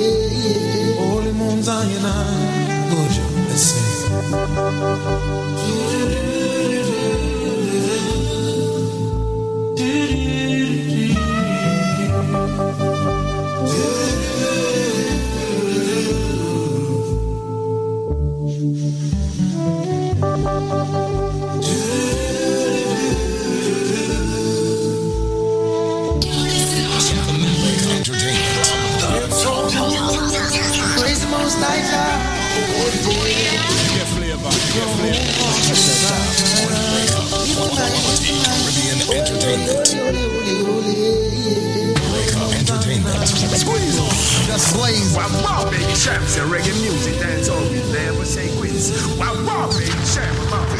Holy moon's on your night, Lord, let's sing. reggae music.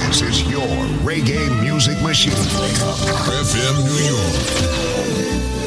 This is your reggae music machine. FM New York.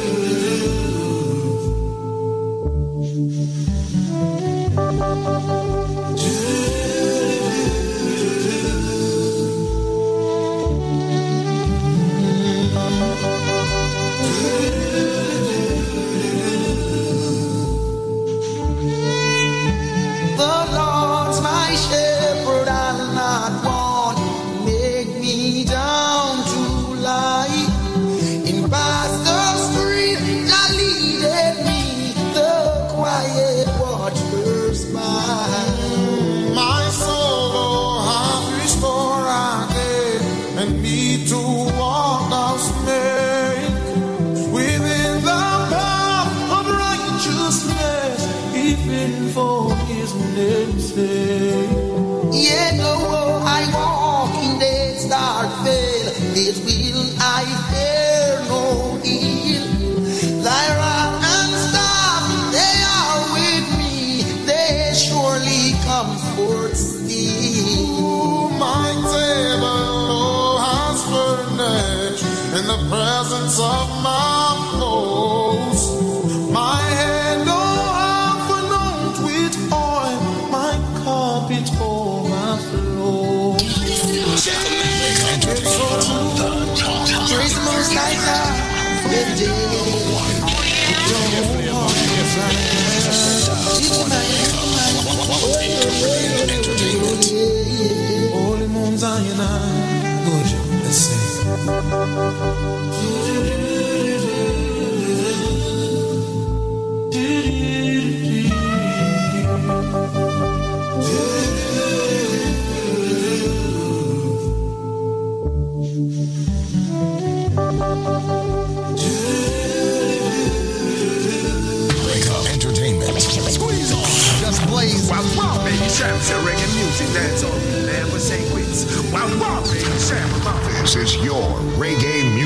嗯。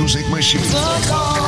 music machine.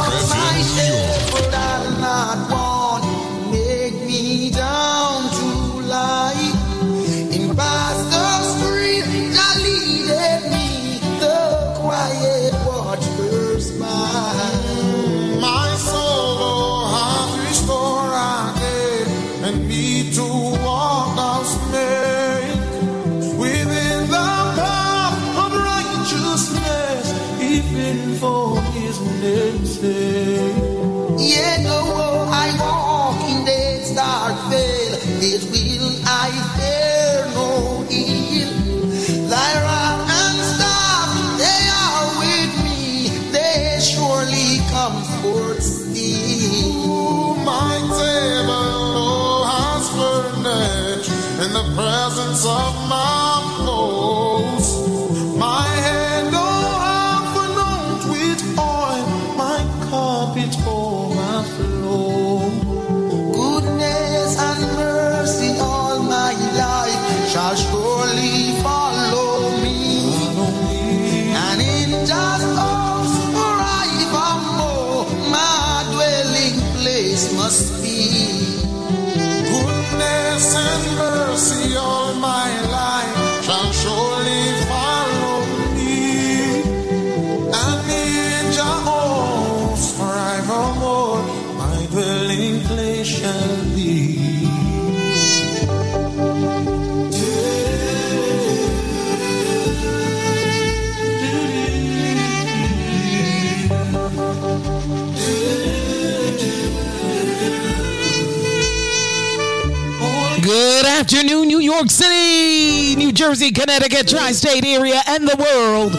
York City, New Jersey, Connecticut, tri state area, and the world.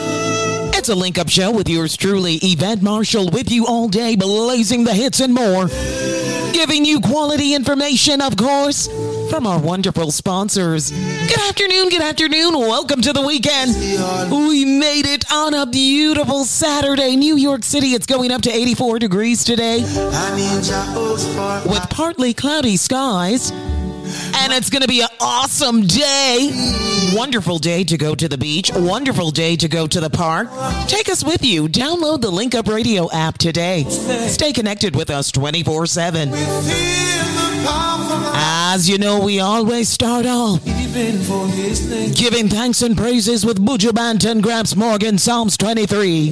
It's a link up show with yours truly, Yvette Marshall, with you all day, blazing the hits and more. Giving you quality information, of course, from our wonderful sponsors. Good afternoon, good afternoon. Welcome to the weekend. We made it on a beautiful Saturday. New York City, it's going up to 84 degrees today with partly cloudy skies. And it's going to be an awesome day. Wonderful day to go to the beach. Wonderful day to go to the park. Take us with you. Download the Link Up Radio app today. Stay connected with us 24 7. As you know, we always start off giving thanks and praises with Buju Banton, Gramps Morgan, Psalms 23.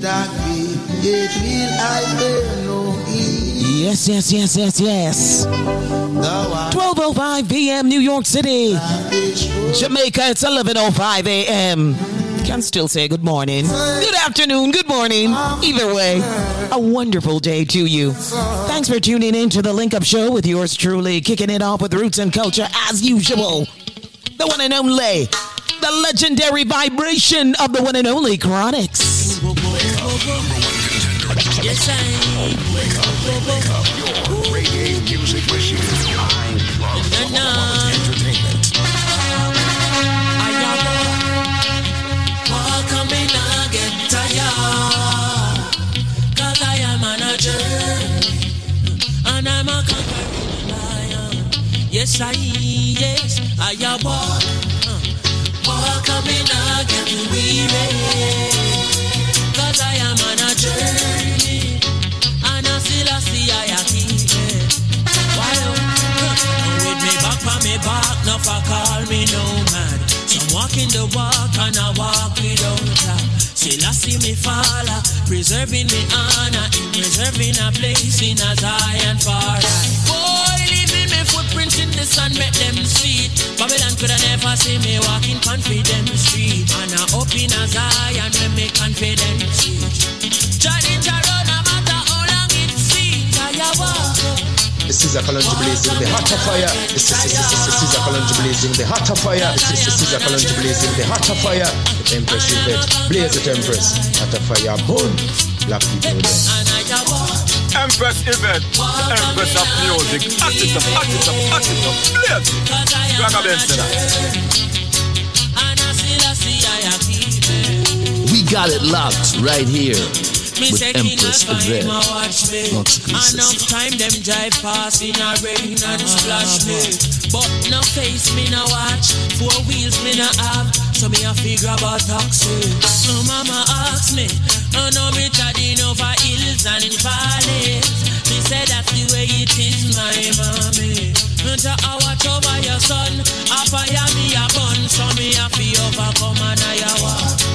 Yes, yes, yes, yes, yes. 12.05 p.m. New York City. Jamaica, it's 11.05 a.m. Can still say good morning. Good afternoon, good morning. Either way, a wonderful day to you. Thanks for tuning in to the Link Up Show with yours truly, kicking it off with roots and culture as usual. The one and only, the legendary vibration of the one and only Chronixx. Yes, I Wake Yes I, yes, I am walk uh, me now get weary Cause I am on a journey And I still see I am keeping Why oh, with me back on me back, no for call me nomad. Some walking the walk and I walk without her. Still I see me follow, preserving me honor, preserving a place in a Zion far right. Boy, leaving me footprints in the sun, make them see it. Babylon could have never see me walking confident street. And I up in a Zion when me confident see. Johnny Jarrow, no matter how long it seems, I walk. This is a calendar blazing the hotter fire. This is, this is, this is, this is a calendar blazing the hotter fire. This is, this is a calendar blazing the hotter fire. The Empress Yvette, blaze it Empress. Hotter fire, boom. Black people there. Empress Yvette, Empress of music. Act it up, act it up, act it up. Blaze it. Rock a bend. We got it locked right here Me with say King Empress Alpha him Yvette. a watch me Not exclusive. Enough time them drive past in a rain and splash me But no face me no watch Four wheels me no have So me a figure about taxi So mama ask me oh, I know me treading over hills and valleys. Me say that's the way it is my mommy. And I watch over your son I fire me a bun So me a fi overcome and I a Walk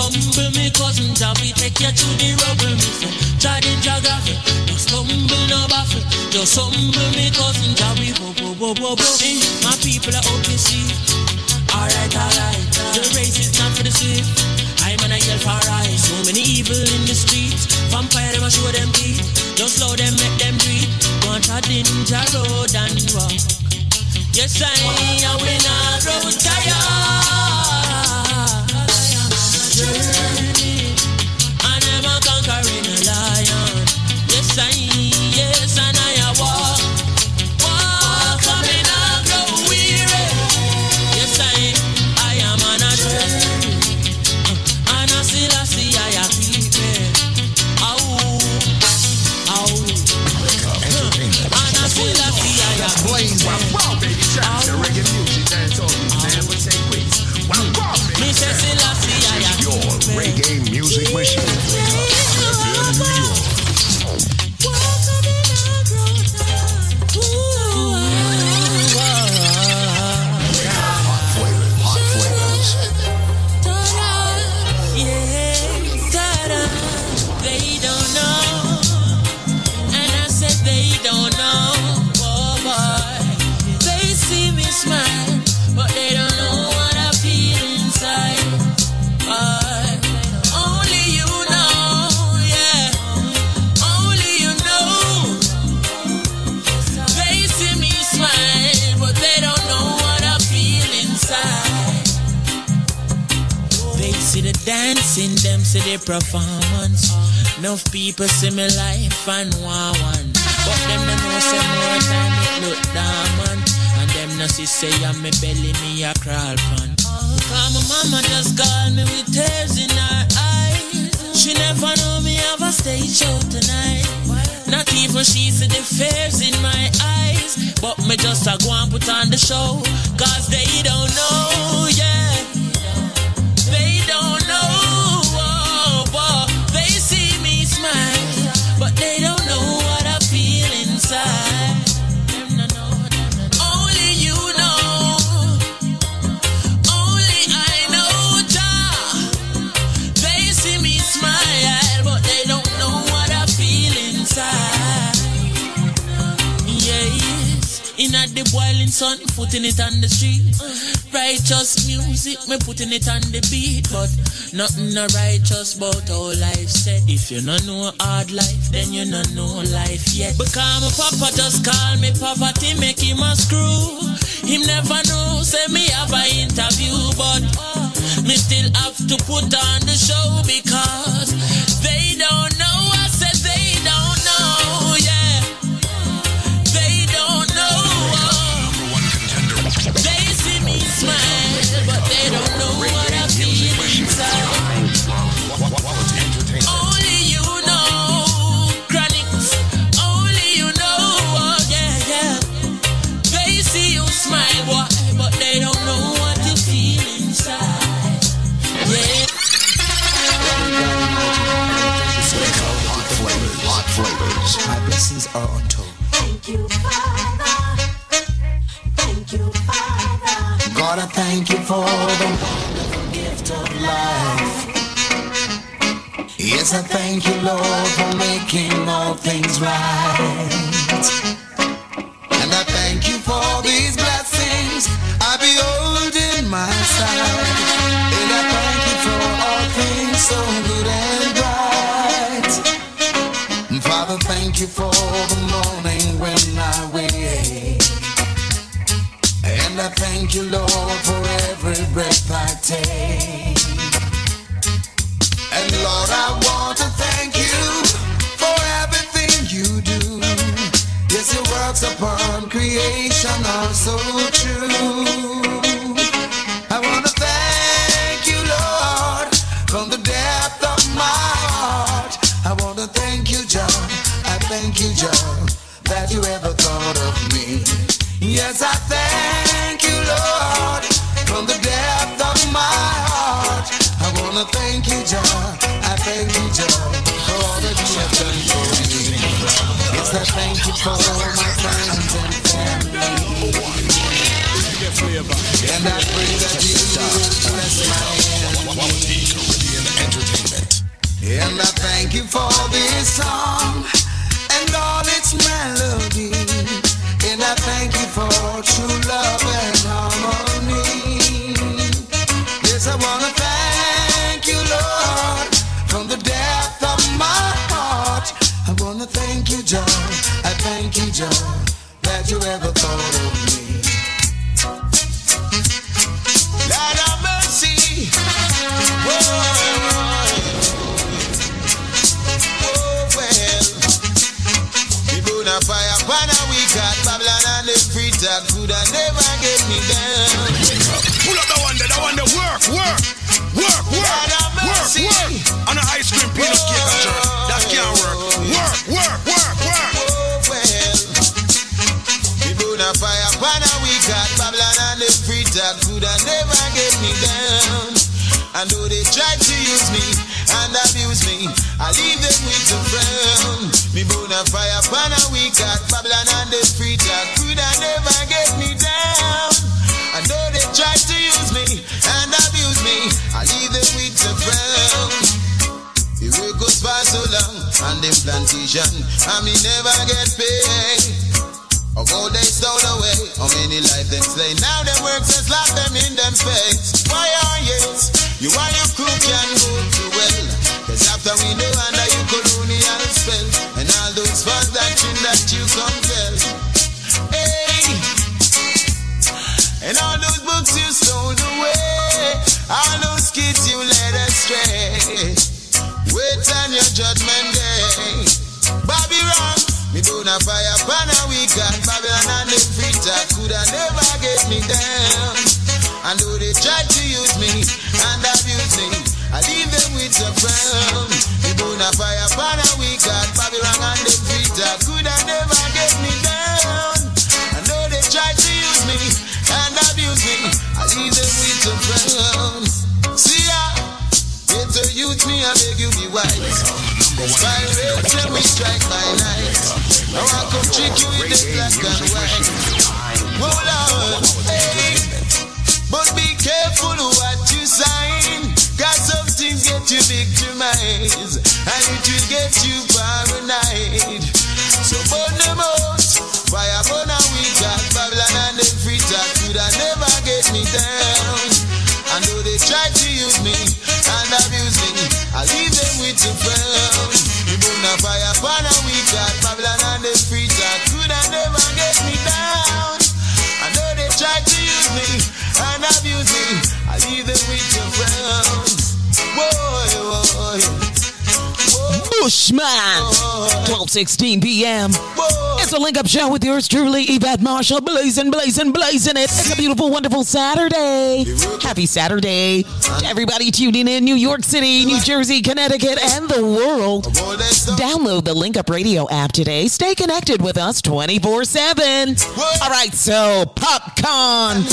humble me cousin Jah we take you to the rubble Me say, charging geography No stumble, no baffle Just humble me cousin Jah we wo wo wo wo Eh, My people are out to see Alright, alright The race is not for the swift I'm on a yell for right So many evil in the streets. Vampire them a show them teeth. Don't slow them, make them breathe. Want a ninja road and walk. Yes, I am when I grow tired. Journey, see the performance. Enough people see me life and want one. But them no know say more time it look dormant. And them no see say I'm me belly me a crawl pan. Cause my mama just called me with tears in her eyes. She never know me have a stage show tonight. Not even she see the fears in my eyes. But me just a go and put on the show. Cause they don't know, yeah. In at the boiling sun, putting it on the street. Righteous music, me putting it on the beat, but nothing no righteous about how life said. If you no know hard life, then you no know life yet. Because my papa just call me poverty, make him a screw. Him never know, say me have a interview, but me still have to put on the show because they don't are untold. Thank you, Father. Thank you, Father. God, I thank you for the wonderful gift of life. Yes, I thank you, Lord, for making all things right. And I thank you for these blessings I behold in my sight. And I thank you for all things so you for the morning when I wake. And I thank you, Lord, for every breath I take. And Lord, I want to thank you for everything you do. Yes, your works upon creation are thank you, John, that you ever thought of me. Yes, I thank you, Lord, from the depth of my heart. I wanna thank you, John. I thank you, John, for all that you have done for me. Yes, I thank you for all my friends and family. And I pray that you bless my entertainment. And I thank you for this song melody. Talk could have never get me down. Pull up the one there, the one there. Work, work, work, work, work, work. On an ice cream peanut cake jerk. That can't work. Work, work, work, work. Oh well. We burn a fire upon a week at Babylon and the free talk could have never get me down. And though they try to use me and abuse me, I leave them with a frown. Me burn a fire upon a week at Babylon and the free talk on the plantation, and me never get paid. Or gold they stole away, how many life them slay? Now them works just lock them in them space. Why are yes? You and your crew can go to well. Cause after we know under you colonial spell, and all those false doctrine that you compel. Hey, and all those books you stole away, all those not fire upon a weekend. Babylon and the freezer coulda never get me down. And though they try to use me and abuse me, I leave them with a frown. Me do not fire upon a weekend. Babylon and the freezer coulda never get me down. And though they try to use me and abuse me, I leave them with a frown. See ya. Get to youth me, I beg you be wise. Inspiration we strike by night. Now I come trick you with the black and white. Oh Lord, hey. But be careful what you sign. Cause some things get you victimized. And it will get you paranoid. So burn them out. Fire burn a we got Babylon and them free talk could have never get me down. And though they try to use me and abuse me, I leave them with the frown. And abuse me, I leave them with. Boy, boy. Bushman. 12:16 p.m. It's a link up show with yours truly, Yvette Marshall, blazing, blazing, blazing it. It's a beautiful, wonderful Saturday. Happy Saturday to everybody tuning in, New York City, New Jersey, Connecticut, and the world. Download the Link Up Radio app today. Stay connected with us 24/7. All right, so Popcaan.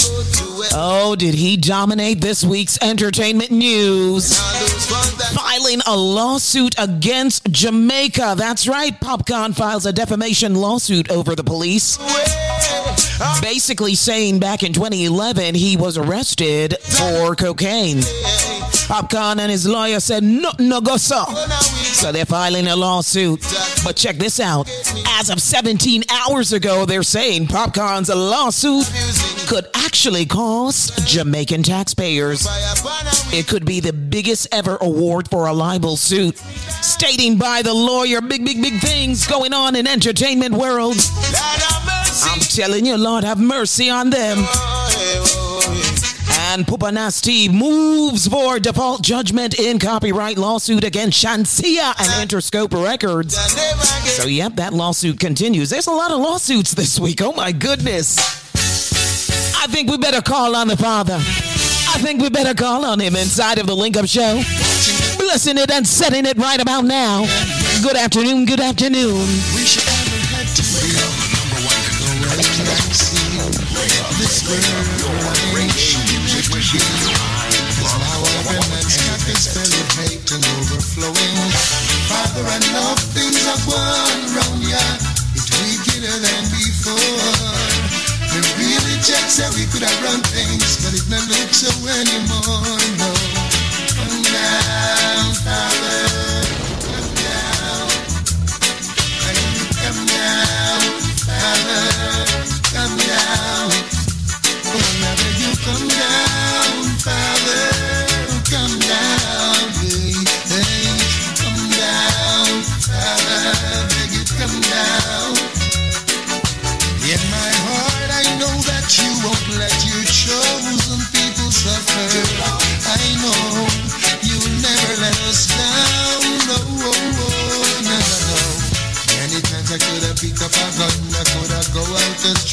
Oh, did he dominate this week's entertainment news? Filing a lawsuit against Jamaica. That's right. Popcaan files a defamation lawsuit over the police. Basically saying back in 2011 he was arrested for cocaine. Popcaan and his lawyer said no, no go so. So they're filing a lawsuit. But check this out. As of 17 hours ago, they're saying Popcaan's lawsuit could actually cost Jamaican taxpayers. It could be the biggest ever award for a libel suit. Stating by the lawyer, big, big, big things going on in entertainment world. I'm telling you, Lord, have mercy on them. And Pupa Nasty moves for default judgment in copyright lawsuit against Shenseea and Interscope Records. So, yep, that lawsuit continues. There's a lot of lawsuits this week. Oh my goodness. I think we better call on the Father. I think we better call on him inside of the Link Up Show. Blessing it and setting it right about now. Good afternoon, good afternoon. Could have run things, but it not look so anymore. No. Come down,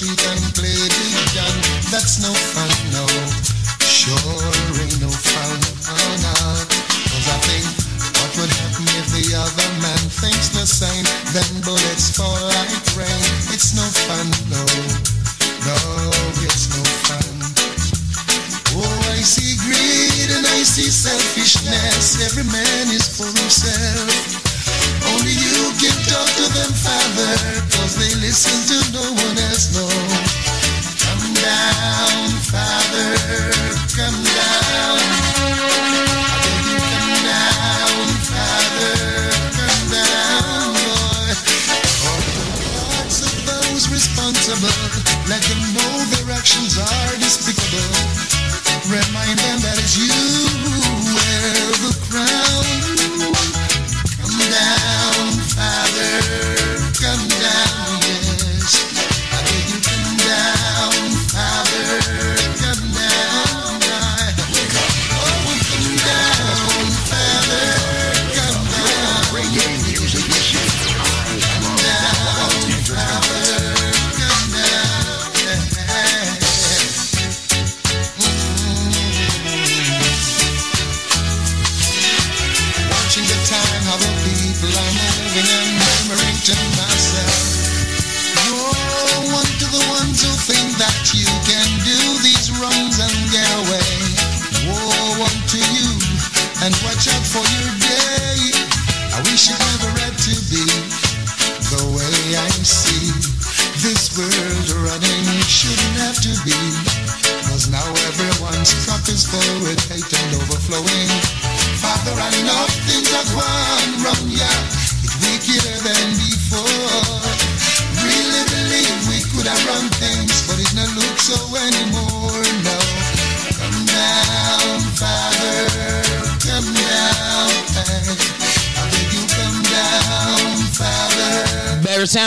street and play big gun. That's no fun, no. Sure ain't no fun, oh no. Cause I think what would happen if the other man thinks the same? Then bullets fall like rain. It's no fun, no. No, it's no fun. Oh, I see greed and I see selfishness. Every man is for himself. Talk to them, Father, cause they listen to no one else, no. Come down, Father,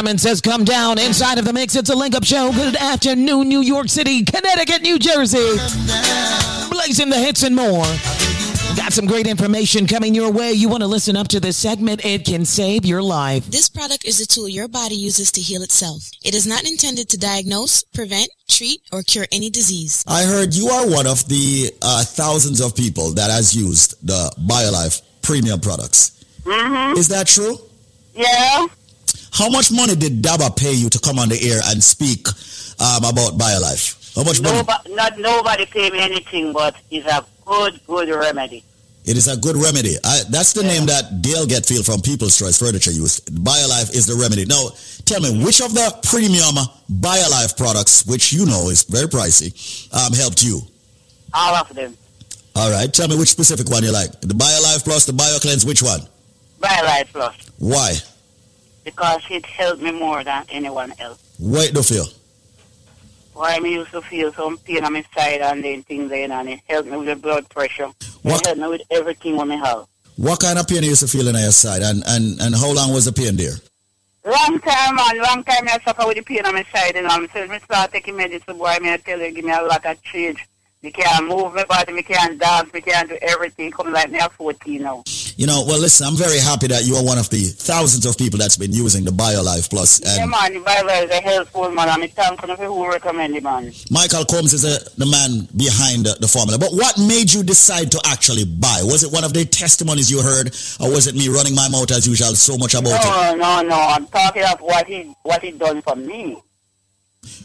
Beres Hammond says, come down inside of the mix. It's a link up show. Good afternoon, New York City, Connecticut, New Jersey. Blazing the hits and more. Got some great information coming your way. You want to listen up to this segment? It can save your life. This product is a tool your body uses to heal itself. It is not intended to diagnose, prevent, treat, or cure any disease. I heard you are one of the uh, thousands of people that has used the BioLife premium products. Mm-hmm. Is that true? Yeah. How much money did Daba pay you to come on the air and speak um, about BioLife? How much money? Nobody, not nobody pay me anything, but it's a good, good remedy. It is a good remedy. I, that's the name that Dale Getfield from People's Choice Furniture used. BioLife is the remedy. Now, tell me, which of the premium BioLife products, which you know is very pricey, um, helped you? All of them. All right. Tell me which specific one you like. The BioLife Plus, the BioCleanse, which one? BioLife Plus. Why? Because it helped me more than anyone else. Why do you feel? Why I used to feel some pain on my side and then things then and it helped me with the blood pressure. What? It helped me with everything what me have. What kind of pain you used to feel on your side? And, and, and how long was the pain there? Long time, man. Long time I suffer with the pain on my side, and you know. So me start taking medicine, boy, me I tell you, give me a lot of change. Me can't move my body, can't dance, me can't do everything. Come like me at 14 now. You know, well, listen, I'm very happy that you are one of the thousands of people that's been using the BioLife Plus. yeah, man, the Bible is a helpful man. I'm thankful for who recommend it, man. Michael Combs is a, the man behind the, the formula. But what made you decide to actually buy? Was it one of the testimonies you heard, or was it me running my mouth as usual so much about it? No, no, no. I'm talking of what he what he done for me.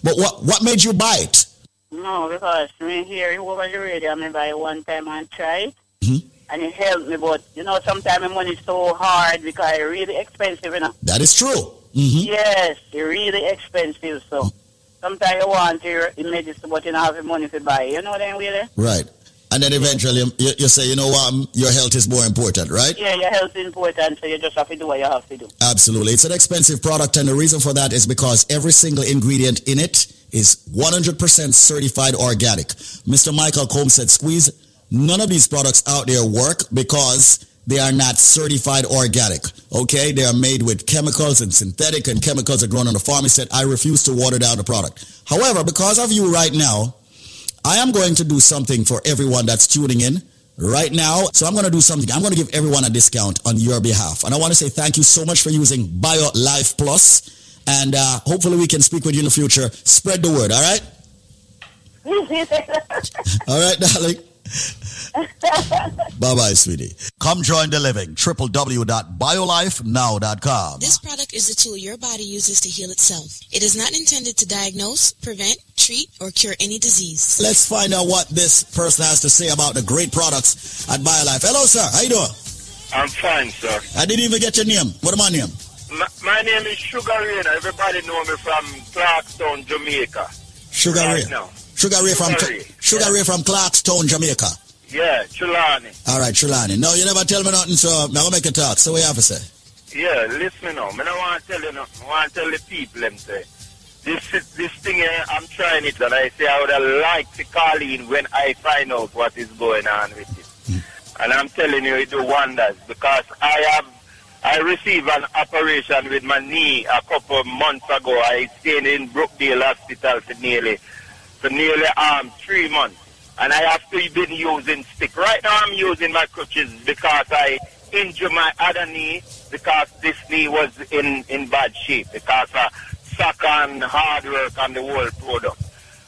But what what made you buy it? No, because me hear it over the radio, I buy it one time and try it. Mm-hmm. And it helped me, but you know, sometimes my money is so hard because it's really expensive, you know. That is true. Mm-hmm. Yes, it's really expensive, so sometimes you want your medicine, but you don't have the money to buy it. You know what I mean? Right. And then eventually you, you say, you know what, um, your health is more important, right? Yeah, your health is important, so you just have to do what you have to do. Absolutely. It's an expensive product, and the reason for that is because every single ingredient in it is 100% certified organic. Mr. Michael Combs said, squeeze, none of these products out there work because they are not certified organic. Okay? They are made with chemicals and synthetic and chemicals are grown on the farm. He said, I refuse to water down the product. However, because of you right now, I am going to do something for everyone that's tuning in right now. So I'm going to do something. I'm going to give everyone a discount on your behalf. And I want to say thank you so much for using BioLife Plus. And uh, hopefully we can speak with you in the future. Spread the word, all right? All right, darling. Bye-bye, sweetie. Come join the living. www.biolifenow.com. This product is a tool your body uses to heal itself. It is not intended to diagnose, prevent, treat, or cure any disease. Let's find out what this person has to say about the great products at BioLife. Hello, sir. How you doing? I'm fine, sir. I didn't even get your name. What am I name? My, my name is Sugar Ray. Everybody know me from Clarkstown, Jamaica. Sugar right Ray. now. Sugar Ray from Sugar Ray, Sugar Ray from Clarkstown, Jamaica. Yeah, Chulani. All right, Trelawney. No, you never tell me nothing, so I'm gonna make a talk. So what you have to say? Yeah, listen now. Me don't want to tell you nothing. I want to tell the people them say. This this thing here, I'm trying it and I say I would have liked to call in when I find out what is going on with it. Hmm. And I'm telling you, it do wonders because I have I received an operation with my knee a couple of months ago. I stayed in Brookdale Hospital for nearly for nearly um three months. And I have to been using stick. Right now I'm using my crutches because I injured my other knee because this knee was in, in bad shape because of soccer and hard work and the whole product.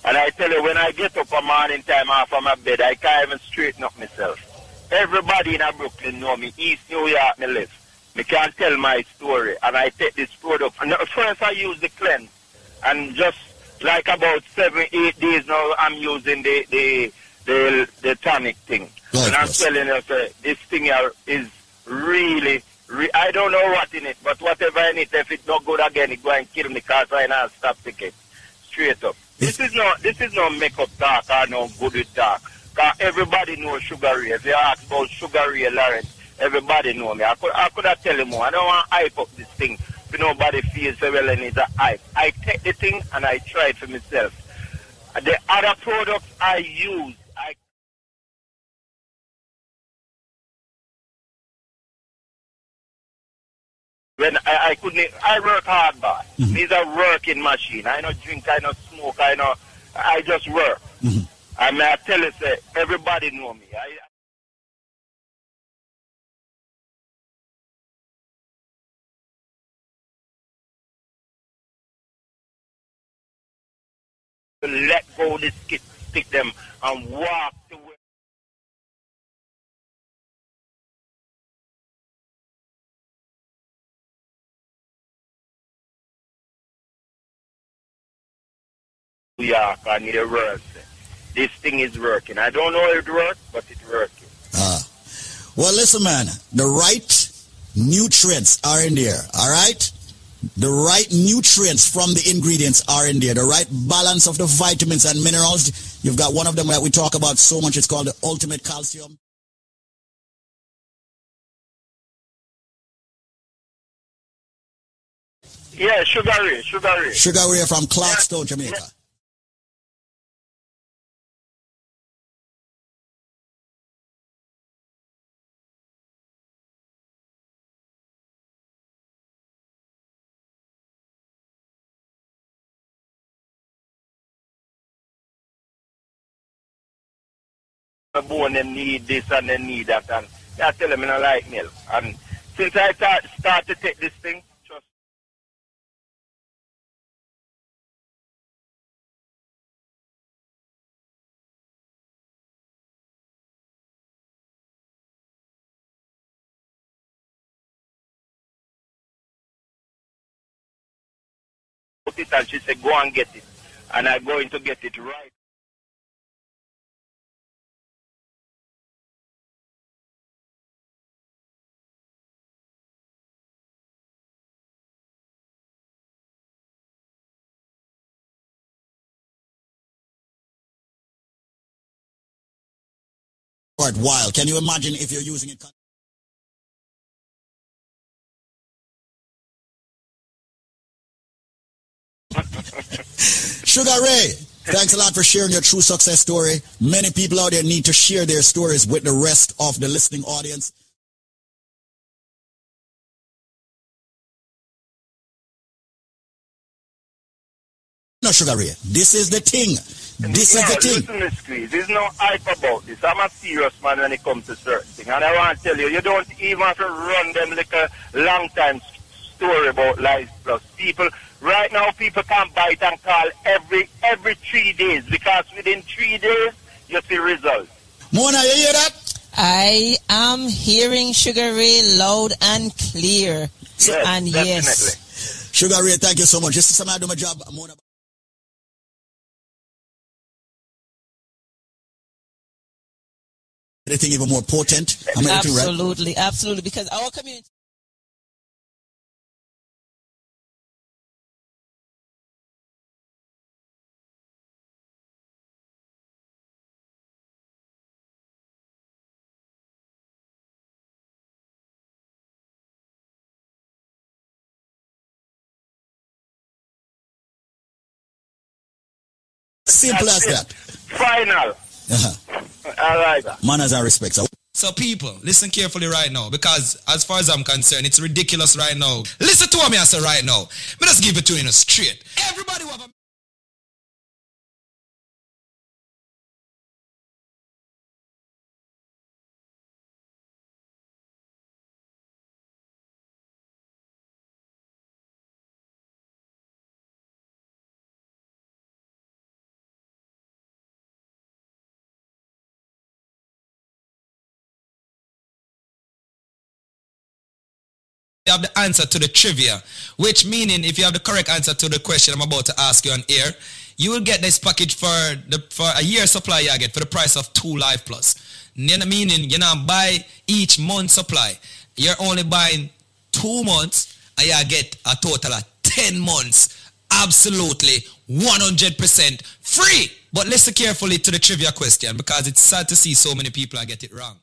And I tell you, when I get up a morning time off of my bed, I can't even straighten up myself. Everybody in Brooklyn know me. East New York, me live. Me can tell my story. And I take this product. And first I use the cleanse. And just like about seven, eight days now, I'm using the the the, the tonic thing. Right, and I'm yes. telling you, sir, this thing is really, re- I don't know what in it, but whatever in it, if it's not good again, it go and kill me because I not stop ticket. Straight up. This is not this is not makeup talk or no good talk. Cause everybody knows Sugar Ray. If you ask about Sugar Ray Lawrence, everybody know me. I could, I could have tell you more. I don't want to hype up this thing. If nobody feels so well and it's a hype. I take the thing and I try it for myself. The other products I use, I when I, I couldn't, I work hard, boss. These mm-hmm. are working machine. I not drink, I not smoke, I not, I just work. Mm-hmm. I may I tell you, say, everybody know me. I, let go the stick, stick them and walk the way. York. This thing is working. I don't know if it works, but it's working. Ah. Well, listen, man. The right nutrients are in there. All right. The right nutrients from the ingredients are in there. The right balance of the vitamins and minerals. You've got one of them that we talk about so much. It's called the ultimate calcium. Yeah, Sugar Ray, Sugar Ray. Sugar Ray from Clarkstown, Jamaica. Bone them need this and they need that and I tell them I don't like milk. And since I start, start to take this thing, it and she said go and get it. And I'm going to get it right. Wild. Can you imagine if you're using it? Sugar Ray, thanks a lot for sharing your true success story. Many people out there need to share their stories with the rest of the listening audience. No, Sugar Ray, this is the thing. This is the thing. Listen, Miss Squeeze, there's no hype about this. I'm a serious man when it comes to certain things. And I want to tell you, you don't even have to run them like a long time story about Life Plus. People, right now, people can bite and call every every three days because within three days, you see results. Mona, you hear that? I am hearing Sugar Ray loud and clear. Yes, and yes. Sugar Ray, thank you so much. This is something I do my job. Mona. Anything even more potent? I'm anything right? Absolutely, absolutely. Because our community Simple as that. Final. Uh-huh. All right. Manners and respect. So So people, listen carefully right now because as far as I'm concerned, it's ridiculous right now. Listen to what me I say right now. Let us give it to you in a straight. Everybody have a You have the answer to the trivia, which meaning if you have the correct answer to the question I'm about to ask you on air, you will get this package for the for a year supply you get for the price of two life plus. You know, meaning you not buy each month supply. You're only buying two months and you get a total of 10 months absolutely 100% free. But listen carefully to the trivia question because it's sad to see so many people I get it wrong.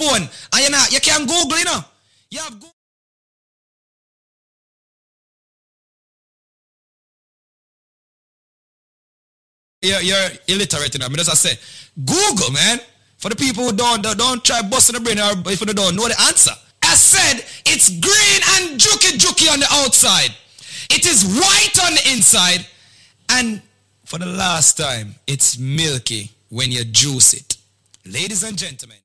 Phone and you, not, you can Google, you know. You have Google. You're, you're illiterate, you know. I mean, as I say, Google, man. For the people who don't, don't, don't try busting the brain or if you don't know the answer. I said it's green and juky juky on the outside. It is white on the inside. And for the last time, it's milky when you juice it. Ladies and gentlemen.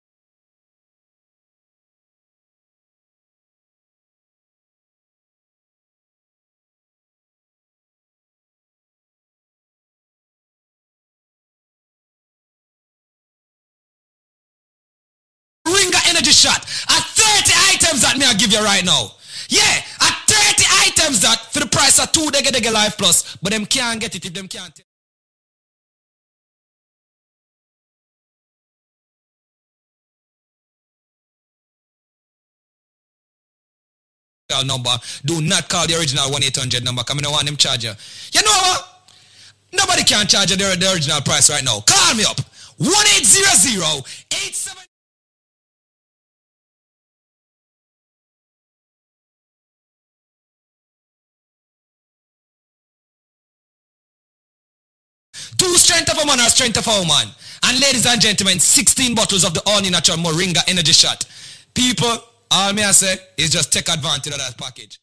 Ringer energy shot. At 30 items that me I give you right now. Yeah, at 30 items that for the price of two they get the life plus, but them can't get it if them can't. Number. Do not call the original 1-800 number. Come in, want them charger. You know what? Nobody can charge you the, the original price right now. Call me up. 1-800 87 Two strength of a man or strength of a woman. And ladies and gentlemen, 16 bottles of the all natural Moringa energy shot. People, all me I say is just take advantage of that package.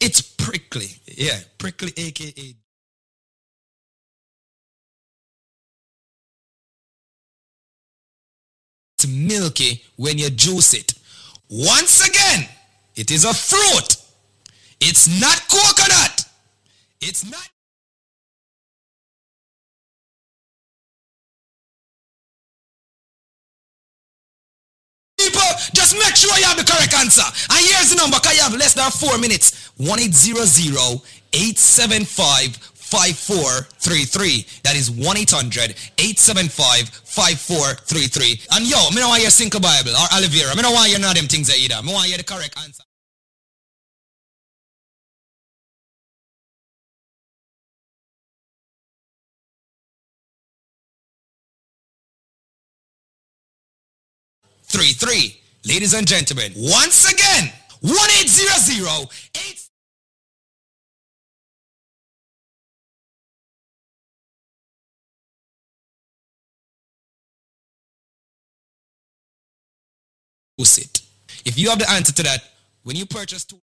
It's prickly. Yeah, prickly aka Milky when you juice it. Once again, it is a fruit. It's not coconut. It's not. People, just make sure you have the correct answer. And here's the number, because you have less than four minutes. 1-800-875-5433. That is 1-800-875-5433. And yo, me don't want your Cinco Bible or Oliveira. Me don't want you none of them things either. Me want you the correct answer. Three three, ladies and gentlemen. Once again, one eight zero zero eight. It. If you have the answer to that, when you purchase two.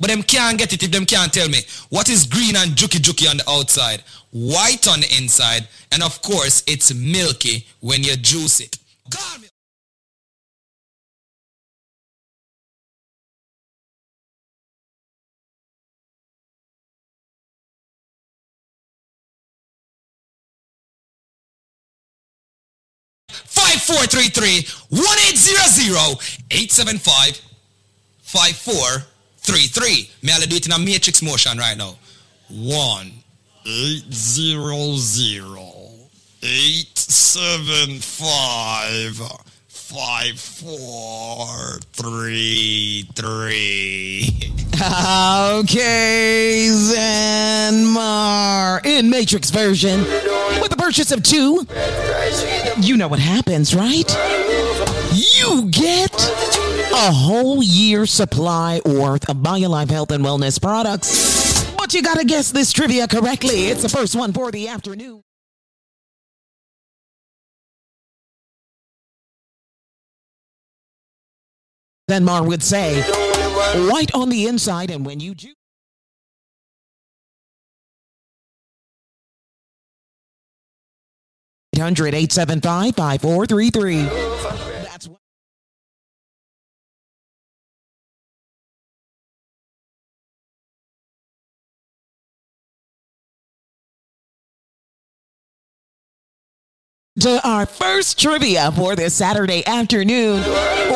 But them can't get it if them can't tell me what is green and juky juky on the outside, white on the inside, and of course it's milky when you juice it. Call me. Five four three three one eight zero zero eight seven five five four three three. May I do it in a matrix motion right now? One eight zero zero eight seven five five four three three. Okay, Zenmar in Matrix version. With the purchase of two, you know what happens, right? You get a whole year supply worth of BioLife health and wellness products. But you gotta guess this trivia correctly. It's the first one for the afternoon. Then Mar would say, white on the inside, and when you juice. Hundred eight seven five five four three three. To our first trivia for this Saturday afternoon.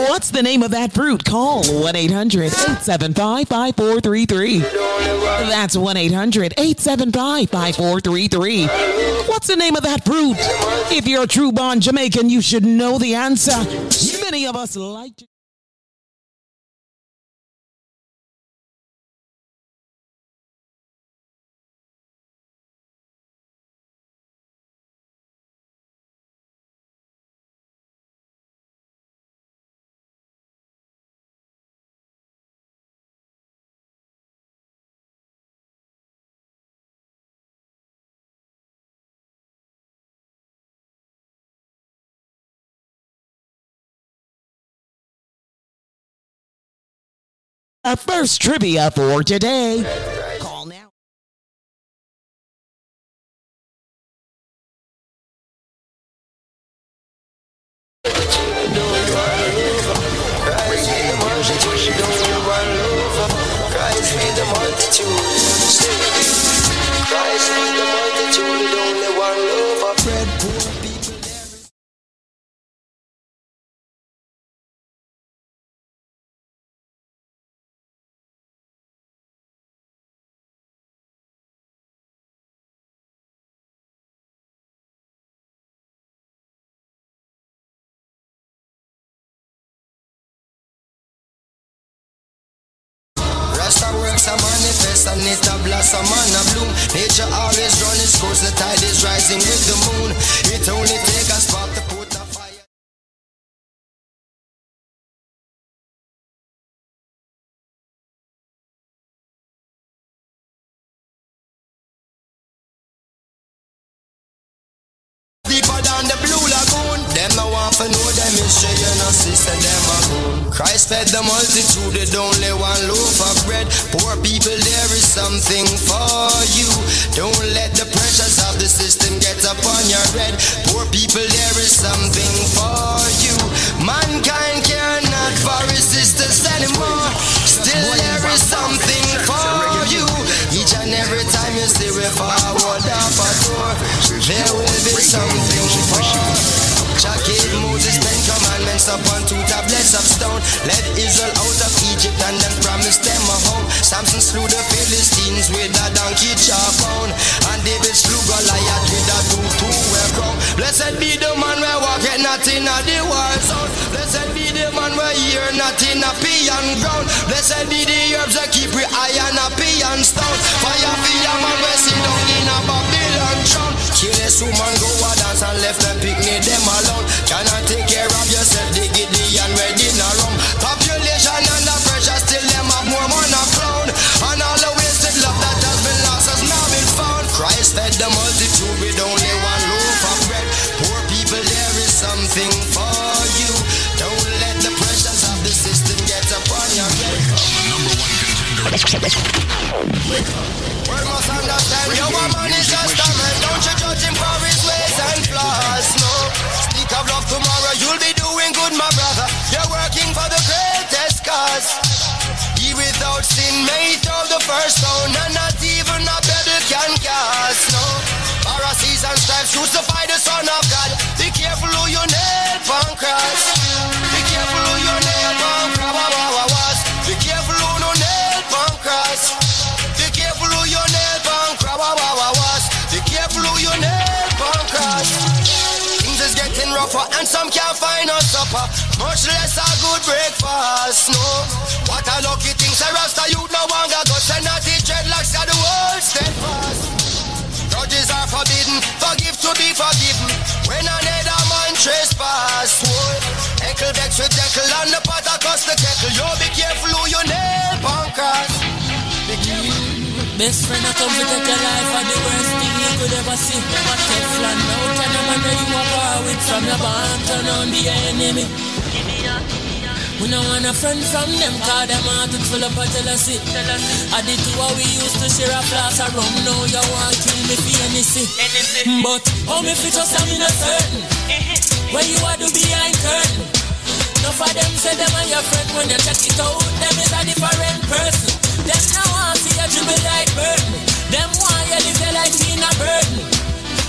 What's the name of that fruit? Call 1 800 875 5433. That's 1 800 875 5433. What's the name of that fruit? If you're a true born Jamaican, you should know the answer. Many of us like Our first trivia for today. Call now. Christ feed the multitude. Christ feed the multitude. Rasta works a manifest and it a blossom and a bloom. Nature always run its course, the tide is rising with the moon. It only take a spark fed the multitude with only one loaf of bread. Poor people, there is something for you. Don't let the pressures of the system get upon your head. Poor people, there is something for you. Mankind care not for resistance anymore. Still, there is something for you. Each and every time you see we forward up a door, there will be something for you. Moses commandments upon two tablets of stone. Led Israel out of Egypt and then promised them a home. Samson slew the Philistines with a donkey jawbone. And David slew Goliath with a two-two-way crown. Blessed be the man where walketh not in a the war zone. Blessed be the man where hear not in a peon ground. Blessed be the herbs that keep we iron a peon stone. Fire for the man where sit down in a Babylon throne. Kill this woman, go a dance and left them picnic them alone. Cannot take World must understand your woman is just a man. Don't you judge him for his ways and flaws. No. Speak of love tomorrow, you'll be doing good, my brother. You're working for the greatest cause. He without sin may throw the first stone, and not even a pebble can cast. No. Pharisees and scribes crucify the Son of God. And some can't find no supper. Much less a good breakfast. No, what a lucky thing. Say Rasta youth no longer got and not the dreadlocks got the world steadfast. Grudges are forbidden, forgive to be forgiven. When another man trespass, would Eckle vex with them So you be careful who you nail careful. Best friend, I come to take your life are the worst thing you could ever see. Never Teflon, no turn them under you a war with from your barn, turn on the enemy. We no want a friend from them, cause them heart is full of jealousy. I did two what we used to share a glass of rum, now you want to kill me for anything. But how me fit just I'm not certain. Eh, eh. Where you are do behind curtain. Enough of them say them are your friend when you check it out. Them is a different person. Them no want to see you dribble like burden. Them want you live your life in a burden.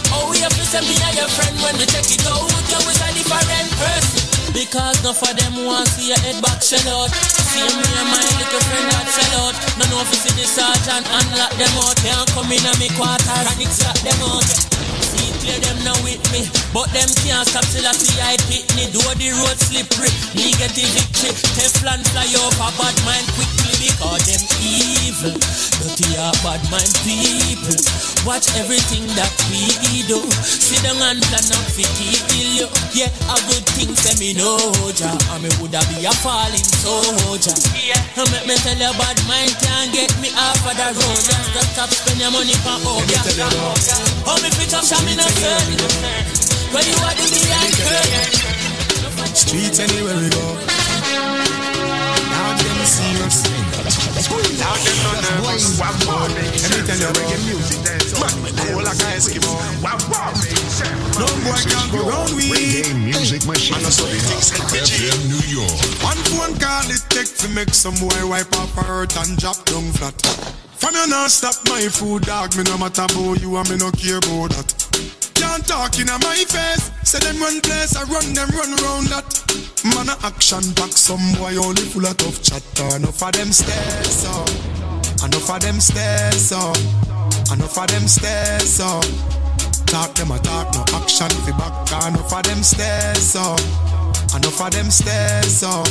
Oh, we have to send me a your friend when you check it out. You is a different person. Because enough of them want to see your head back shell out. See me and my little friend that sell out. No know if you see the sergeant unlock them out. Can't come in a me quarter and extract them out. Clear them now with me. But them can't stop till I see I hit me. Do the road slippery. The victory. Teflon fly over bad mind quickly because them evil. Dirty are bad mind people. Watch everything that we do. See them and plan up fi kill you. Yeah, a good thing say me know, ja. And me woulda be a falling soldier. Yeah, and make me tell you bad mind can't get me off of the road. Just stop spend your money for oh yeah. Oh me fit up, me no When you are the behind curtain. Streets anywhere we go. Now them serious. Now them no nervous. Wow, wow. Let me tell you reggae music dance. Man, cool like a Eskimo. Wow, wow. No boy can go round we. Reggae Music Machine. Man, saw the things FM New York. One phone call it take to make some boy wipe off her hurt and drop down flat. From you not stop my food, dog. Me no matter about you and me no care about that. Can't talk in my face. Say them run place, I run them run round that. Man a action back, some boy only full of tough chatter. Enough of them stairs up, enough of them stairs up, enough of them stairs up. Talk them a talk, no action fi back. Enough of them stairs up, enough of them stairs up.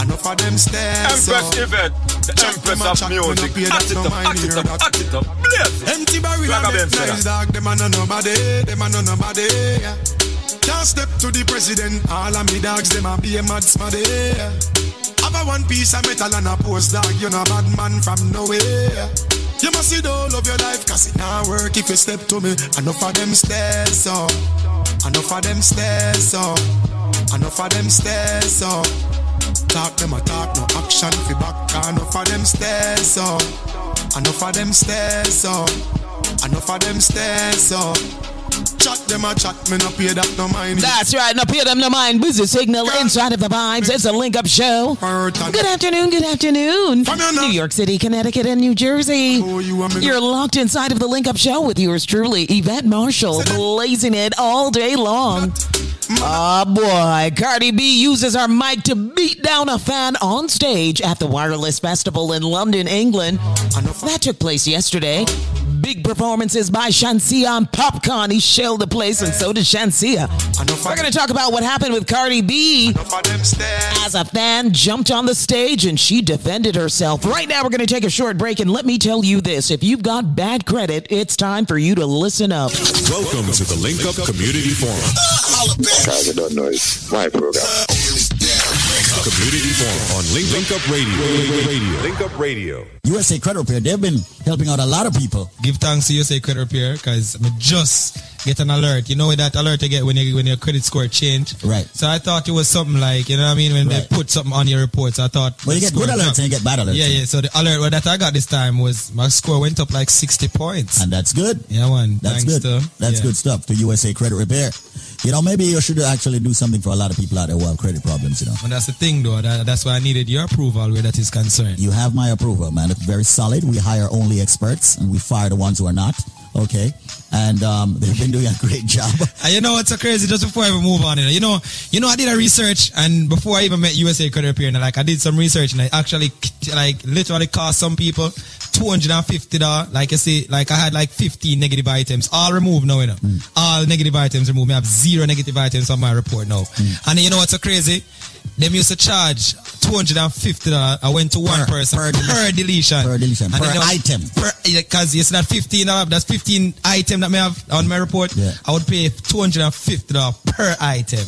Enough of them stairs Empress oh. up. Yvette, the Chat Empress of chat, me no music. Act it up, act it up, act it up. Blaze it. Empty barrel and Ben nice dog, them a no nobody, them a no nobody. yeah. Can't step to the president, all of me dogs, them a be a mad smaddy. Have a one piece of metal and a post dog, you know bad man from nowhere. You must see the whole of your life, cause it not work if you step to me. Enough of them stairs up, enough of them stairs up, enough of them stairs up. Talk them a talk, no action fi back. Enough of them stairs up, enough of them stairs up, enough of them stairs up. Chat them a chat, me no pay that no mind. That's right. Now pay them no mind. Busy signal inside of the vibes. It's a link up show. Good afternoon. Good afternoon. New York City, Connecticut, and New Jersey. Oh, You're locked inside of the link up show with yours truly, Yvette Marshall, blazing it all day long. Oh boy, Cardi B uses her mic to beat down a fan on stage at the Wireless Festival in London, England. That took place yesterday. Big performances by Shenseea and Popcaan. He shelled the place, and so did Shenseea. We're going to talk about what happened with Cardi B as a fan jumped on the stage and she defended herself. Right now, we're going to take a short break, and let me tell you this if you've got bad credit, it's time for you to listen up. Welcome to the Link Up Community Forum. Guys, I don't know. It's my program. Community Forum on Link, Link Up Radio. Radio. Link Up Radio. USA Credit Repair, they've been helping out a lot of people. Give thanks to USA Credit Repair because I just get an alert. You know that alert you get when you, when your credit score change. Right. So I thought it was something like you know what I mean when Right. they put something on your reports. I thought. Well, you get good alerts jumped. and you get bad alerts. Yeah, yeah. So the alert that I got this time was my score went up like sixty points. And that's good. Yeah, man. That's Thanks good. to- That's yeah. good stuff to USA Credit Repair. You know, maybe you should actually do something for a lot of people out there who have credit problems, you know. And that's the thing, though. That, that's why I needed your approval where that is concerned. You have my approval, man. It's very solid. We hire only experts and we fire the ones who are not. Okay. And um, they've been doing a great job. And you know what's so crazy? Just before I even move on, you know, you know, you know, I did a research, and before I even met USA Credit Repair, and like I did some research, and I actually, like, literally cost some people two hundred and fifty dollars. Like I say, like I had like fifteen negative items, all removed now, you know, all negative items removed. I have zero negative items on my report now. And you know what's so crazy? Them used to charge two hundred and fifty dollars. I went to one person per, deletion. Per deletion. Per was- item. Per, because see that fifteen. That's fifteen item that may have on my report. Yeah. I would pay two hundred and fifty dollars per item.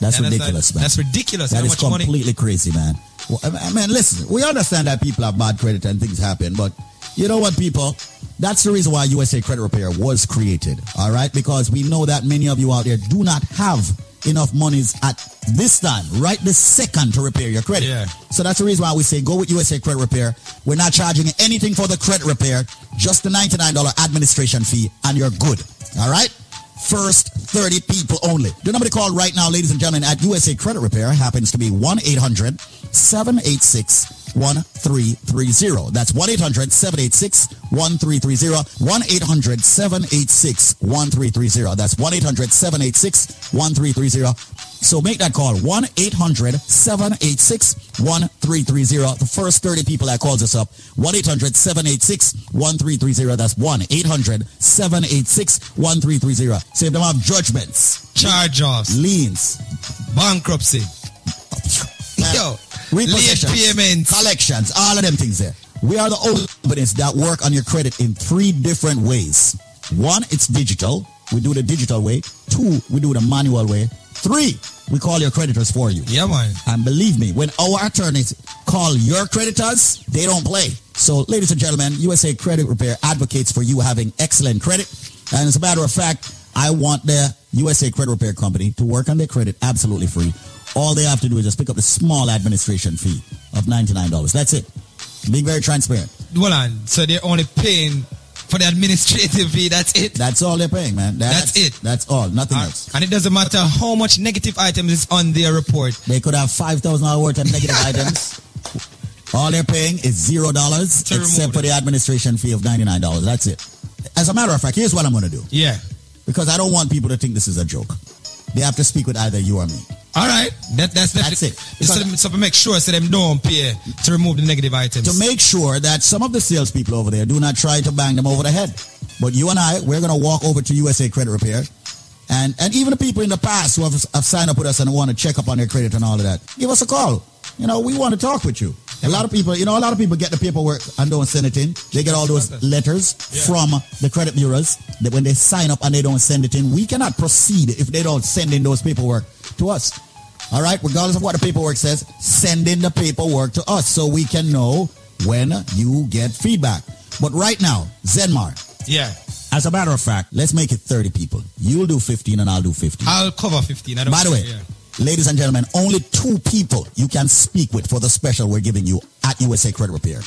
That's And ridiculous, man. That's ridiculous. That is much money? completely crazy, man. Well, I I mean, listen, we understand that people have bad credit and things happen, but you know what, people? That's the reason why USA Credit Repair was created, all right? Because we know that many of you out there do not have enough monies at this time, right this second to repair your credit. Yeah. So that's the reason why we say go with USA Credit Repair. We're not charging anything for the credit repair, just the $99 administration fee, and you're good, all right? First 30 people only. The number to call right now, ladies and gentlemen, at USA Credit Repair happens to be 1-800-786-1330. That's 1-800-786-1330. 1-800-786-1330. That's 1-800-786-1330. So make that call, 1-800-786-1330. The first 30 people that calls us up, 1-800-786-1330. That's 1-800-786-1330. See if them have judgments, charge-offs, liens, bankruptcy. Yo, repossessions, late payments, collections, all of them things there. We are the only companies that work on your credit in three different ways. One, it's digital. We do the digital way. Two, we do the manual way. Three, we call your creditors for you. Yeah, man. And believe me, when our attorneys call your creditors, they don't play. So, ladies and gentlemen, USA Credit Repair advocates for you having excellent credit. And as a matter of fact, I want the USA Credit Repair Company to work on their credit absolutely free. All they have to do is just pick up the small administration fee of $99. That's it. Being very transparent. Hold on. So they're only paying for the administrative fee. That's it. That's all they're paying, man. That's it. That's all. Nothing else. And it doesn't matter how much negative items is on their report. They could have $5,000 worth of negative items. All they're paying is zero dollars except for the administration fee of $99. That's it. As a matter of fact, here's what I'm going to do. Yeah. Because I don't want people to think this is a joke. They have to speak with either you or me. All right. That, that's, That's it. So, to make sure so them don't pay to remove the negative items. To make sure that some of the salespeople over there do not try to bang them over the head. But you and I, we're going to walk over to USA Credit Repair. And, and even the people in the past who have, have signed up with us and want to check up on their credit and all of that, give us a call. You know, we want to talk with you. A lot of people, you know, a lot of people get the paperwork and don't send it in. They get all those letters from the credit bureaus that when they sign up and they don't send it in, we cannot proceed if they don't send in those paperwork to us. All right, regardless of what the paperwork says, send in the paperwork to us so we can know when you get feedback. But right now, Zenmar, Yeah. as a matter of fact, let's make it 30 people. You'll do 15 and I'll do 15. I'll cover 15. I don't By the way, yeah. Ladies and gentlemen, only two people you can speak with for the special we're giving you at USA Credit Repair.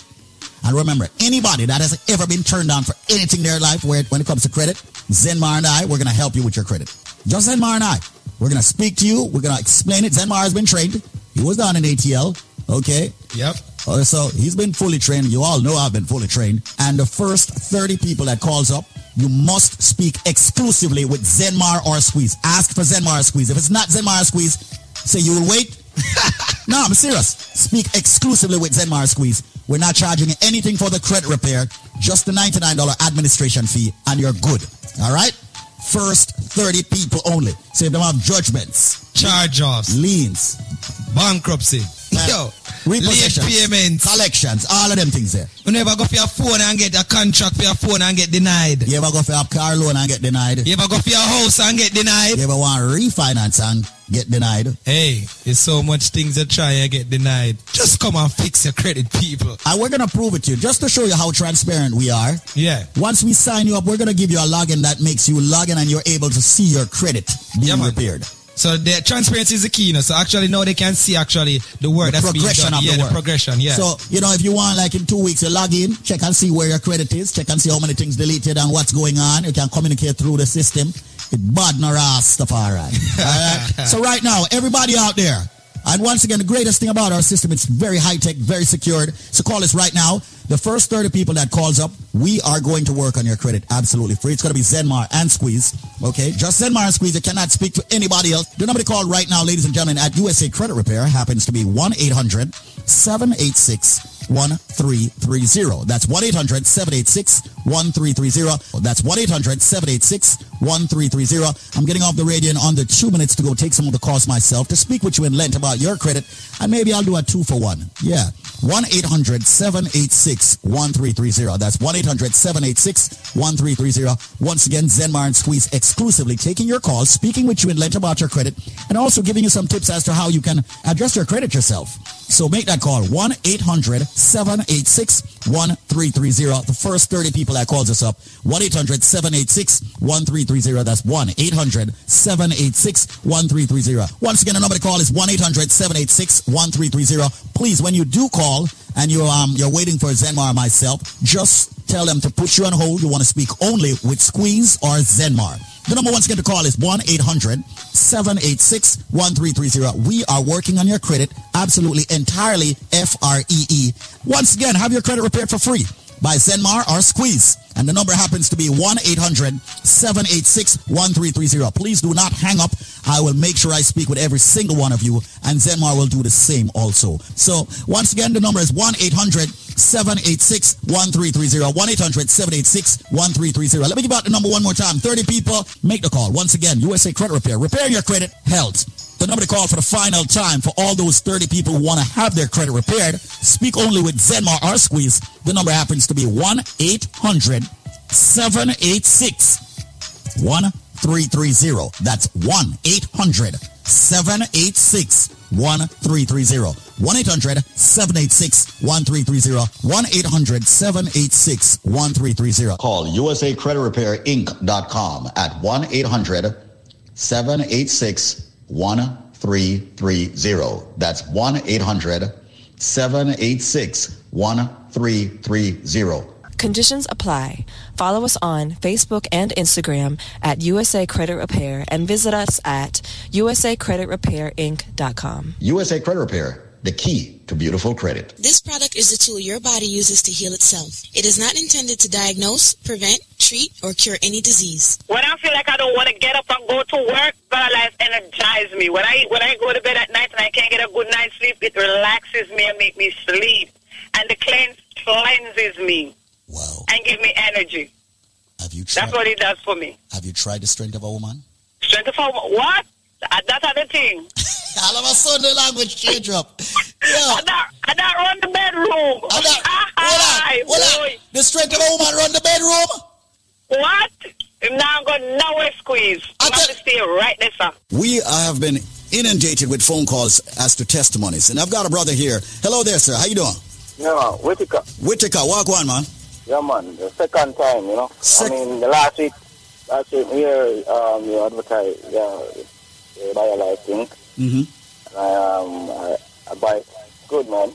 And remember, anybody that has ever been turned down for anything in their life where, when it comes to credit, Zenmar and I, we're going to help you with your credit. Just Zenmar and I. We're going to speak to you. We're going to explain it. Zenmar has been trained. He was down in ATL. Okay. Yep. Uh, so he's been fully trained. You all know I've been fully trained. And the first 30 people that calls up, you must speak exclusively with Zenmar or Squeeze. Ask for Zenmar or Squeeze. If it's not Zenmar or Squeeze, say you will wait. no, I'm serious. Speak exclusively with Zenmar or Squeeze. We're not charging anything for the credit repair, just the $99 administration fee, and you're good. All right? First 30 people only. So if they have judgments, charge-offs, liens, bankruptcy, yo, late payments, collections, all of them things there. You never go for your phone and get a contract for your phone and get denied. You ever go for a car loan and get denied? You ever go for your house and get denied? You ever want to refinance and get denied? Hey, there's so much things that try and get denied. Just come and fix your credit, people. And we're going to prove it to you just to show you how transparent we are. Yeah. Once we sign you up, we're going to give you a login that makes you log in and you're able to see your credit being repaired. So the transparency is the key, you know. So actually now they can see actually the work The that's being progression done. of yeah, the work. progression, yeah. So, you know, if you want, like in two weeks, you log in, check and see where your credit is, check and see how many things deleted and what's going on. You can communicate through the system. It bad no Rastafari. All right? So right now, everybody out there, and once again, the greatest thing about our system, it's very high-tech, very secured. So call us right now. The first 30 people that calls up, we are going to work on your credit absolutely free. It's going to be Zenmar and Squeeze. Okay? Just Zenmar and Squeeze. You cannot speak to anybody else. The number to call right now, ladies and gentlemen, at USA Credit Repair happens to be 1-800-786-1330. That's 1-800-786-1330. That's 1-800-786-1330. 1330. I'm getting off the radio in under two minutes to go take some of the calls myself to speak with you in length about your credit, and maybe I'll do a two for one. Yeah. 1-800-786-1330. That's 1-800-786-1330. Once again, Zenmar and Squeeze exclusively taking your calls, speaking with you in length about your credit, and also giving you some tips as to how you can address your credit yourself. So make that call, 1-800-786-1330. The first 30 people that calls us up, 1-800-786-1330. That's 1-800-786-1330. Once again, the number to call is 1-800-786-1330. Please, when you do call and you, um, you're waiting for Zenmar or myself, just tell them to put you on hold. You want to speak only with Squeeze or Zenmar. The number once again to call is 1-800-786-1330. We are working on your credit absolutely entirely F-R-E-E. Once again, have your credit repaired for free by Zenmar or Squeeze. And the number happens to be 1-800-786-1330. Please do not hang up. I will make sure I speak with every single one of you and Zenmar will do the same also. So once again, the number is 1-800-786-1330. 1-800-786-1330. Let me give out the number one more time. 30 people, make the call. Once again, USA Credit Repair. Repairing your credit, health. The number to call for the final time for all those 30 people who want to have their credit repaired. Speak only with Zenmar or Squeeze. The number happens to be 1-800-786-1330. That's 1-800-786-1330. 1-800-786-1330. 1-800-786-1330. Call USA Credit Repair Inc.com at 1-800-786-1330. That's 1-800-786-1330. Conditions apply. Follow us on Facebook and Instagram at USA Credit Repair and visit us at usacreditrepairinc.com. USA Credit Repair, the key to beautiful credit. This product is a tool your body uses to heal itself. It is not intended to diagnose, prevent, treat, or cure any disease. When I feel like I don't want to get up and go to work, God Life energizes me. When I when I go to bed at night and I can't get a good night's sleep, it relaxes me and make me sleep. And the cleanse cleanses me. Wow. And give me energy. Have you tried, That's what it does for me. Have you tried the strength of a woman? Strength of a what? Uh, That's other thing. All of a sudden the language change up. I don't, I don't run the bedroom. Aye, boy. The strength of a woman run the bedroom? What? I'm going nowhere squeeze. I have to stay right there, sir. We uh, have been inundated with phone calls as to testimonies. And I've got a brother here. Hello there, sir. How you doing? Yeah, Whitaker. Whitaker, walk one, man. Yeah, man. The second time, you know. I mean, the last week, last week here, um, you advertise, yeah, the BioLife thing. Mm-hmm. And I, um, I, I buy good, man.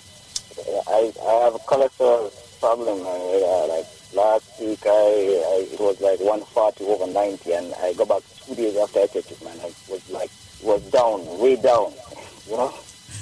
I, I have a cholesterol problem, man. Yeah, like last week, I, I it was like 140 over 90, and I go back two days after I took it, man. I was like, was down, way down, you know.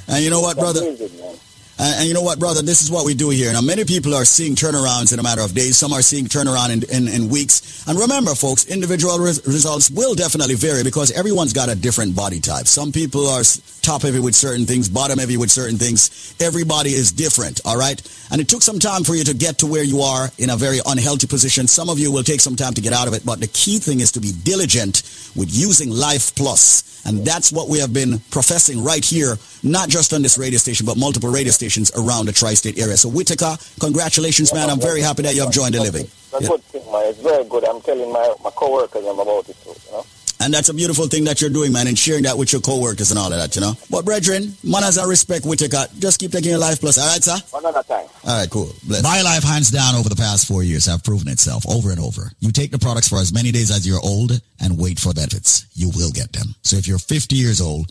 And you know what, brother? amazing, man. And, and you know what, brother? This is what we do here. Now, many people are seeing turnarounds in a matter of days. Some are seeing turnaround in, in, in weeks. And remember, folks, individual res- results will definitely vary because everyone's got a different body type. Some people are top heavy with certain things, bottom heavy with certain things. Everybody is different, all right? And it took some time for you to get to where you are in a very unhealthy position. Some of you will take some time to get out of it, but the key thing is to be diligent with using Life Plus. And that's what we have been professing right here, not just on this radio station, but multiple radio stations around the tri-state area. So Whitaker, congratulations, man. I'm very happy that you have joined the living. It's a Yeah. good thing, man. It's very good. I'm telling my, my co-workers them about it too, you know. And that's a beautiful thing that you're doing, man, and sharing that with your co-workers and all of that, you know. But brethren, manners and respect, Whitaker. Just keep taking your life plus. All right, sir? Another time. All right, cool. Bless. life, hands down, over the past four years have proven itself over and over. You take the products for as many days as you're old and wait for benefits. You will get them. So if you're 50 years old,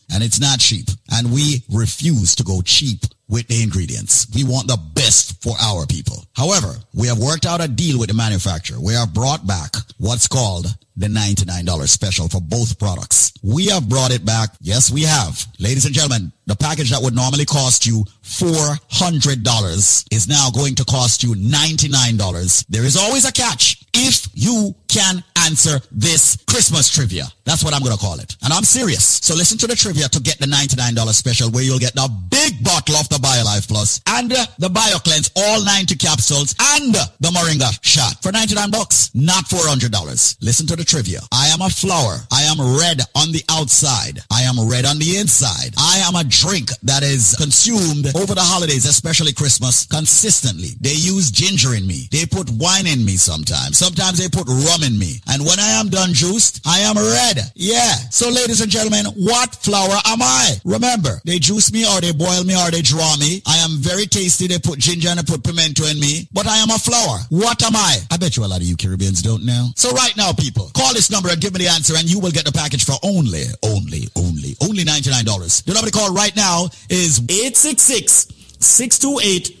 And it's not cheap. And we refuse to go cheap with the ingredients. We want the best for our people. However, we have worked out a deal with the manufacturer. We have brought back what's called the $99 special for both products. We have brought it back. Yes, we have. Ladies and gentlemen, the package that would normally cost you $400 is now going to cost you $99. There is always a catch if you can answer this Christmas trivia. That's what I'm going to call it. And I'm serious. So listen to the trivia to get the $99 special where you'll get the big bottle of the BioLife Plus and uh, the BioCleanse, all 90 capsules and uh, the Moringa shot for 99 bucks, not $400. Listen to the trivia. I am a flower. I am red on the outside. I am red on the inside. I am a drink that is consumed over the holidays, especially Christmas, consistently. They use ginger in me. They put wine in me sometimes. Sometimes they put rum in me. And when I am done juiced, I am red. Yeah. So ladies and gentlemen, what flower am I? Remember, they juice me or they boil me or they draw me. I am very tasty. They put ginger and they put pimento in me. But I am a flower. What am I? I bet you a lot of you Caribbeans don't know. So right now, people, call this number and give me the answer and you will get the package for only, only, only, only $99. The number to call right now is 866 628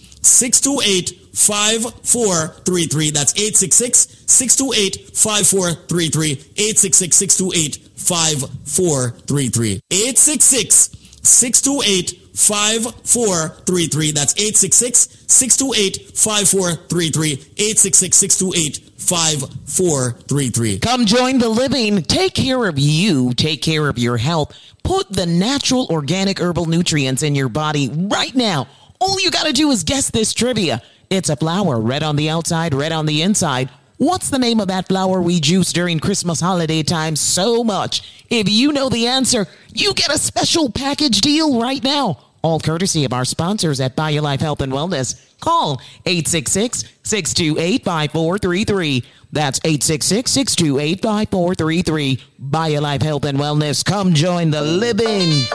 628 5433. That's 866 628 5433. 866 628 5433. 866 628 5433. That's 866 628 5433. 866 628 5433. Come join the living. Take care of you. Take care of your health. Put the natural organic herbal nutrients in your body right now. All you got to do is guess this trivia. It's a flower, red on the outside, red on the inside. What's the name of that flower we juice during Christmas holiday time so much? If you know the answer, you get a special package deal right now. All courtesy of our sponsors at BioLife Health and Wellness. Call 866-628-5433. That's 866-628-5433. BioLife Health and Wellness. Come join the living.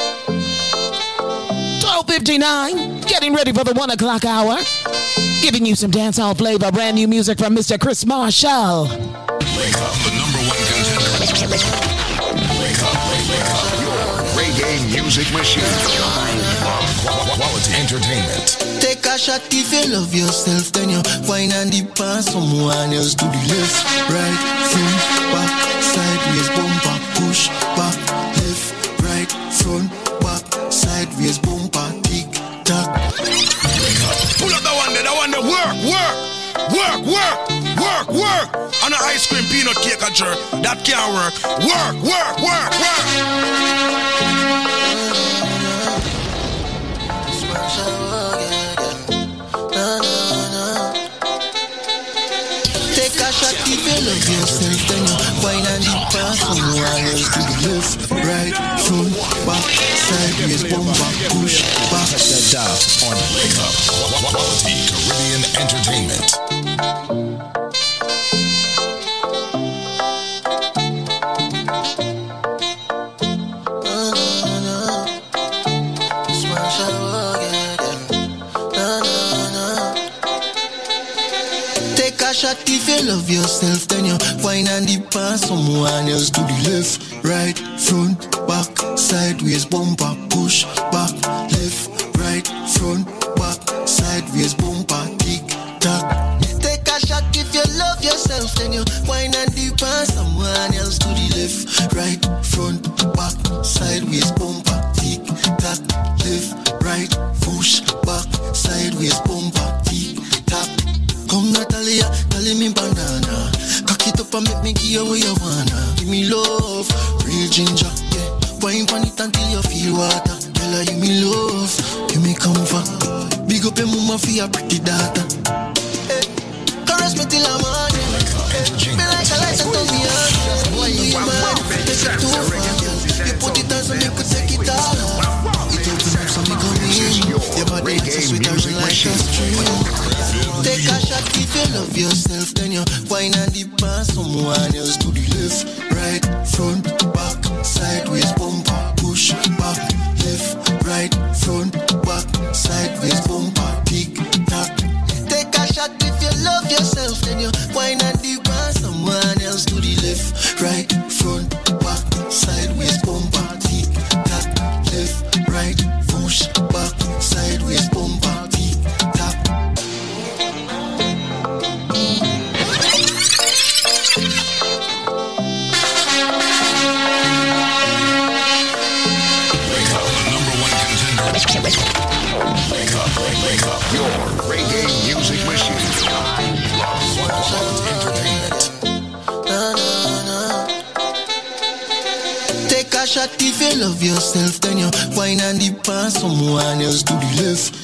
1259, getting ready for the one o'clock hour. Giving you some dancehall flavor, brand new music from Mr. Chris Marshall. Wake up, the number one contender. Wake up, wake up. Your reggae music machine. Quality entertainment. Take a shot if you love yourself, then you wine and dip on someone else to the left, right, front, back, sideways, bumper, push, Work, work, work, work, work, work. On a ice cream, peanut cake, and jerk. That can't work. Work, work, work, work. Take a shot if you love yourself, then you wine and dip on someone else to the left, right, front, back, sideways, bumper, push, back. The Dove on Wake Up. Quality Caribbean Entertainment. Take a shot if you love yourself, then you and someone else. To the left, right, front, back, sideways, bumper, push, back, left, right, front, back, sideways, bumper, shot if you love yourself, then you wine and dip on someone else to the left, right, front, back, sideways, bumper, tick, tock, left, right, push, back, sideways, bumper, tick, tock. Come Natalia, tell me banana. Cock it up and make me give you what you wanna. Give me love, real ginger, yeah. Wine on it until you feel water. Tell her you me love, give me comfort. Big up your mama for your pretty daughter. Hey, me till I'm on you. Be like a light turn me on. Why you mind? Take it too far. You put it on so me could take it all. It open up so me come in. Your body like a sweet and like a stream. Take a shot if you love yourself, then you wine and dip on someone else to the left, right, front, back, sideways, love yourself, then you wine and dip on someone else to the left,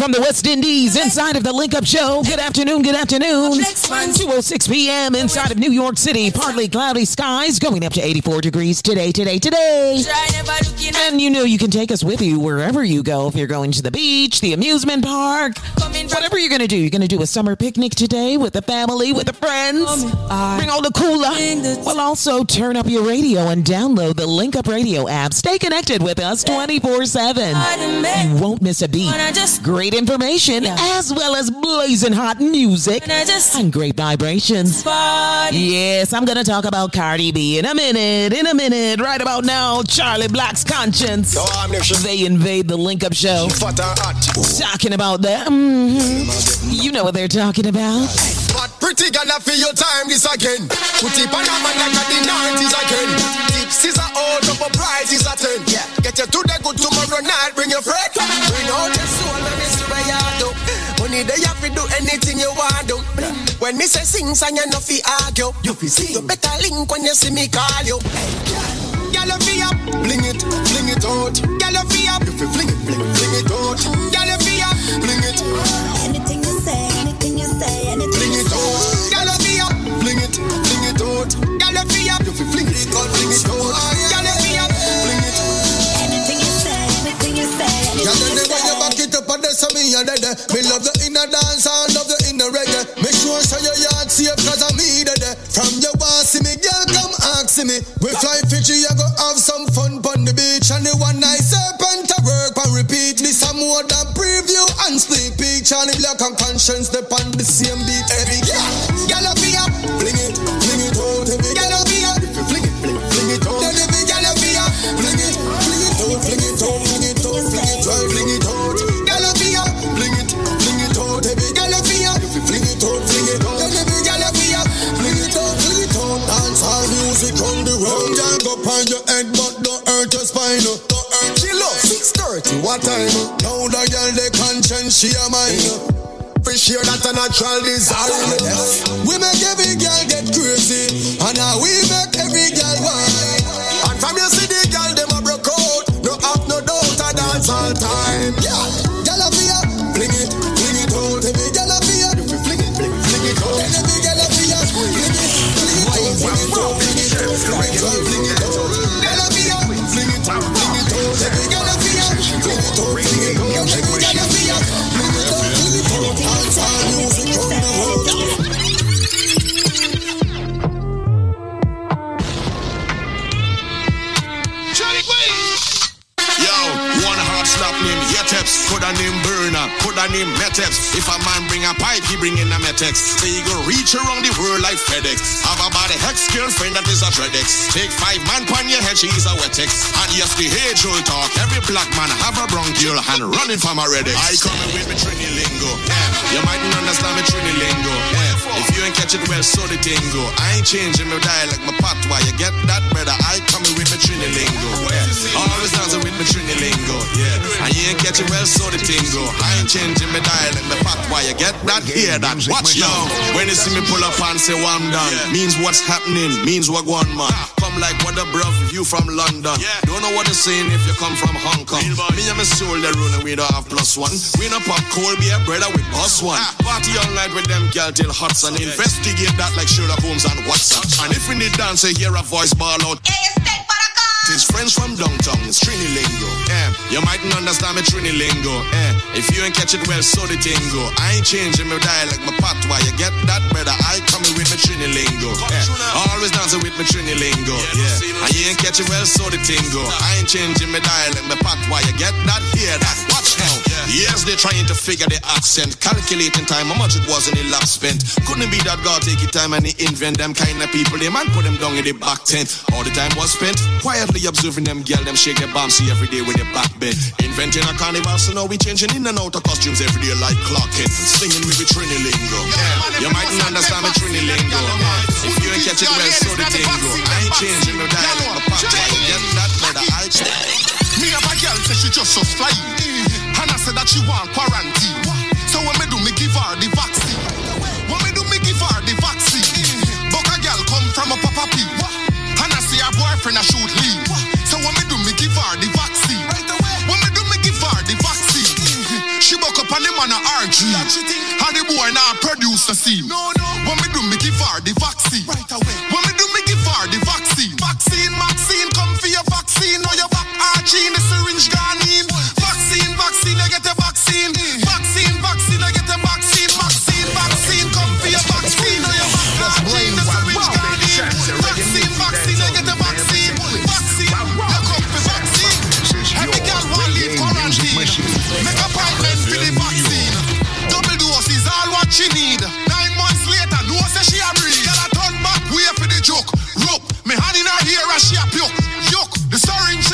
from the West Indies inside of the Link Up Show. Good afternoon, good afternoon. 2.06 p.m. inside of New York City. Partly cloudy skies going up to 84 degrees today, today, today. And you know you can take us with you wherever you go. If you're going to the beach, the amusement park, whatever you're going to do. You're going to do a summer picnic today with the family, with the friends. Bring all the cooler. Well, also turn up your radio and download the Link Up Radio app. Stay connected with us 24 7. You won't miss a beat. Great information as well as blazing hot music and great vibrations. Yes, I'm gonna talk about Cardi B in a minute. In a minute, right about now, Charlie Black's Konshens. They invade the link up show. Talking about that. mhm. You know what they're talking about. But pretty girl, I feel your time this again. Put it on a man like a the 90s again. Tips is a old up a price is a 10. Yeah. Get you to the good tomorrow night, bring your friend. Bring out your soul and Money they have to do anything you want to. When me say sing, song you know fi argue. You fi sing. You better link when you see me call you. Girl, you fi up, bling it, bling it out. Girl, you fi up, you fi fling it, fling it, fling it out. Girl, you fi up, bling it. Back it up and that's me dead. Eh. Me love the inner dance and love the inner reggae. Make sure so your yard safe cause I'm me dead. Eh. From your want see me, girl, come ask me. We fly Fiji, I go have some fun on the beach. And the one night serpent to work and repeat. This a more than preview and peek. Charlie Black and Konshens, on the same beat. Every girl, music on the road. Jump up on your head, but don't hurt your spine. Don't hurt your love. Six thirty, what time? Now the girl, the conscience, she a mine. For sure that's a natural desire. We make every girl get crazy, and now we make every girl whine. And from you see the girl, them a broke out. No up, no doubt, I dance all time. Yeah, brother named Metex. If a man bring a pipe, he bring in a Metex. So he go reach around the world like FedEx. Have a body hex girlfriend that is a Dreadex. Take five man pan your head, she is a Wetex. And yes, the age old talk. Every black man have a bronchial and running from a Redex. I coming with me Trini lingo. Yeah. You mightn't understand me Trini lingo. Yeah. If you ain't catch it well, so the tingo. I ain't changing my dialect, my patois. You get that, brother? I coming with me Trini lingo. Yeah. Always dancing with me Trini lingo. Yeah. And you ain't catching it well, so the tingo. I ain't changing my dialect, my patois. You get that? Hear that? Watch now. When you see me pull up and say, well, I'm done, means what's happening, means what one man. Come like what the bruv, you from London. Yeah. Don't know what you're saying if you come from Hong Kong. Me and my soul, they run and we don't have plus one. We no pop cold beer, brother, with us one. Party all night with them girl till hots and investigate that like Sherlock Holmes on WhatsApp. And if we need dance, I hear a voice ball out. His friends from downtown, it's Trini lingo. Yeah, you mightn't understand me Trini lingo. Yeah, if you ain't catch it well, so the tingo. I ain't changing my dialect, my patois. You get that, brother? I coming with me Trini lingo. Yeah, always dancing with me Trini lingo. Yeah, and you ain't catch it well, so the tingo. I ain't changing my dialect, my patois. You get that? Hear that? Watch now. Years they trying to figure the accent, calculating time, how much it was in the lap spent. Couldn't be that God take your time and he invent them kind of people. They man put them down in the back tent. All the time was spent quietly observing them girl, them shake their bum, see every day with their back bend. Inventing a carnival, so now we changing in and out of costumes every day like clocking. Singing with the Trini lingo. Yeah, you mightn't understand me Trini lingo. Yeah. If you ain't catch it well, so the tingo. I ain't changing no dialect, my pop, why you get that brother? I Me have a girl say she just so fly. And I said that she want quarantine. So when me do me give her the vaccine. When me do me give her the vaccine. But a girl come from a papa pee. And I see her boyfriend I shoot leave. A RG. The boy now produce a scene. No, no. When me do me give her the vaccine. Right away. When me do me give her the vaccine. Vaccine, vaccine, come for your vaccine. Now your back arching, the syringe gone in. Vaccine, vaccine, I get a vaccine. Vaccine, in her ear and she a puke. The syringe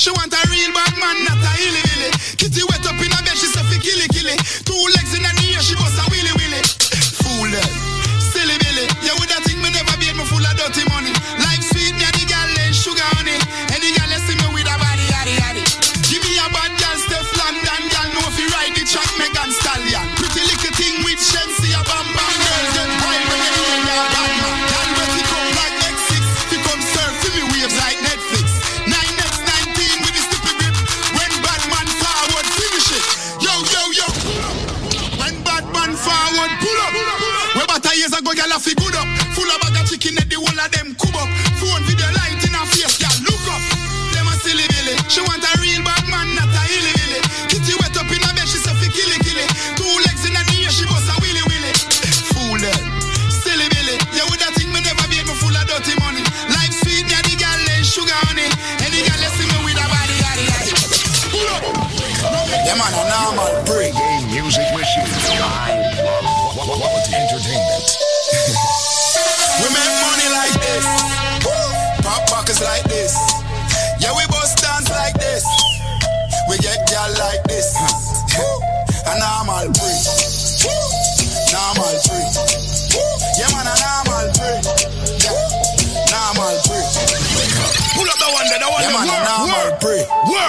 She want a real bad man, not a hilly billy. Kitty wet up in her bed, she say fi killy killy. Two legs in her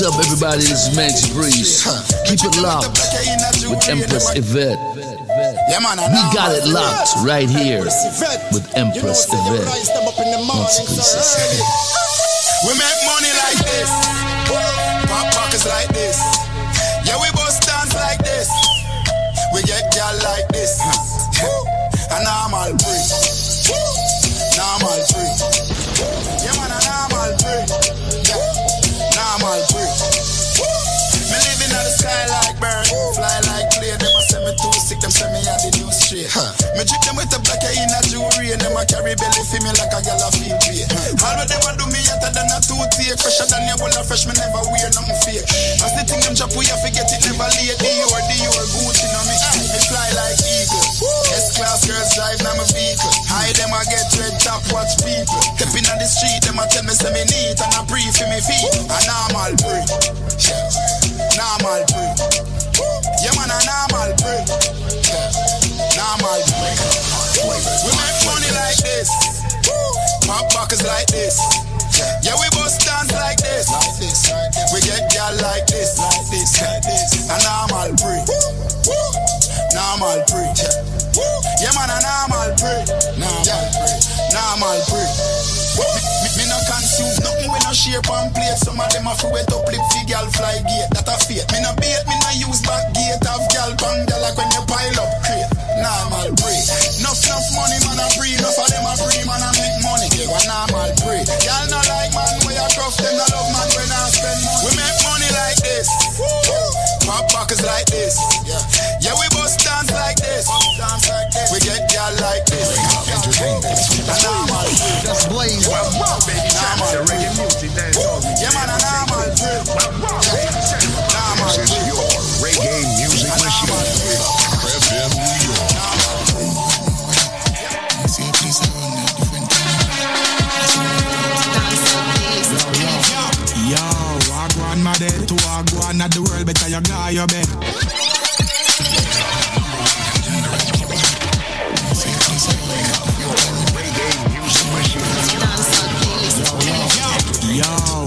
What's up, everybody? This is Manx Breeze. Keep it locked with Empress Yvette. We got it locked right here with Empress Yvette. Pieces. We make money like this. Pop pockets like this. Me drip them with the black in a jewelry. And them a carry belly for me like a gal a feel pain. All what them a do me hotter than a toothpick. Fresher than your bowl of fresh. Me never wear nothing fake. As the thing them chop, we have to get it never late. Dior, Dior, Gucci, no me. Me fly like eagle. S-class girls drive now my vehicle. High them I get red top, watch people. Stepping on the street, them a tell me say me neat and a brief for me feet. A normal breed. Normal breed. Yeah man, a normal breed. Normal. We make money like this. Pop pockets like this. Yeah, we bust dance like this. We get gal like this. Like this. A normal breed. Normal breed. Yeah, man, a normal breed. Normal breed. Me, no consume nothing we no shape and plate. Some of them a fi wet up lip fi gal fly gate. That a fate. Me no bait, me no use back gate. Have gal bang gal like when you pile up. Normal breed. Enough enough money man a breed. Enough of them a breed man a make money. Yeah, a normal breed. Y'all no like man where I rough. Them no love man when At the world, better you guy your bed. Yo,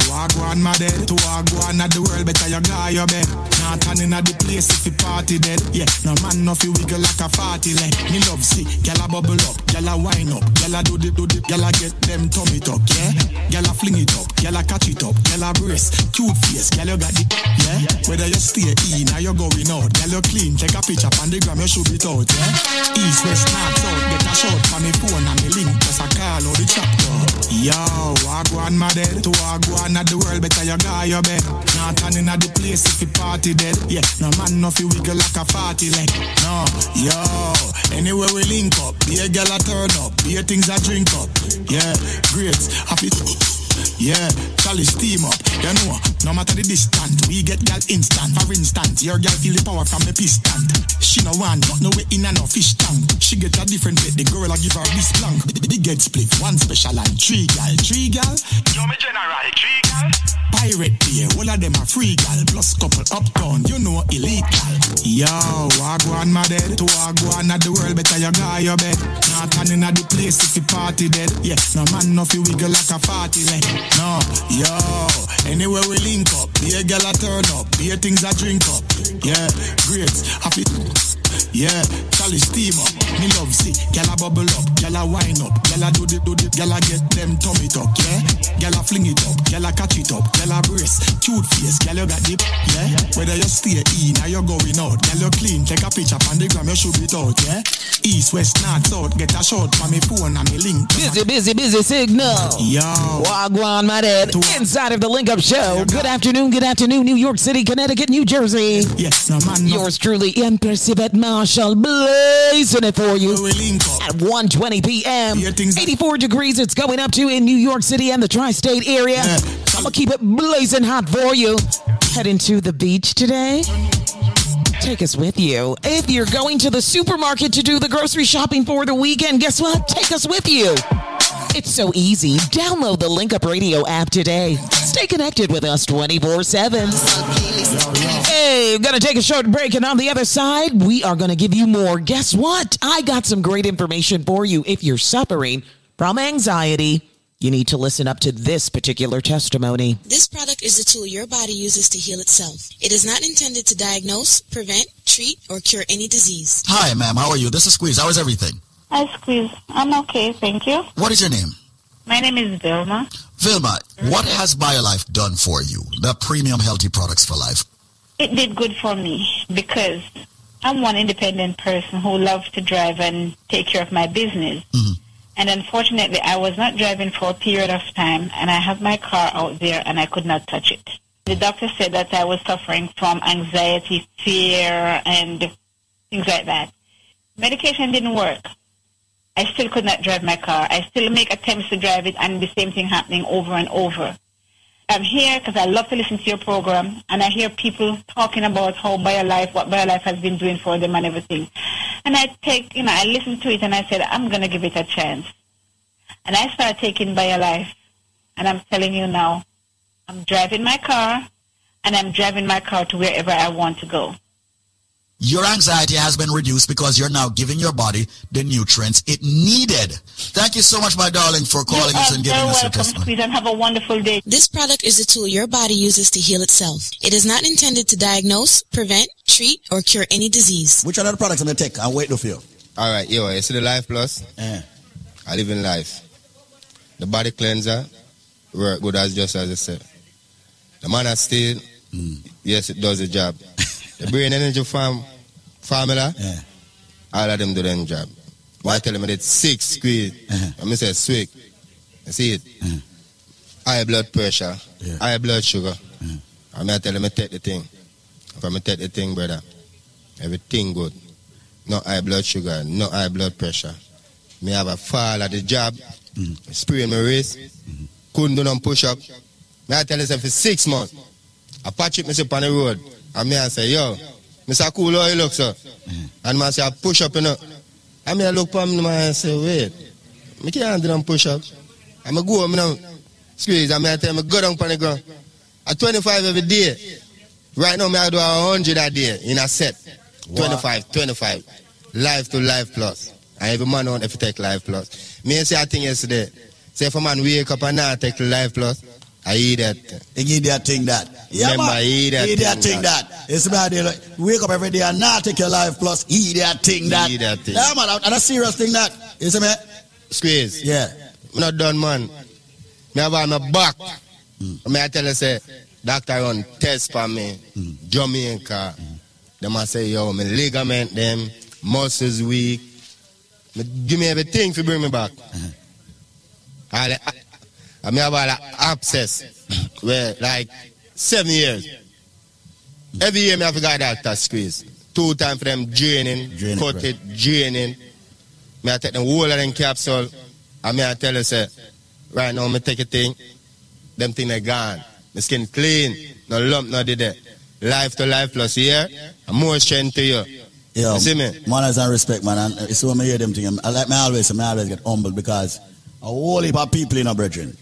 wagwan my dead. To wagwan at the world, better you guy your bed. Not turning at the place if you party dead. Yeah, no man no fi wiggle like a party leg. Me love see, gyal a bubble up, gyal a wine up, gyal a do the do the, gyal a get them tummy tuck, yeah. Gyal a fling it up, gyal a catch it up, gyal a brace, cute face, gyal you got the, yeah. Whether you stay in or you going out, gyal you clean, take a picture on the gram, you shoot it out, yeah. East, west, north, south, get a shot from me phone and me link, just a call out the chapter. Yo, wagwan my dead, to wagwan at the world, better you guy your bed. Not turning at the place if you party dead. Yeah, no man no feel wiggle like a party leg. No, yo, anywhere we link up, be a girl a turn up, be a things I drink up. Yeah, great, happy. Yeah, Charlie steam up. You know, no matter the distance, we get gal instant. For instance, your gal feel the power from the piston. She no want not no way in and no fish tank. She get a different bed, the girl a give her this blank. Big head split, one special and three gal, three gal. Yo, me general, three gal. Pirate beer, all of them are free gal. Plus couple uptown, you know elite gal. Yo, wagwan my dead. To wagwan at the world, better you guy your bed. Not turning at the place if you party dead. Yeah, no man no fi wiggle like a party leg. No, yo, anywhere we link up, be a gal a turn up, be a things I drink up. Yeah, great, happy. Yeah, Charlie steamer, me love see. Gyal a bubble up, gyal a wind up, gyal a do the do the, gyal a get them tummy tuck, yeah. Gyal a fling it up, gyal a catch it up, gyal a brace, cute face, you got dip, yeah. Whether you stay in or you're going out, you clean, take a picture on the gram, you should be out, yeah. East, west, north, south, get a shot from me phone and me link. Busy, busy, busy signal. Yo. Wagwan, my dad. Inside of the Link Up Show. Good afternoon, good afternoon, New York City, Connecticut, New Jersey. Yes, no man. No. Yours truly, Empress Yvette Marshall, blazing it for you at 1.20 p.m. 84 degrees it's going up to in New York City and the tri-state area. I'm going to keep it blazing hot for you. Heading to the beach today. Take us with you. If you're going to the supermarket to do the grocery shopping for the weekend, guess what? Take us with you. It's so easy. Download the Link Up Radio app today. Stay connected with us 24 7. Hey, to take a short break, and on the other side, we are to give you more. Guess what? I got some great information for you if you're suffering from anxiety. You need to listen up to this particular testimony. This product is the tool your body uses to heal itself. It is not intended to diagnose, prevent, treat, or cure any disease. Hi, ma'am. How are you? This is Squeeze. How is everything? Hi, Squeeze. I'm okay, thank you. What is your name? My name is Vilma. Vilma, what has BioLife done for you? The premium healthy products for life. It did good for me because I'm one independent person who loves to drive and take care of my business. Mm-hmm. And unfortunately, I was not driving for a period of time, and I have my car out there, and I could not touch it. The doctor said that I was suffering from anxiety, fear, and things like that. Medication didn't work. I still could not drive my car. I still make attempts to drive it, and the same thing happening over and over. I'm here because I love to listen to your program, and I hear people talking about how BioLife, what BioLife has been doing for them and everything. And I take, you know, I listened to it and I said, I'm going to give it a chance. And I started taking BioLife, and I'm telling you now, I'm driving my car, and I'm driving my car to wherever I want to go. Your anxiety has been reduced because you're now giving your body the nutrients it needed. Thank you so much, my darling, for calling us and giving You're us your welcome, testimony. Squeeze, and have a wonderful day. This product is a tool your body uses to heal itself. It is not intended to diagnose, prevent, treat, or cure any disease. Which other products I'm going to take? I'm waiting for you. All right, yo, you see the Life Plus? Yeah. I live in life. The body cleanser work good as just as I said. The man has steel, hmm. yes, it does the job. the brain energy farm formula, all of them do them job. Why I tell them I did six squeeze, and uh-huh. me say sweet. You see it? Uh-huh. High blood pressure, high blood sugar. Uh-huh. And me I tell them I take the thing. If I take the thing, brother, everything good. No high blood sugar, no high blood pressure. Me have a fall at the job, mm-hmm. sprain my wrist, mm-hmm. couldn't do no push up. Me I tell you say, for six months. I patch it myself on the road. And me I say, yo, Mr. Cool, how you look, sir? Mm-hmm. And man say, I push up, you know. And me I look for him and I say, wait, me can't do them push up. And me go home, you know, squeeze, and me I tell me, go down on the ground. At 25 every day. Right now, me I do a 100 a day in a set. 25, 25. Life to life plus. And every man on if you take life plus. Me say a thing yesterday. Say if a man wake up and not take life plus, I eat that. You eat that thing that. Yeah, Remember, man. eat that Eat that thing thing that. It's about they like, wake up every day and not take your life plus eat that thing that. Eat that thing. Yeah, man. And a serious thing that. You see me? Squeeze. Yeah. I'm not done, man. Me have on my back. Mm. Me I tell you, say, doctor run test for me, mm. Jamaica. Mm. Them I say, yo, my ligament, them, muscles weak. Me, give me everything to bring me back. Uh-huh. All the, I me have all the abscess, where like seven years. Every year me have to go to doctor squeeze. Two times for them draining, cut it, draining. Me I take the whole of them capsule. And me I tell you, say, right now me take a thing, them thing they gone. My skin clean, no lump, no did that. Life to life plus here, and more strength to you. Yeah, You see me? manners and respect, man. And it's when I hear them things. I like me always, me always get humbled because a whole heap of people in a brethren,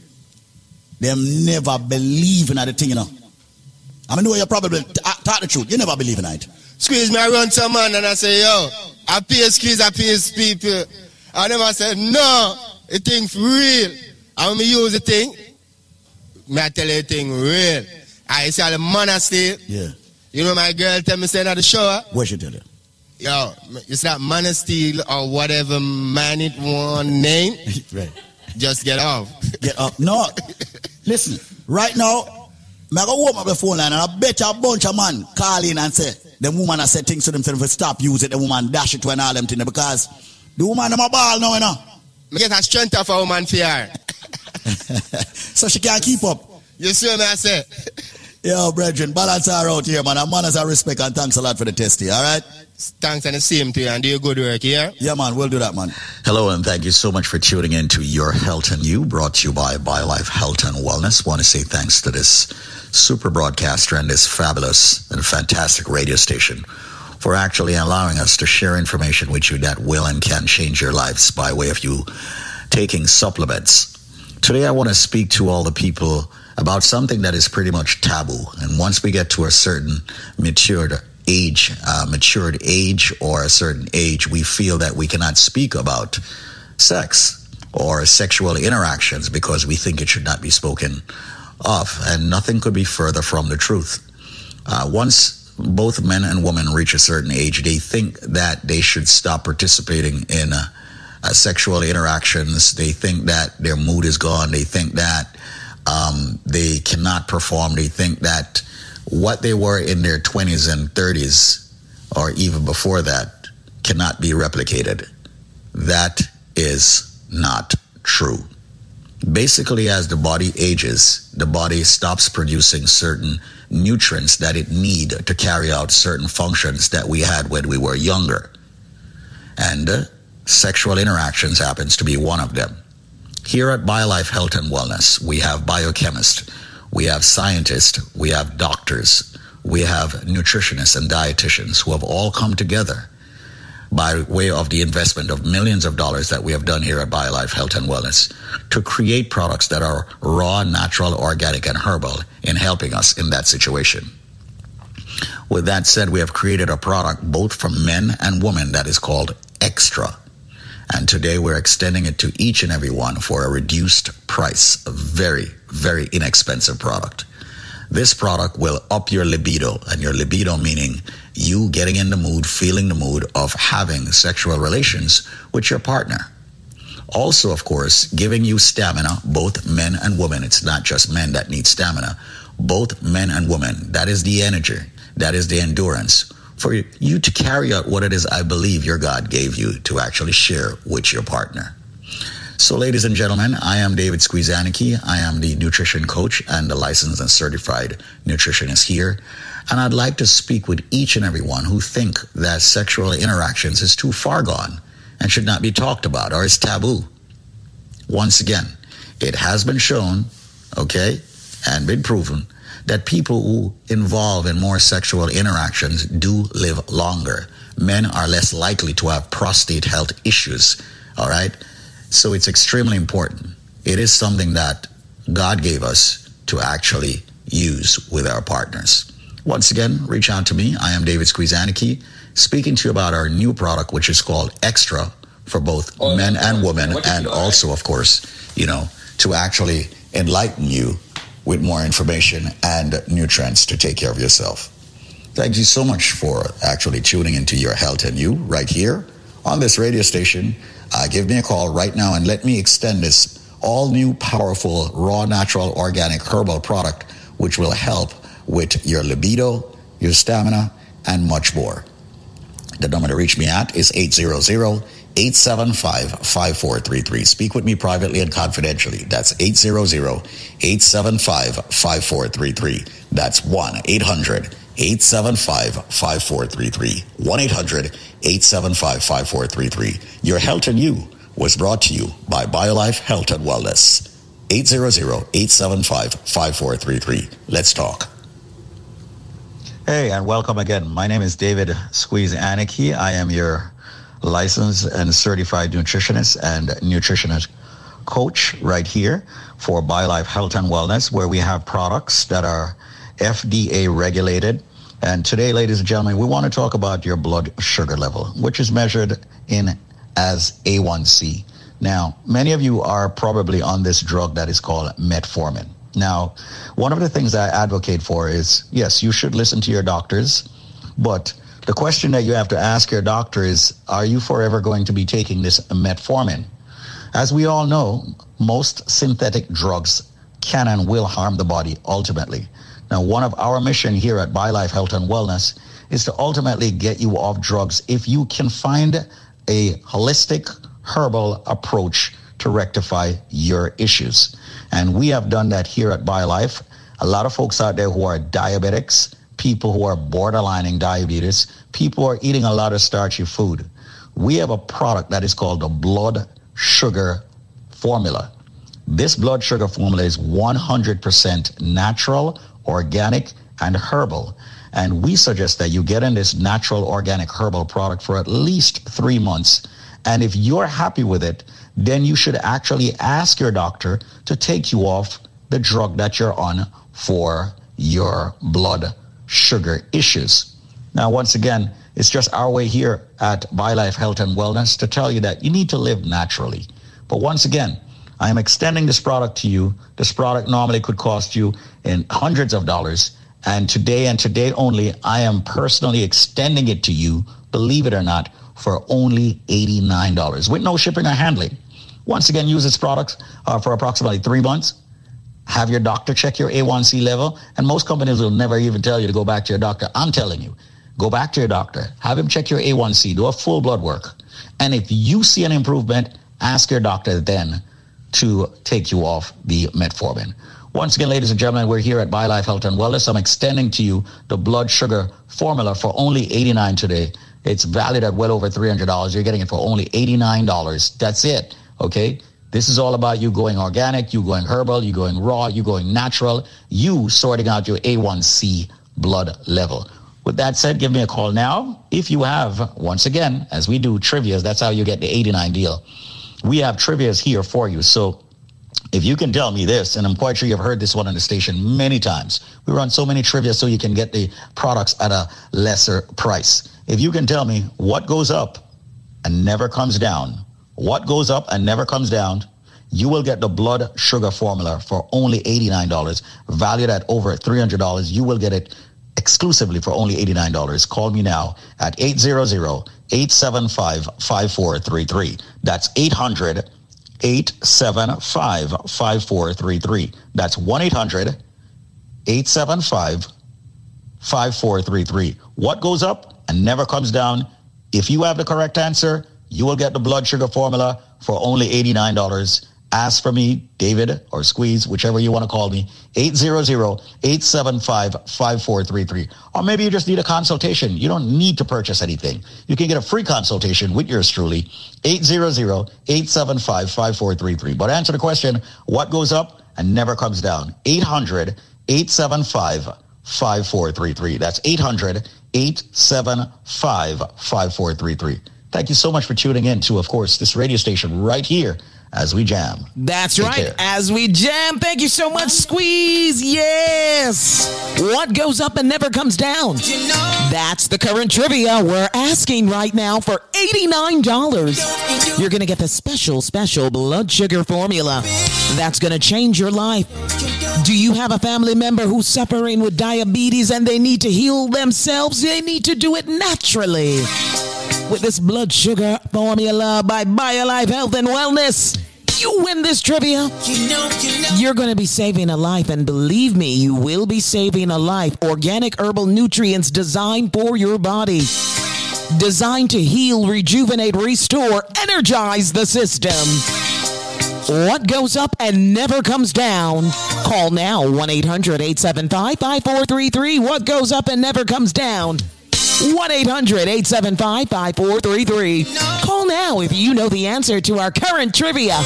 them never believe in the thing, you know. I mean, know you probably uh, talk the truth. You never believe in it. Squeeze me, I run some man and I say, yo, I pay squeeze, I pay people. And then I never said, no, the thing for real. And when me use the thing, me I tell you the thing real. I see all the still. Yeah. You know my girl tell me saying at the shower, What she tell you? Yo, it's that of steel or whatever man it one name. right. Just get off. Get up. No. Listen, right now, I go warm up the phone line and I bet you a bunch of man call in and say, the woman has said things to them, so stop use it, the woman dash it when all them things because the woman them a ball now, you know. Me get a strength of a woman for her. so she can't keep up. You see what I say? Yo, brethren, balance her out here, man. And manners and respect and thanks a lot for the testy, all right? Thanks and the same to you and do your good work here. Yeah, man, we'll do that, man. Hello, and thank you so much for tuning in to Your Health and You, brought to you by BioLife Health and Wellness. Want to say thanks to this super broadcaster and this fabulous and fantastic radio station for actually allowing us to share information with you that will and can change your lives by way of you taking supplements. Today, I want to speak to all the people about something that is pretty much taboo. And once we get to a certain matured age, uh, matured age or a certain age, we feel that we cannot speak about sex or sexual interactions because we think it should not be spoken of. And nothing could be further from the truth. Uh, once both men and women reach a certain age, they think that they should stop participating in uh, uh, sexual interactions. They think that their mood is gone. They think that um, they cannot perform. They think that what they were in their 20s and 30s, or even before that, cannot be replicated. That is not true. Basically, as the body ages, the body stops producing certain nutrients that it need to carry out certain functions that we had when we were younger. And uh, sexual interactions happens to be one of them. Here at BioLife Health and Wellness, we have biochemists, we have scientists, we have doctors, we have nutritionists and dietitians who have all come together by way of the investment of millions of dollars that we have done here at BioLife Health and Wellness to create products that are raw, natural, organic, and herbal in helping us in that situation. With that said, we have created a product both for men and women that is called Extra. And today we're extending it to each and every one for a reduced price, a very, very inexpensive product. This product will up your libido, and your libido meaning you getting in the mood, feeling the mood of having sexual relations with your partner. Also, of course, giving you stamina, both men and women. It's not just men that need stamina. Both men and women. That is the energy. That is the endurance for you to carry out what it is I believe your God gave you to actually share with your partner. So, ladies and gentlemen, I am David Squeezaniki. I am the nutrition coach and the licensed and certified nutritionist here. And I'd like to speak with each and every one who think that sexual interactions is too far gone and should not be talked about or is taboo. Once again, it has been shown, okay, and been proven that people who involve in more sexual interactions do live longer. Men are less likely to have prostate health issues, all right? So it's extremely important. It is something that God gave us to actually use with our partners. Once again, reach out to me. I am David Squeezaniki, speaking to you about our new product, which is called Extra for both oh, men and women, and also, of course, you know, to actually enlighten you with more information and nutrients to take care of yourself. Thank you so much for actually tuning into your health and you right here on this radio station uh, give me a call right now and let me extend this all new powerful raw natural organic herbal product which will help with your libido your stamina and much more the number to reach me at is 800-875-5433 speak with me privately and confidentially that's 800-875-5433 that's 1-800 875 5433. 1 800 875 5433. Your Health and You was brought to you by BioLife Health and Wellness. 800 875 5433. Let's talk. Hey, and welcome again. My name is David Squeeze Anarchy. I am your licensed and certified nutritionist and nutritionist coach right here for BioLife Health and Wellness, where we have products that are FDA regulated. And today, ladies and gentlemen, we want to talk about your blood sugar level, which is measured in as A1C. Now, many of you are probably on this drug that is called metformin. Now, one of the things I advocate for is yes, you should listen to your doctors, but The question that you have to ask your doctor is, are you forever going to be taking this metformin? As we all know, most synthetic drugs can and will harm the body ultimately. Now, one of our mission here at BioLife Health and Wellness is to ultimately get you off drugs if you can find a holistic herbal approach to rectify your issues. And we have done that here at BioLife. A lot of folks out there who are diabetics, people who are borderlining diabetes, people who are eating a lot of starchy food. We have a product that is called the blood sugar formula. This blood sugar formula is 100% natural, organic, and herbal. And we suggest that you get in this natural, organic, herbal product for at least three months. And if you're happy with it, then you should actually ask your doctor to take you off the drug that you're on for your blood sugar issues. Now, once again, it's just our way here at BioLife Health and Wellness to tell you that you need to live naturally. But once again, I am extending this product to you. This product normally could cost you in hundreds of dollars. And today and today only, I am personally extending it to you, believe it or not, for only $89 with no shipping or handling. Once again, use this product uh, for approximately three months. Have your doctor check your A1C level. And most companies will never even tell you to go back to your doctor. I'm telling you, go back to your doctor, have him check your A1C, do a full blood work. And if you see an improvement, ask your doctor then to take you off the metformin. Once again, ladies and gentlemen, we're here at BioLife Health and Wellness. I'm extending to you the blood sugar formula for only 89 today. It's valued at well over $300. You're getting it for only $89. That's it. Okay. This is all about you going organic, you going herbal, you going raw, you going natural, you sorting out your A1C blood level. With that said, give me a call now. If you have, once again, as we do trivias, that's how you get the 89 deal. We have trivias here for you. So if you can tell me this, and I'm quite sure you've heard this one on the station many times, we run so many trivia so you can get the products at a lesser price. If you can tell me what goes up and never comes down, what goes up and never comes down, you will get the blood sugar formula for only $89, valued at over $300. You will get it exclusively for only $89. Call me now at 800-875-5433. That's 800 875 5433. That's 1 800 875 5433. What goes up and never comes down? If you have the correct answer, you will get the blood sugar formula for only $89. Ask for me, David or Squeeze, whichever you want to call me, 800-875-5433. Or maybe you just need a consultation. You don't need to purchase anything. You can get a free consultation with yours truly, 800-875-5433. But answer the question, what goes up and never comes down? 800-875-5433. That's 800-875-5433. Thank you so much for tuning in to, of course, this radio station right here as we jam. That's Take right. care. As we jam. Thank you so much, Squeeze. Yes. What goes up and never comes down? That's the current trivia we're asking right now for $89. You're going to get the special, special blood sugar formula that's going to change your life. Do you have a family member who's suffering with diabetes and they need to heal themselves? They need to do it naturally with this blood sugar formula by BioLife Health and Wellness. You win this trivia. You're going to be saving a life, and believe me, you will be saving a life. Organic herbal nutrients designed for your body, designed to heal, rejuvenate, restore, energize the system. What goes up and never comes down? Call now 1 800 875 5433. What goes up and never comes down? 1 800 875 5433. Call now if you know the answer to our current trivia.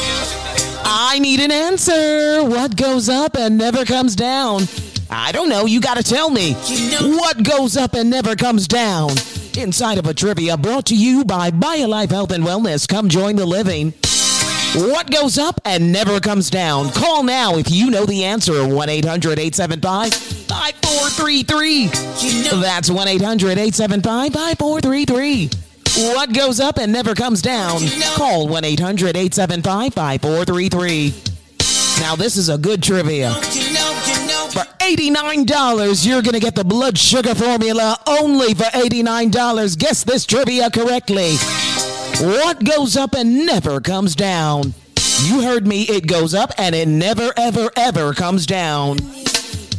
I need an answer. What goes up and never comes down? I don't know. You got to tell me. What goes up and never comes down? Inside of a trivia brought to you by BioLife Health and Wellness. Come join the living. What goes up and never comes down? Call now if you know the answer. 1 800 875 5433. That's 1 800 875 5433. What goes up and never comes down? Call 1 800 875 5433. Now, this is a good trivia. For $89, you're going to get the blood sugar formula only for $89. Guess this trivia correctly. What goes up and never comes down? You heard me, it goes up and it never, ever, ever comes down.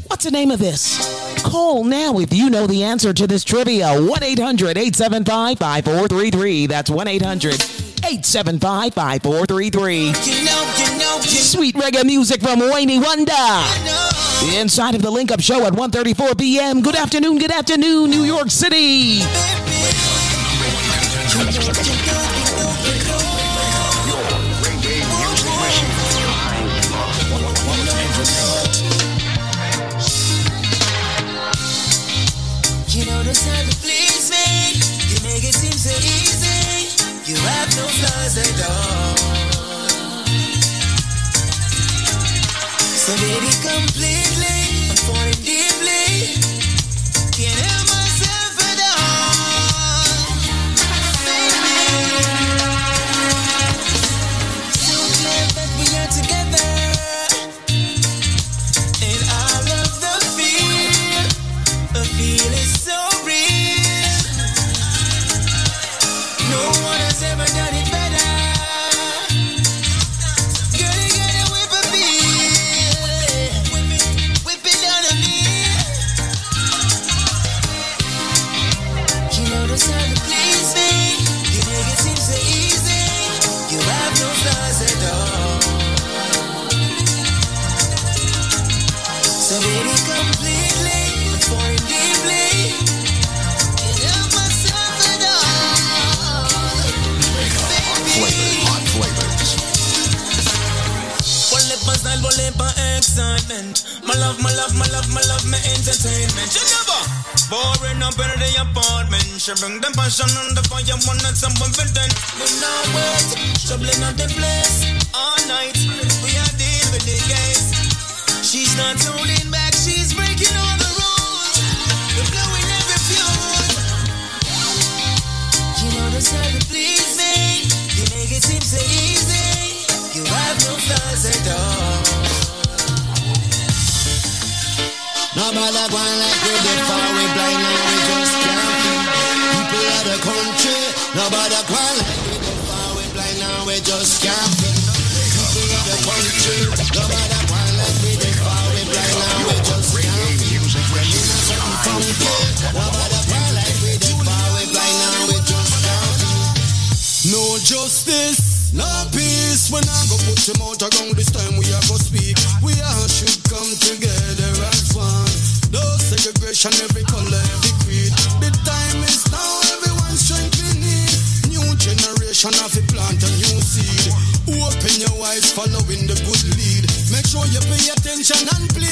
What's the name of this? Call now if you know the answer to this trivia. 1 800 875 5433. That's 1 800 875 5433. Sweet reggae music from Wayne Wonder. Inside of the Link Up Show at 1:34 p.m. Good afternoon, good afternoon, New York City. So baby, completely, boring up in the apartment. She bring the passion and the fire, one someone for then. We now wait, troubling at the place all night. We are dealing with the case. She's not holding back, she's breaking all the rules. We're blowing every fuse. You know the please me. You make it seem so easy. You have no flaws at all. Like we far blind we just. People of the country, nobody like we far blind we just. People of the country, nobody like we far blind we just nobody like we far blind we just. No justice, no peace. When I go put him out around this and please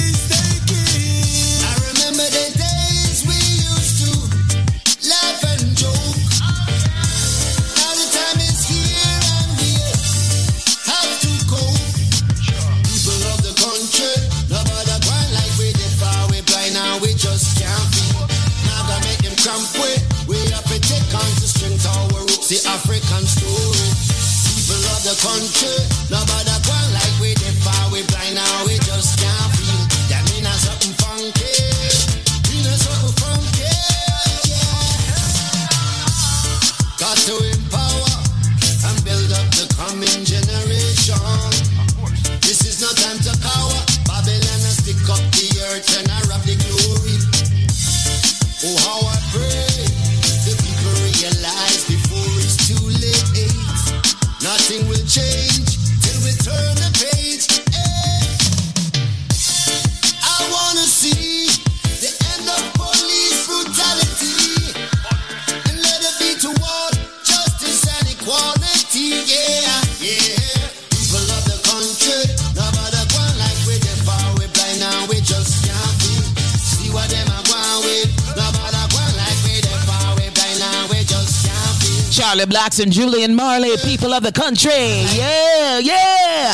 And Julian Marley, people of the country. Yeah, yeah.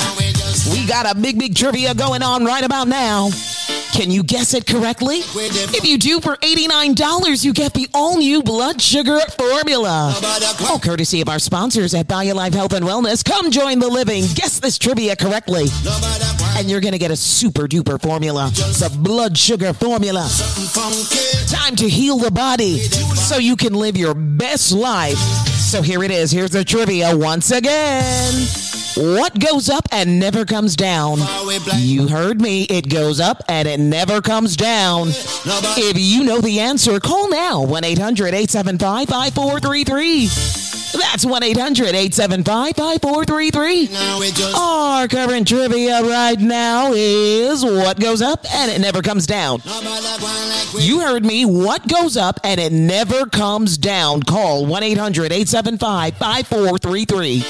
We got a big, big trivia going on right about now. Can you guess it correctly? If you do, for $89, you get the all new blood sugar formula. All courtesy of our sponsors at BioLife Health and Wellness. Come join the living. Guess this trivia correctly. and you're going to get a super duper formula, the blood sugar formula. Time to heal the body so you can live your best life. So here it is. Here's the trivia once again. What goes up and never comes down? You heard me. It goes up and it never comes down. If you know the answer, call now 1 800 875 5433. That's 1 800 875 5433. Our current trivia right now is what goes up and it never comes down. You heard me. What goes up and it never comes down? Call 1 800 875 5433.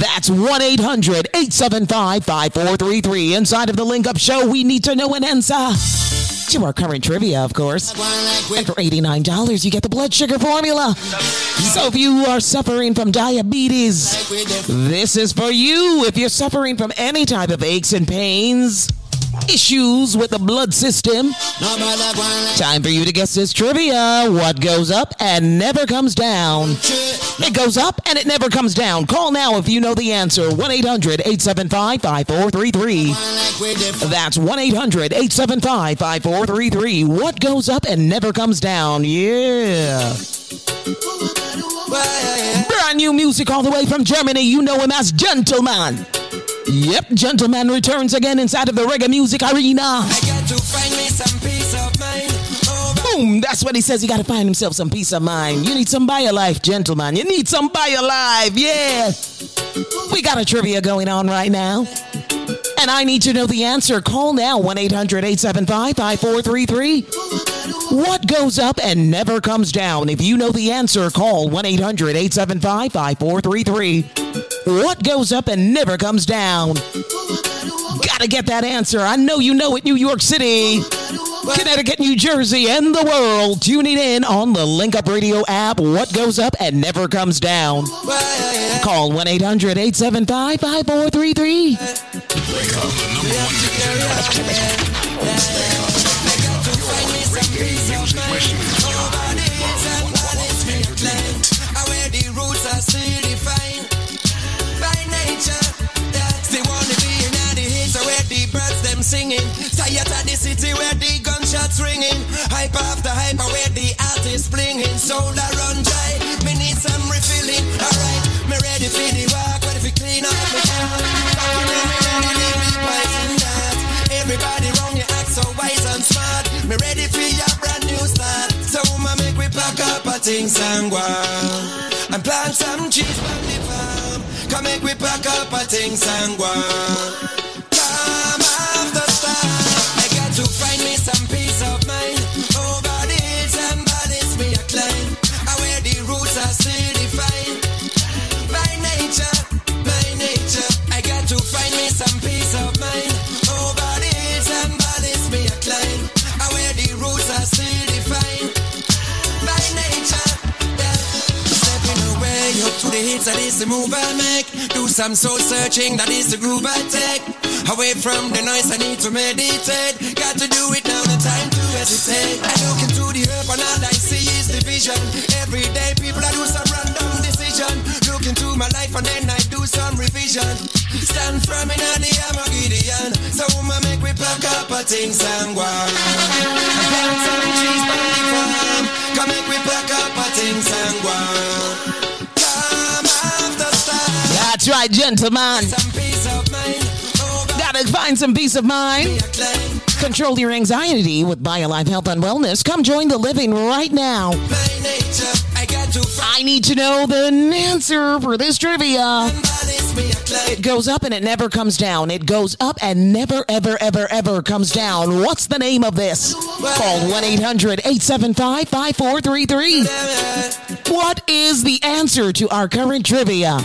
That's 1 800 875 5433. Inside of the Link Up Show, we need to know an answer to our current trivia, of course. And for $89, you get the blood sugar formula. So if you are suffering from diabetes, this is for you. If you're suffering from any type of aches and pains, issues with the blood system. Time for you to guess this trivia. What goes up and never comes down? It goes up and it never comes down. Call now if you know the answer. 1 800 875 5433. That's 1 800 875 5433. What goes up and never comes down? Yeah. Brand new music all the way from Germany. You know him as Gentleman. Yep, Gentleman returns again inside of the reggae music arena. Boom, that's what he says. He got to find himself some peace of mind. You need some by your life, gentleman. You need some by your life. Yeah. We got a trivia going on right now. And I need to know the answer. Call now 1 800 875 5433. What goes up and never comes down? If you know the answer, call 1 800 875 5433. What goes up and never comes down? Gotta get that answer. I know you know it, New York City, Connecticut, New Jersey, and the world. Tuning in on the Link Up Radio app. What goes up and never comes down? Call 1 800 875 5433. Singing, tired of the city where the gunshots ringing, hype after hype where the artist blinging, soul I run dry. Me need some refilling, alright. Me ready for the walk, ready for clean up my town. Everybody wrong, you act so wise and smart. Me ready for your brand new start. So ma make we pack up a go on. and plant some trees on the farm. Come make we pack up a things and the hits, that is the move I make. Do some soul searching, that is the groove I take. Away from the noise, I need to meditate. Got to do it now, the time to hesitate. I look into the earth and all I see is division. Every day, people I do some random decision. Look into my life and then I do some revision. Stand firm in the Armageddon. So, ma make we pack up a go on. Plant some the farm. Come make we pack up a things and That's right, gentlemen. Gotta find some peace of mind. Control your anxiety with BioLife Health and Wellness. Come join the living right now. I need to know the answer for this trivia. It goes up and it never comes down. It goes up and never, ever, ever, ever comes down. What's the name of this? Call 1 800 875 5433. What is the answer to our current trivia?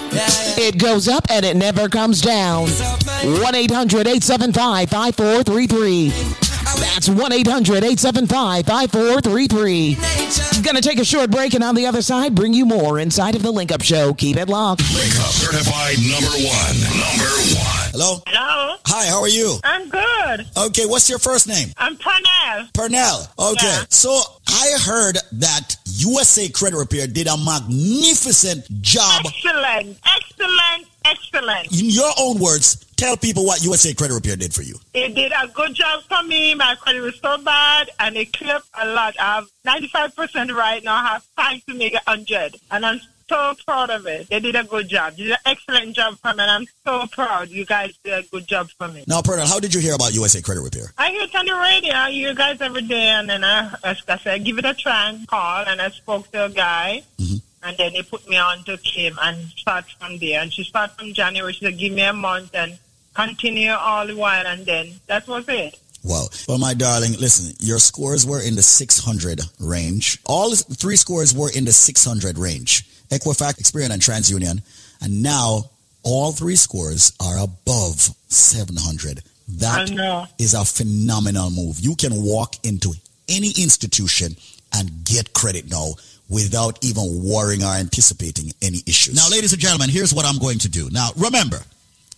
It goes up and it never comes down. 1 800 875 5433. That's 1 800 875 5433. Gonna take a short break and on the other side, bring you more inside of the Link Up Show. Keep it locked. Wake up. Certified number one. Number one. Hello? Hello. Hi, how are you? I'm good. Okay, what's your first name? I'm Pernell. Pernell. Okay. Yeah. So I heard that USA Credit Repair did a magnificent job. Excellent. Excellent. Excellent. In your own words, Tell people what USA Credit Repair did for you. It did a good job for me. My credit was so bad, and it cleared a lot. I have 95% right now. I have time to make it 100. And I'm so proud of it. They did a good job. They did an excellent job for me, and I'm so proud. You guys did a good job for me. Now, Pernell, how did you hear about USA Credit Repair? I hear it on the radio. I hear you guys every day, and then I, I said, give it a try and call, and I spoke to a guy. Mm-hmm. And then they put me on to Kim and start from there. And she started from January. She said, give me a month and continue all the while. And then that was it. Wow. Well, my darling, listen, your scores were in the 600 range. All three scores were in the 600 range. Equifax, Experian, and TransUnion. And now all three scores are above 700. That I know. is a phenomenal move. You can walk into any institution and get credit now without even worrying or anticipating any issues. Now, ladies and gentlemen, here's what I'm going to do. Now, remember,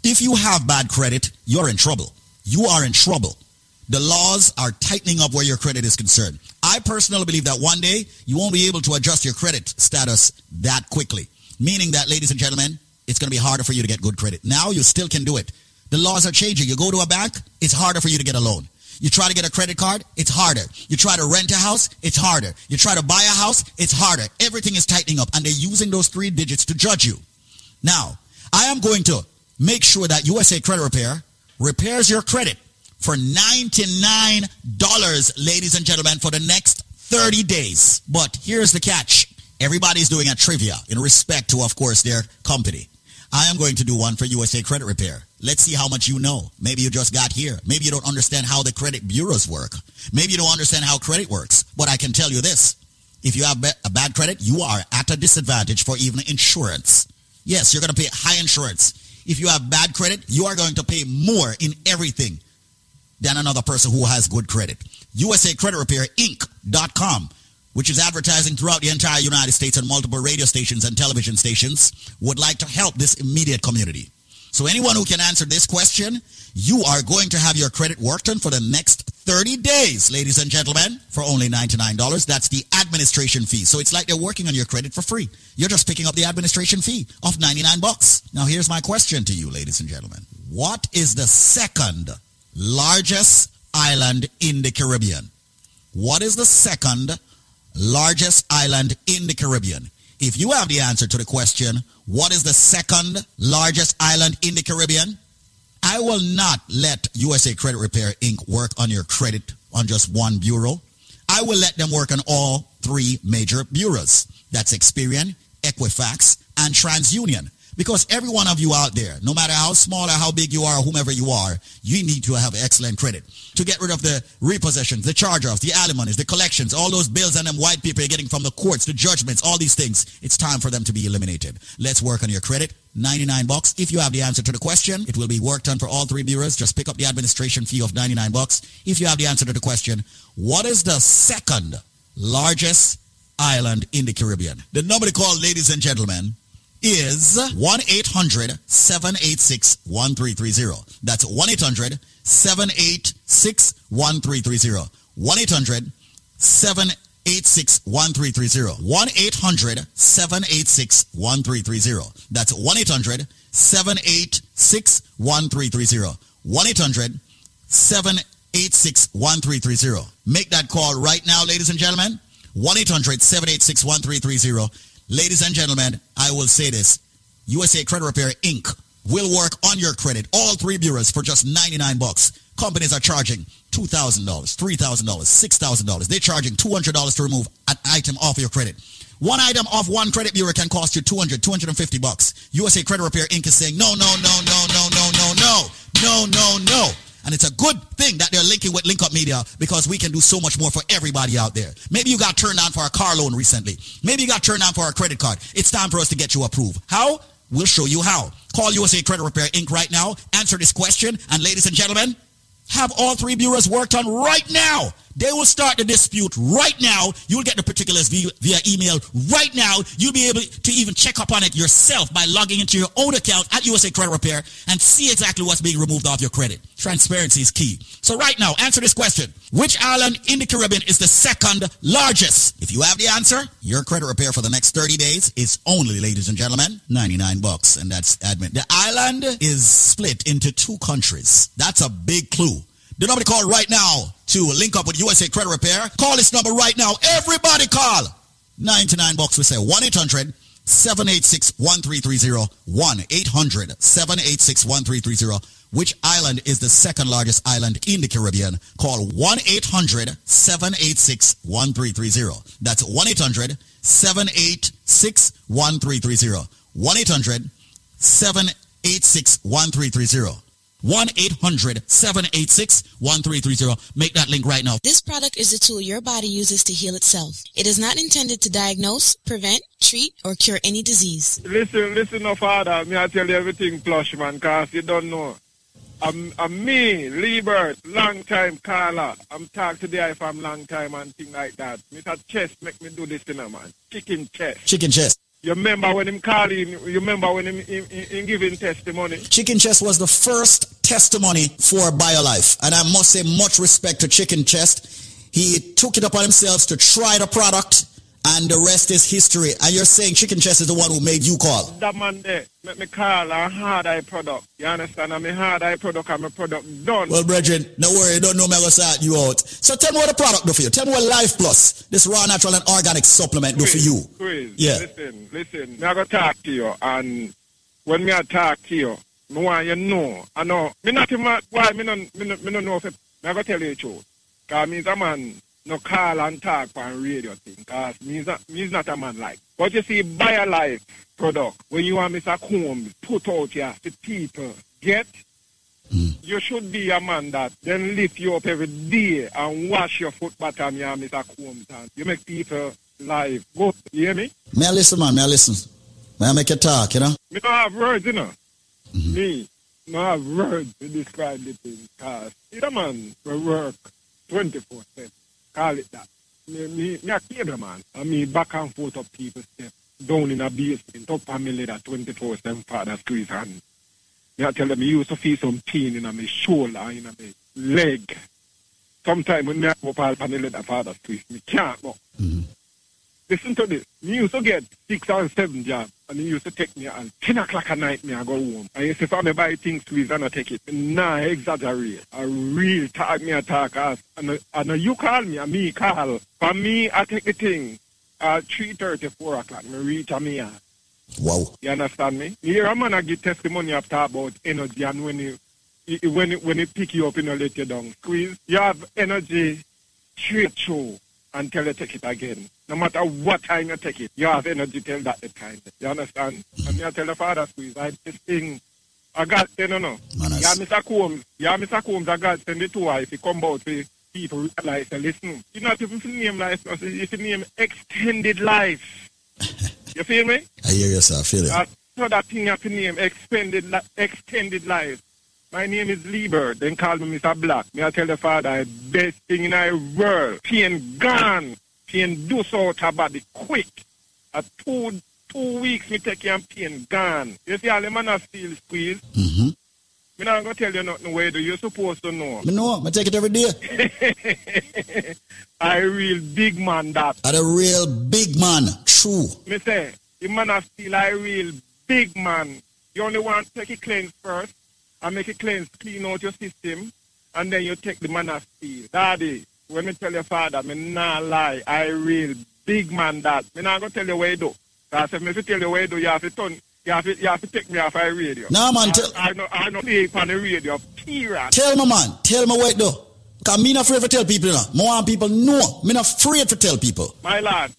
if you have bad credit, you're in trouble. You are in trouble. The laws are tightening up where your credit is concerned. I personally believe that one day you won't be able to adjust your credit status that quickly. Meaning that, ladies and gentlemen, it's going to be harder for you to get good credit. Now you still can do it. The laws are changing. You go to a bank, it's harder for you to get a loan. You try to get a credit card, it's harder. You try to rent a house, it's harder. You try to buy a house, it's harder. Everything is tightening up and they're using those three digits to judge you. Now, I am going to make sure that USA Credit Repair repairs your credit for $99, ladies and gentlemen, for the next 30 days. But here's the catch. Everybody's doing a trivia in respect to, of course, their company. I am going to do one for USA Credit Repair. Let's see how much you know. Maybe you just got here. Maybe you don't understand how the credit bureaus work. Maybe you don't understand how credit works. But I can tell you this. If you have a bad credit, you are at a disadvantage for even insurance. Yes, you're going to pay high insurance. If you have bad credit, you are going to pay more in everything than another person who has good credit. USA Credit Repair Inc.com, which is advertising throughout the entire United States and multiple radio stations and television stations, would like to help this immediate community. So anyone who can answer this question, you are going to have your credit worked on for the next 30 days, ladies and gentlemen, for only $99. That's the administration fee. So it's like they're working on your credit for free. You're just picking up the administration fee of 99 bucks. Now here's my question to you, ladies and gentlemen. What is the second largest island in the Caribbean? What is the second largest island in the Caribbean? If you have the answer to the question, what is the second largest island in the Caribbean? I will not let USA Credit Repair Inc. work on your credit on just one bureau. I will let them work on all three major bureaus. That's Experian, Equifax, and TransUnion. Because every one of you out there, no matter how small or how big you are or whomever you are, you need to have excellent credit. To get rid of the repossessions, the charge-offs, the alimonies, the collections, all those bills and them white people you're getting from the courts, the judgments, all these things, it's time for them to be eliminated. Let's work on your credit. 99 bucks. If you have the answer to the question, it will be worked on for all three bureaus. Just pick up the administration fee of 99 bucks. If you have the answer to the question, what is the second largest island in the Caribbean? The number to call, ladies and gentlemen, is 1-800-786-1330. That's 1-800-786-1330. 1-800-786-1330. 1-800-786-1330. That's 1-800-786-1330. 1-800-786-1330. Make that call right now, ladies and gentlemen. 1-800-786-1330. Ladies and gentlemen, I will say this. USA Credit Repair Inc. will work on your credit. All three bureaus for just 99 bucks. Companies are charging $2,000, $3,000, $6,000. They're charging $200 to remove an item off your credit. One item off one credit bureau can cost you 200, 250 bucks. USA Credit Repair Inc. is saying, no, no, no, no, no, no, no, no, no, no, no. And it's a good thing that they're linking with Link Up Media because we can do so much more for everybody out there. Maybe you got turned down for a car loan recently. Maybe you got turned down for a credit card. It's time for us to get you approved. How? We'll show you how. Call USA Credit Repair Inc. right now. Answer this question. And ladies and gentlemen, have all three bureaus worked on right now. They will start the dispute right now. You'll get the particulars via, via email right now. You'll be able to even check up on it yourself by logging into your own account at USA Credit Repair and see exactly what's being removed off your credit. Transparency is key. So right now, answer this question. Which island in the Caribbean is the second largest? If you have the answer, your credit repair for the next 30 days is only, ladies and gentlemen, 99 bucks. And that's admin. The island is split into two countries. That's a big clue. The number to call right now to link up with USA Credit Repair. Call this number right now. Everybody call. 99 bucks. We say 1-800 786-1330. 1-800-786-1330. Which island is the second largest island in the Caribbean? Call 1-800-786-1330. That's 1-800-786-1330. 1-800-786-1330. 1-800-786-1330. Make that link right now. This product is a tool your body uses to heal itself. It is not intended to diagnose, prevent, treat, or cure any disease. Listen, listen, no father. Me I tell you everything plush, man, cause you don't know. I'm, I'm me, Liebert, long time caller. I'm talk to the from long time and thing like that. Me, Mr. Chest make me do this thing, man. Chicken chest. Chicken chest. You remember when him calling, you remember when him, him, him, giving testimony? Chicken Chest was the first testimony for BioLife. And I must say much respect to Chicken Chest. He took it upon himself to try the product and the rest is history. And you're saying Chicken Chest is the one who made you call. That man there, make me call a hard eye product. You understand? I'm a hard eye product, I'm a product done. Well, brethren, no worry, don't know me, I'm you out. So tell me what the product do for you. Tell me what Life Plus, this raw, natural, and organic supplement do for you. Chris, Yeah. listen, listen. Me I go talk to you, and when me I talk to you, me want you know. I know. Me not even why me no me no, me no know if me I go tell you the truth. Cause me a man no call and talk on radio thing. Cause me is not me is not a man like. But you see, BioLife product when you are Mr. Combs put out here to people get. Hmm. You should be a man that then lift you up every day and wash your foot bottom here, Mr. Combs. And you make people life go. You hear me? May I listen, man? May I listen? May I make you talk, you know? Me don't have words, you know. Mm-hmm. Me, no have words to describe the thing. Cause it's a man will work 24 7. Call it that. Me, me, me a man. I mean, back and forth up people's step. Down in a basement, up on me ladder 24 7 father squeeze hand. Me I tell them, me used to feel some pain in my shoulder, in my leg. Sometimes when me up all on the ladder father squeeze, me can't go. Mm-hmm. Listen to this. Me used to get six or seven jobs, and he used to take me at 10 o'clock at night, me I go home. And he say, if I buy things squeeze and I take it. Nah, I exaggerate. I real talk me a talk as. And, and you call me, and me call. For me, I take the thing at 3.30, 4 o'clock. Me reach a me house. Wow. You understand me? Here I'm going to give testimony after about energy and when you he- he- when it, when it pick you up, you know, let you down. Squeeze. You have energy straight through until you take it again. No matter what time you take it, you have energy till that the time. You understand? And I tell the father squeeze, I this thing I got you know no. Yeah, Mr. Combs. Yeah, Mr. Combs, I got send it to her if he come out for people realize and listen. You not even name life, it's a name extended life. you feel me? I hear you, sir. I feel it. Uh, so that thing to name extended li- extended life. My name is Lieber, then call me Mr. Black. Me I tell the father, i best thing in our world. Pain gone. Pain do so out her body quick. A two two weeks me take your pain gone. You see all the man a still squeeze. Mm-hmm. Me not gonna tell you nothing where do you supposed to know. Me know. I take it every day. I real big man that. At a real big man. True. Me say, the man a still a real big man. You only want to take it cleanse first and make it cleanse, clean out your system, and then you take the man of steel. Daddy, when me tell your father, me nah lie, I real big man that. Me not gonna tell you what you do. Because if me fi tell you what you do, you have to turn, you have to, you have to take me off our radio. Nah, man, I, tell- I know, I know play on the radio, period. Tell me, man. Tell me what do. Because me not afraid to tell people, you know. Want people know. Me not afraid to tell people. My lad,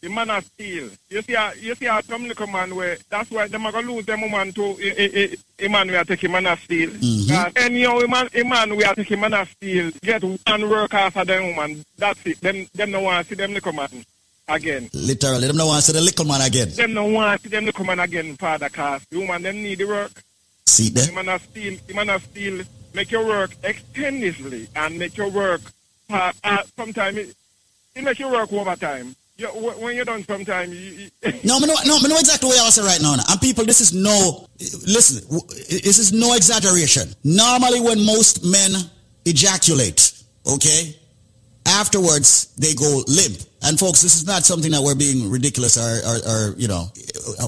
the man of steel. You see, uh, you see, uh, some little man where that's why them are gonna lose them woman to a, a, a, a man we are taking man of steel. Uh, anyhow, a man, a man we are taking man of steel get one work after them woman. That's it. Them, them no want to see them little man again. Literally. Them no want to see the little man again. Them no want to see them little man again, father, cause the woman them need the work. See there? The man of steel, the man of steel make your work extensively and make your work uh, uh, sometimes it, it make you work overtime. You, when you're done sometime, you, you No, me know, no, know exactly what I was saying right now. And people, this is no, listen, this is no exaggeration. Normally when most men ejaculate, okay, afterwards they go limp. And folks, this is not something that we're being ridiculous or, or, or you know,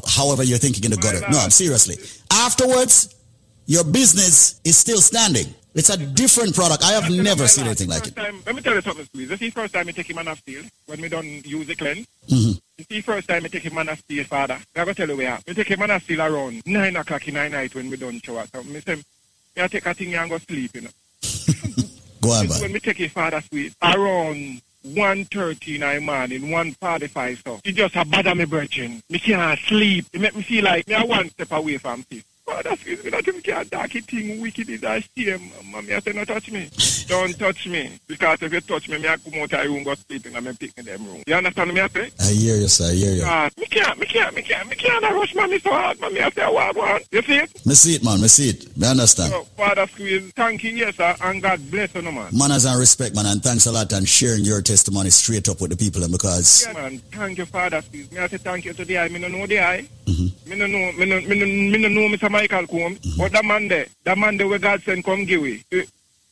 however you're thinking in the gutter. No, I'm seriously. Afterwards, your business is still standing. It's a different product. I have never seen anything like it. time, let me tell you something, Squeeze. This is the first time I take him man of steel when we done use the cleanse. Mhm. This is the first time I take him man of steel, father. I go tell you where. I take him man of steel around 9 o'clock in the night when we done shower. So me say, I take a thing and go sleep, you know. Go on, man. when we take his father sweet around 1.30 in the morning, 1.45 so. He just a bother me brethren. Me can't sleep. It make me feel like me a one step away from sleep. Father squeeze me that him can't dark it thing wicked is I shame. Mommy I say no touch me. Don't touch me. Because if you touch me, me I come out of the room go sleep and I pick them room. You understand me I say? I hear you, sir. I hear you. Ah, me can't, me can't, me can't, me can't rush mommy so hard. Mommy I say what want. You see it? Me see it, man. Me see it. Me understand. So, Father squeeze, thank you, yes sir, and God bless you, no man. Manners and respect, man, and thanks a lot and sharing your testimony straight up with the people and because Yeah, man. Thank you, Father. Please. Me I say thank you to the eye. Me no know the eye. Me no know. Me no. Me no. Me no know Mr. Michael Combs. But that man there, that man there, where God send come give. Eh,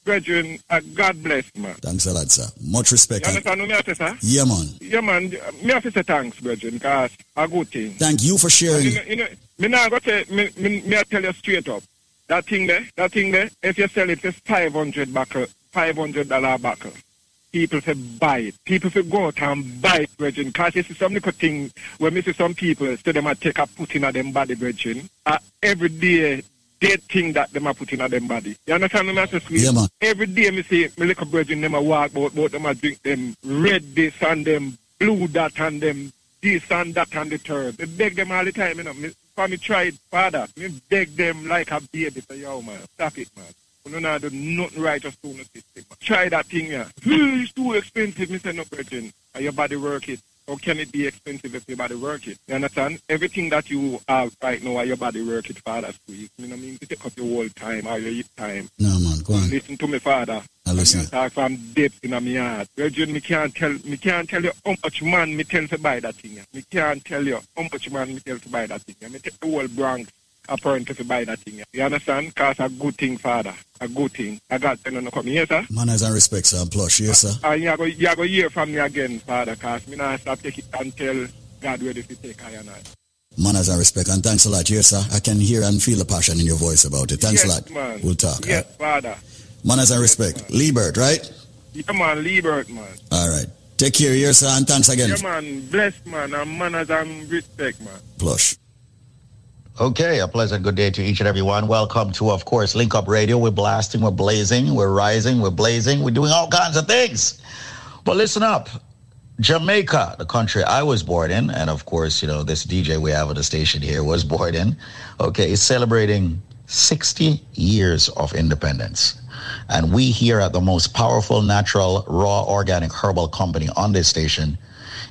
Brethren, uh, God bless, man. thanks a lot, sir. Much respect. You understand what I say, sir? yeah, man. Yeah, man. Me have to say thanks, brethren, because a good thing. Thank you for sharing. You know, you know, me now go say, me, me, me I tell you straight up. That thing there, that thing there, if you sell it it's 500 buckle, 500 dollar buckle, people say buy it. People say go out and buy it, brethren. Because you see some little thing, when me see some people, say them a take a put in a them body, brethren. Uh, every day, dead thing that them a put in a them body. You understand what I'm saying? Yeah, man. Every day me see me little brethren, them a walk out, but them a drink them red this and them blue that and them this and that and the third. Me beg them all the time, you know. Me, for me try it, father. Me beg them like a baby. Say, yo, man, stop it, man. You know, not do nothing right just to the system. Try that thing, yeah. "Hmm, It's too expensive. Mr. no, brethren. Are your body work it? Or can it be expensive if your body work it? You understand? Everything that you have right now, are your body work it, father, squeeze. You know what I mean? You take up your whole time or your time. No, man. Go on. Listen to me, father. I listen. I talk from depth in my heart. Virgin, me can't tell me can't tell you how much man me tell to buy that thing. yeah. Me can't tell you how much man me tell to buy that thing. yeah. Me take the whole Bronx apparently to buy that thing. yeah. You understand? Cause a good thing, father. A good thing. I got to know come here, sir. Manners and respect, sir. And plush. Yes, sir. And you go you go hear from me again, father, cause me not stop take it until God ready to take I and I. Manners and respect. And thanks a lot. Yes, sir. I can hear and feel the passion in your voice about it. Thanks yes, a lot. Man. We'll talk. Yes, father. Manners and respect. Liebert, right? Yeah, man, Liebert, man. All right. Take care, yes, sir. And thanks again. Yeah, man, blessed, man, and manners and respect, man. Plush. Okay, a pleasant good day to each and every one. Welcome to, of course, Link Up Radio. We're blasting, we're blazing, we're rising, we're blazing, we're doing all kinds of things. But listen up. Jamaica, the country I was born in, and of course, you know, this DJ we have at the station here was born in, okay, is celebrating 60 years of independence. And we here at the most powerful natural, raw, organic herbal company on this station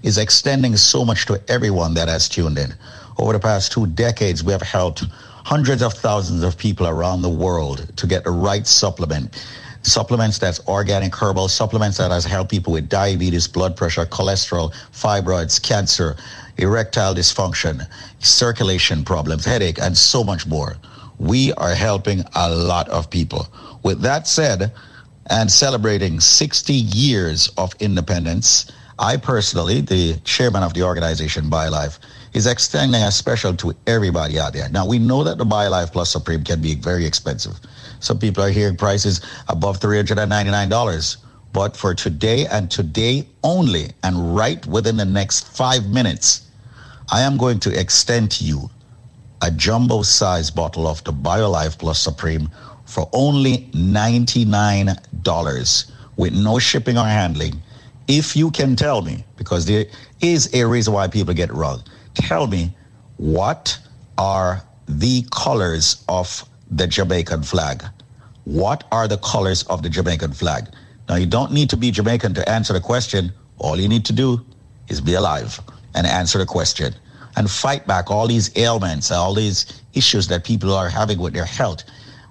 is extending so much to everyone that has tuned in. Over the past two decades, we have helped hundreds of thousands of people around the world to get the right supplement. Supplements that's organic herbal, supplements that has helped people with diabetes, blood pressure, cholesterol, fibroids, cancer, erectile dysfunction, circulation problems, headache, and so much more. We are helping a lot of people. With that said, and celebrating 60 years of independence, I personally, the chairman of the organization BioLife, is extending a special to everybody out there. Now, we know that the BioLife Plus Supreme can be very expensive. Some people are hearing prices above $399. But for today and today only, and right within the next five minutes, I am going to extend to you a jumbo size bottle of the BioLife Plus Supreme for only $99 with no shipping or handling. If you can tell me, because there is a reason why people get wrong, tell me what are the colors of the Jamaican flag? What are the colors of the Jamaican flag? Now, you don't need to be Jamaican to answer the question. All you need to do is be alive and answer the question and fight back all these ailments, all these issues that people are having with their health.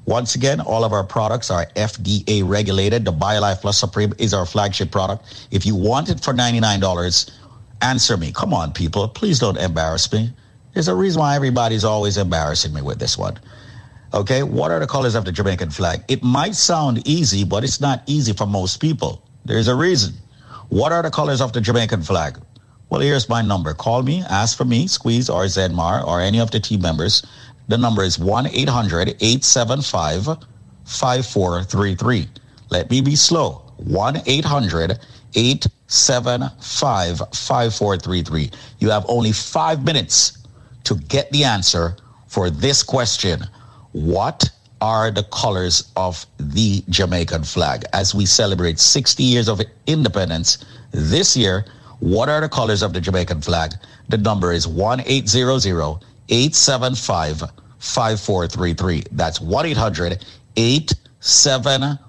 Once again, all of our products are FDA regulated. The BioLife Plus Supreme is our flagship product. If you want it for $99, answer me. Come on, people. Please don't embarrass me. There's a reason why everybody's always embarrassing me with this one. Okay, what are the colors of the Jamaican flag? It might sound easy, but it's not easy for most people. There's a reason. What are the colors of the Jamaican flag? Well, here's my number. Call me, ask for me, Squeeze or Zenmar or any of the team members. The number is 1-800-875-5433. Let me be slow. 1-800-875-5433. You have only five minutes to get the answer for this question. What are the colors of the Jamaican flag as we celebrate 60 years of independence this year? What are the colors of the Jamaican flag? The number is 1-800-875-5433. That's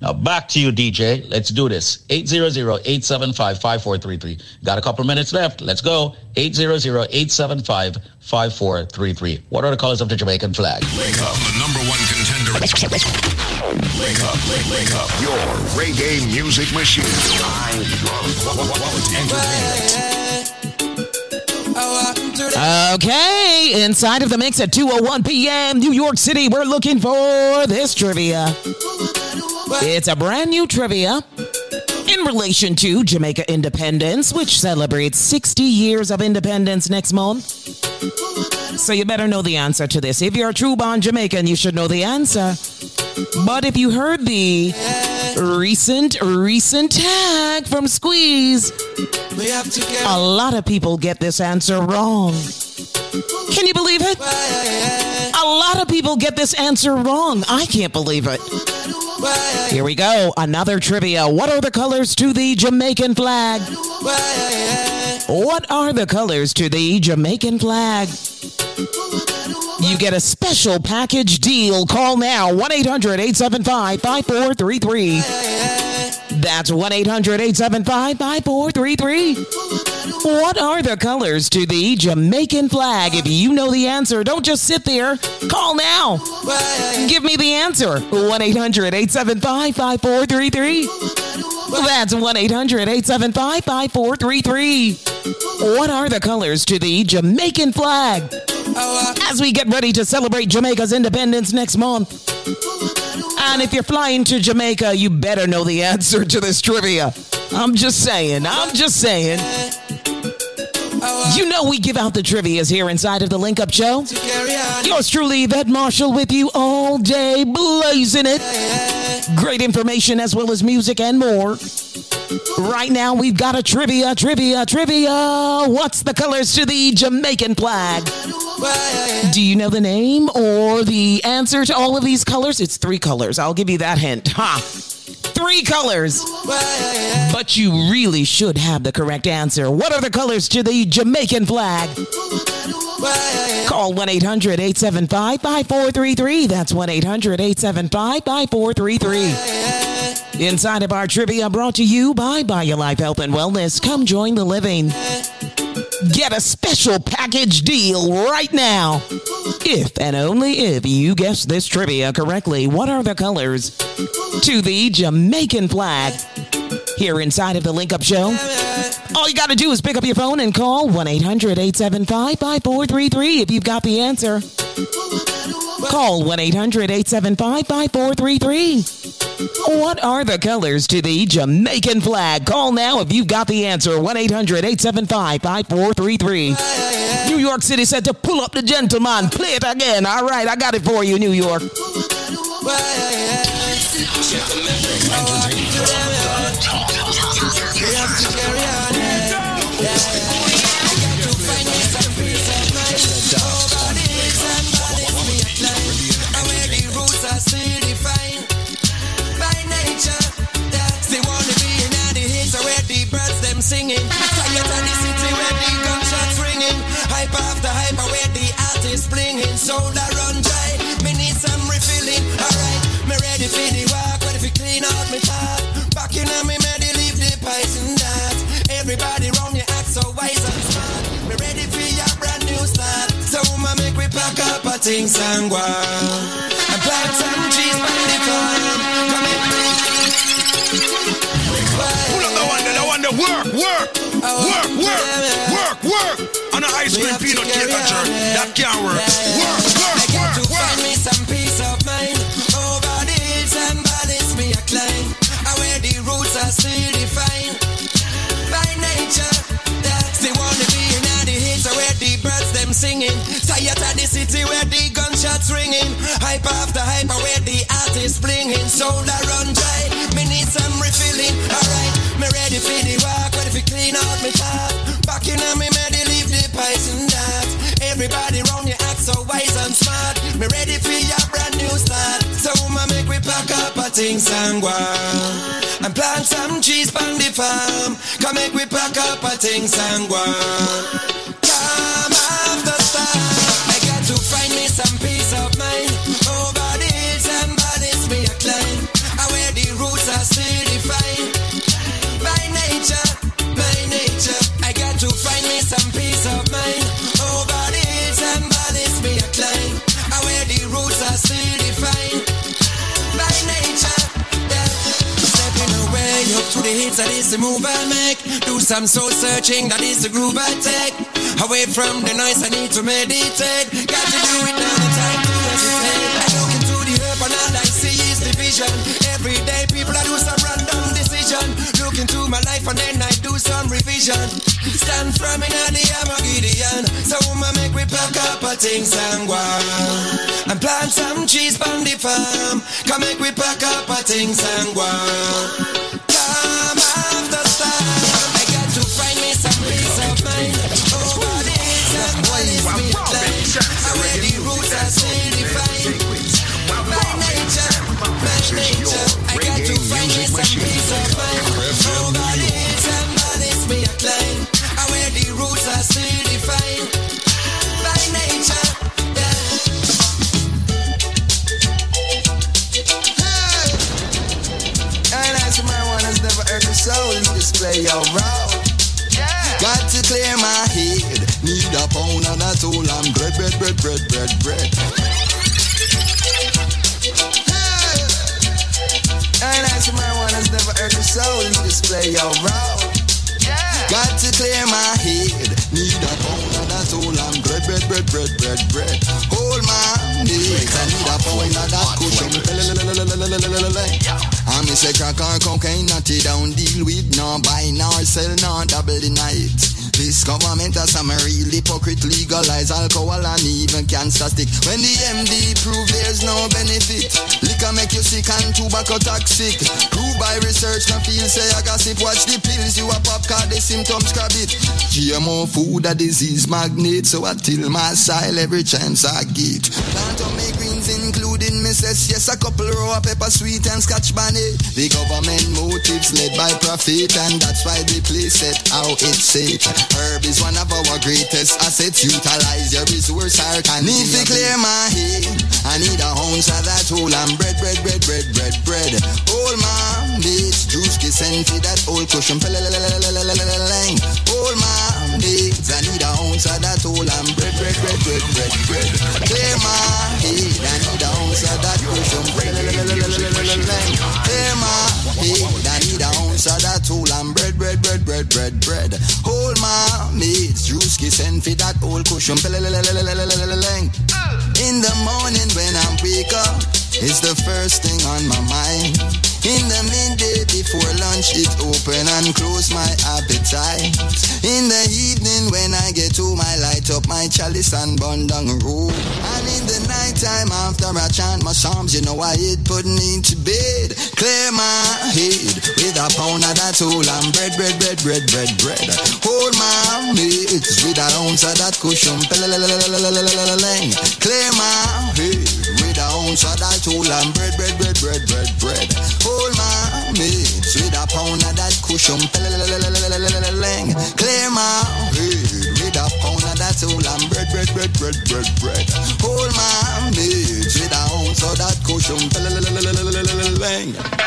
Now back to you, DJ. Let's do this. 800-875-5433. Got a couple of minutes left. Let's go. 800-875-5433. What are the colors of the Jamaican flag? Wake up, the number one contender. Wake up, wake, wake up. Your reggae music machine. Okay, inside of the mix at 2:01 p.m. New York City, we're looking for this trivia. It's a brand new trivia in relation to Jamaica independence, which celebrates 60 years of independence next month. So you better know the answer to this. If you're a true born Jamaican, you should know the answer. But if you heard the recent, recent tag from Squeeze, a lot of people get this answer wrong. Can you believe it? A lot of people get this answer wrong. I can't believe it. Here we go. Another trivia. What are the colors to the Jamaican flag? What are the colors to the Jamaican flag? You get a special package deal. Call now 1 800 875 5433. That's 1 800 875 5433. What are the colors to the Jamaican flag? If you know the answer, don't just sit there. Call now. Give me the answer. 1 800 875 5433. That's 1 800 875 5433. What are the colors to the Jamaican flag? As we get ready to celebrate Jamaica's independence next month. If you're flying to Jamaica, you better know the answer to this trivia. I'm just saying. I'm just saying. You know we give out the trivias here inside of the Link Up Show. Yours truly, Yvette Marshall, with you all day, blazing it. Great information as well as music and more. Right now, we've got a trivia, trivia, trivia. What's the colors to the Jamaican flag? Do you know the name or the answer to all of these colors? It's three colors. I'll give you that hint. Ha! Three colors. But you really should have the correct answer. What are the colors to the Jamaican flag? Call 1 800 875 5433. That's 1 800 875 5433. Inside of our trivia brought to you by BioLife Health and Wellness. Come join the living. Get a special package deal right now. If and only if you guess this trivia correctly, what are the colors to the Jamaican flag? Here inside of the Link Up Show. All you got to do is pick up your phone and call 1 800 875 5433 if you've got the answer. Call 1 800 875 5433. What are the colors to the Jamaican flag? Call now if you've got the answer. 1 800 875 5433. New York City said to pull up the gentleman. Play it again. All right, I got it for you, New York. Singing, tired of the city where the gunshots ringing, after where the artists run dry. Me need some refilling, alright. Me ready for the walk, ready clean out me top. Pack up a things and go. Plant some trees by the. Come in. Pull up the one, the one, the work, work, work, work, work, work. On an ice cream peanut cake and jerk. That can't work. Work, work, work, to find me some peace of mind. Over the hills and valleys me a climb. And where the roots are still singing. Tired of the city where the gunshots ringing. Hype after hype where the artists blinging. That run dry. Me need some refilling. Alright, me ready for the walk, ready for clean out me top. Back in on me, ready leave the and that. Everybody round you act so wise and smart. Me ready for your brand new start. So ma make we pack up a things and go and plant some trees on the farm. Come make we pack up a things and go. Thank you. To the hits, that is the move I make. Do some soul searching, that is the groove I take. Away from the noise, I need to meditate. Got to do it now, the time to hesitate. I look into the earth and all I see is division. Every day, people I do some random decision. Look into my life and then I do some revision. Stand firm in the Armageddon. So ma make we pack up a things and go and plant some trees on the farm. Come make we pack up a things and go. Come after you display your role. Got to clear my head. Need a pound and a tool. I'm bread, bread, bread, bread, bread, bread. And as marijuana's never heard the soul, you display your role. Got to clear my head. Need a pound and a tool. I'm bread, bread, bread, bread, bread, bread. Hold my knees. I need a pound and a cushion. I me say crack or cocaine, not it down deal with. No buy, nor sell, nor double the night. This government has some real hypocrite legalize alcohol and even cancer stick. When the MD prove there's no benefit, liquor make you sick and tobacco toxic. Prove by research, no feel say I gossip. Watch the pills you a pop, cause the symptoms grab it. GMO food a disease magnet, so I till my style every chance I get. Plant on me greens including Mrs. Yes, a couple row of pepper sweet and scotch bonnet. The government motives led by profit, and that's why the place set how it's set. Herb is one of our greatest assets. Utilize your resource, I can need to clear my head. I need a ounce of that whole and bread, bread, bread, bread, bread, bread. All my mates, juice kiss and feed that old cushion. All my mates, I need a ounce of that whole and bread, bread, bread, bread, bread, bread. Clear my head, I need a ounce of that cushion. Clear my head, bread, bread, bread. Hold my mates, juice kiss and feed that old cushion. In the morning when I wake up, it's the first thing on my mind. In the midday before lunch, it open and close my appetite. In the evening when I get home, I light up my chalice and burn down a road. And in the night time after I chant my psalms, you know I hit putting into bed. Clear my head with a pound of that whole and bread, bread, bread, bread, bread, bread. Hold my mates with an ounce of that cushion. Clear my head of that whole and bread, bread, bread, bread, bread, bread. Hold my mates with a pound of that cushion. Clear my head with a pound that whole and bread, bread, bread, bread, bread, bread. Hold my mates with a ounce of that cushion.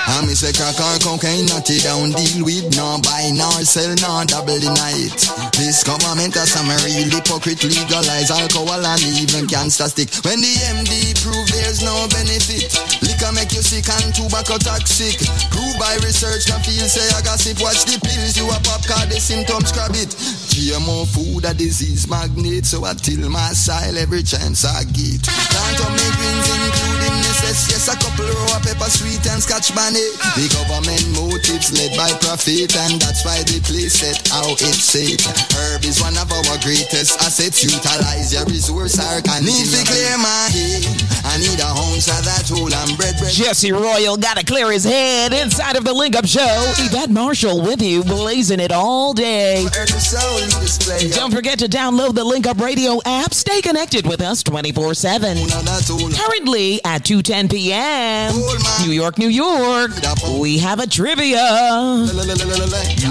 I me say crack or cocaine, not it down. Deal with No buy, nor sell, nor double the night. This government some real hypocrite Legalize alcohol and even cancer stick. When the MD prove there's no benefit Liquor make you sick and tobacco toxic. Prove by research, the feel say I gossip. Watch the pills, you a pop card, the symptoms grab it GMO food, a disease magnet So I till my style every chance I get. Can't make greens including necess Yes, a couple row of pepper sweet and scotch bonnet The government motives led by profit And that's why the place set how it's set Herb is one of our greatest assets Utilize your resource, our Need to clear my head I need a ounce of that whole and bread, bread Jesse Royal gotta clear his head inside of the Link Up Show. Yvette Marshall with you, blazing it all day. Don't forget to download the Link Up Radio app. Stay connected with us 24 7. Currently at 2:10 p.m. New York, New York, we have a trivia.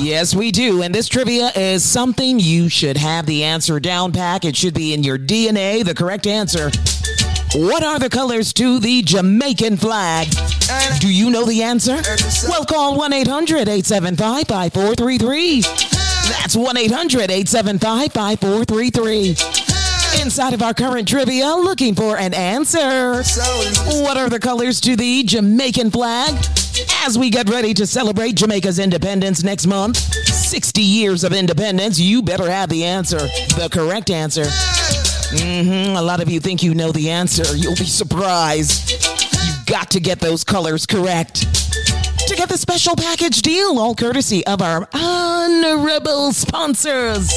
Yes, we do. And this trivia is something you should have the answer down pack. It should be in your DNA, the correct answer. What are the colors to the Jamaican flag? Do you know the answer? Well, call 1 800 875 5433. That's 1 800 875 5433. Inside of our current trivia, looking for an answer. What are the colors to the Jamaican flag? As we get ready to celebrate Jamaica's independence next month, 60 years of independence, you better have the answer, the correct answer. hmm A lot of you think you know the answer. You'll be surprised. You've got to get those colors correct. To get the special package deal, all courtesy of our honorable sponsors.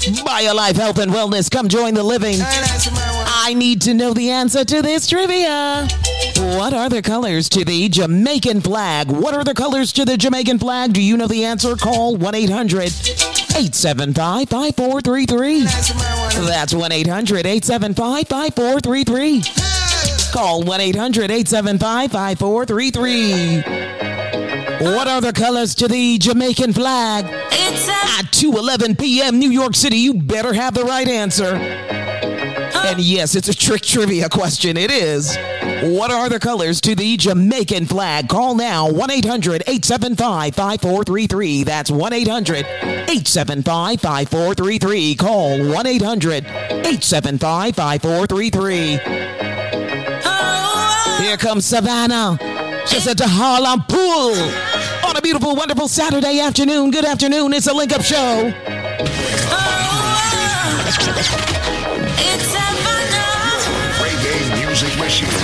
BioLife Health and Wellness, come join the living. I need to know the answer to this trivia. What are the colors to the Jamaican flag? What are the colors to the Jamaican flag? Do you know the answer? Call 1 800 875 5433. That's 1 800 875 5433. Call 1 800 875 5433. What are the colors to the Jamaican flag? It's At 2:11 p.m. New York City, you better have the right answer. And yes, it's a trick trivia question. It is. What are the colors to the Jamaican flag? Call now 1-800-875-5433. That's 1-800-875-5433. Call 1-800-875-5433. Here comes Savannah. Just at the Harlem Pool on a beautiful, wonderful Saturday afternoon. Good afternoon. It's a Link Up Show. Reggae music machine.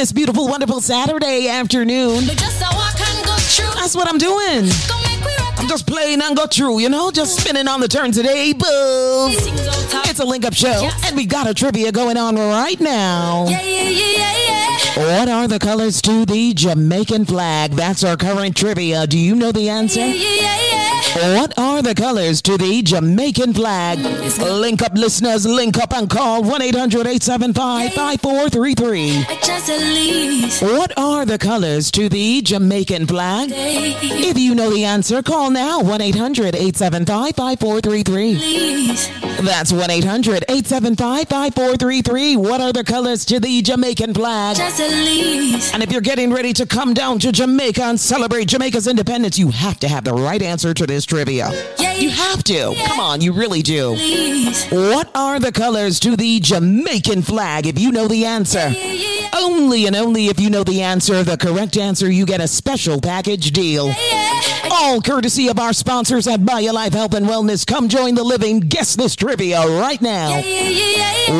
This beautiful, wonderful Saturday afternoon. Just a walk and go through. That's what I'm doing. Don't make we rock I'm just playing and go through, you know, just spinning on the turn today. Boom. It's a link up show, and we got a trivia going on right now. Yeah, yeah, yeah, yeah, yeah. What are the colors to the Jamaican flag? That's our current trivia. Do you know the answer? Yeah, yeah, yeah. What are the colors to the Jamaican flag? Link up, listeners. Link up and call 1 800 875 5433. Just a lease. What are the colors to the Jamaican flag? If you know the answer, call now 1 800 875 5433. That's 1 800 875 5433. What are the colors to the Jamaican flag? Just a lease. And if you're getting ready to come down to Jamaica and celebrate Jamaica's independence, you have to have the right answer to this trivia. Yeah, You have to. Come on, you really do. Please. What are the colors to the Jamaican flag if you know the answer? Only and only if you know the answer, the correct answer, you get a special package deal. All courtesy of our sponsors at BioLife Health and Wellness. Come join the living. Guess this trivia right now.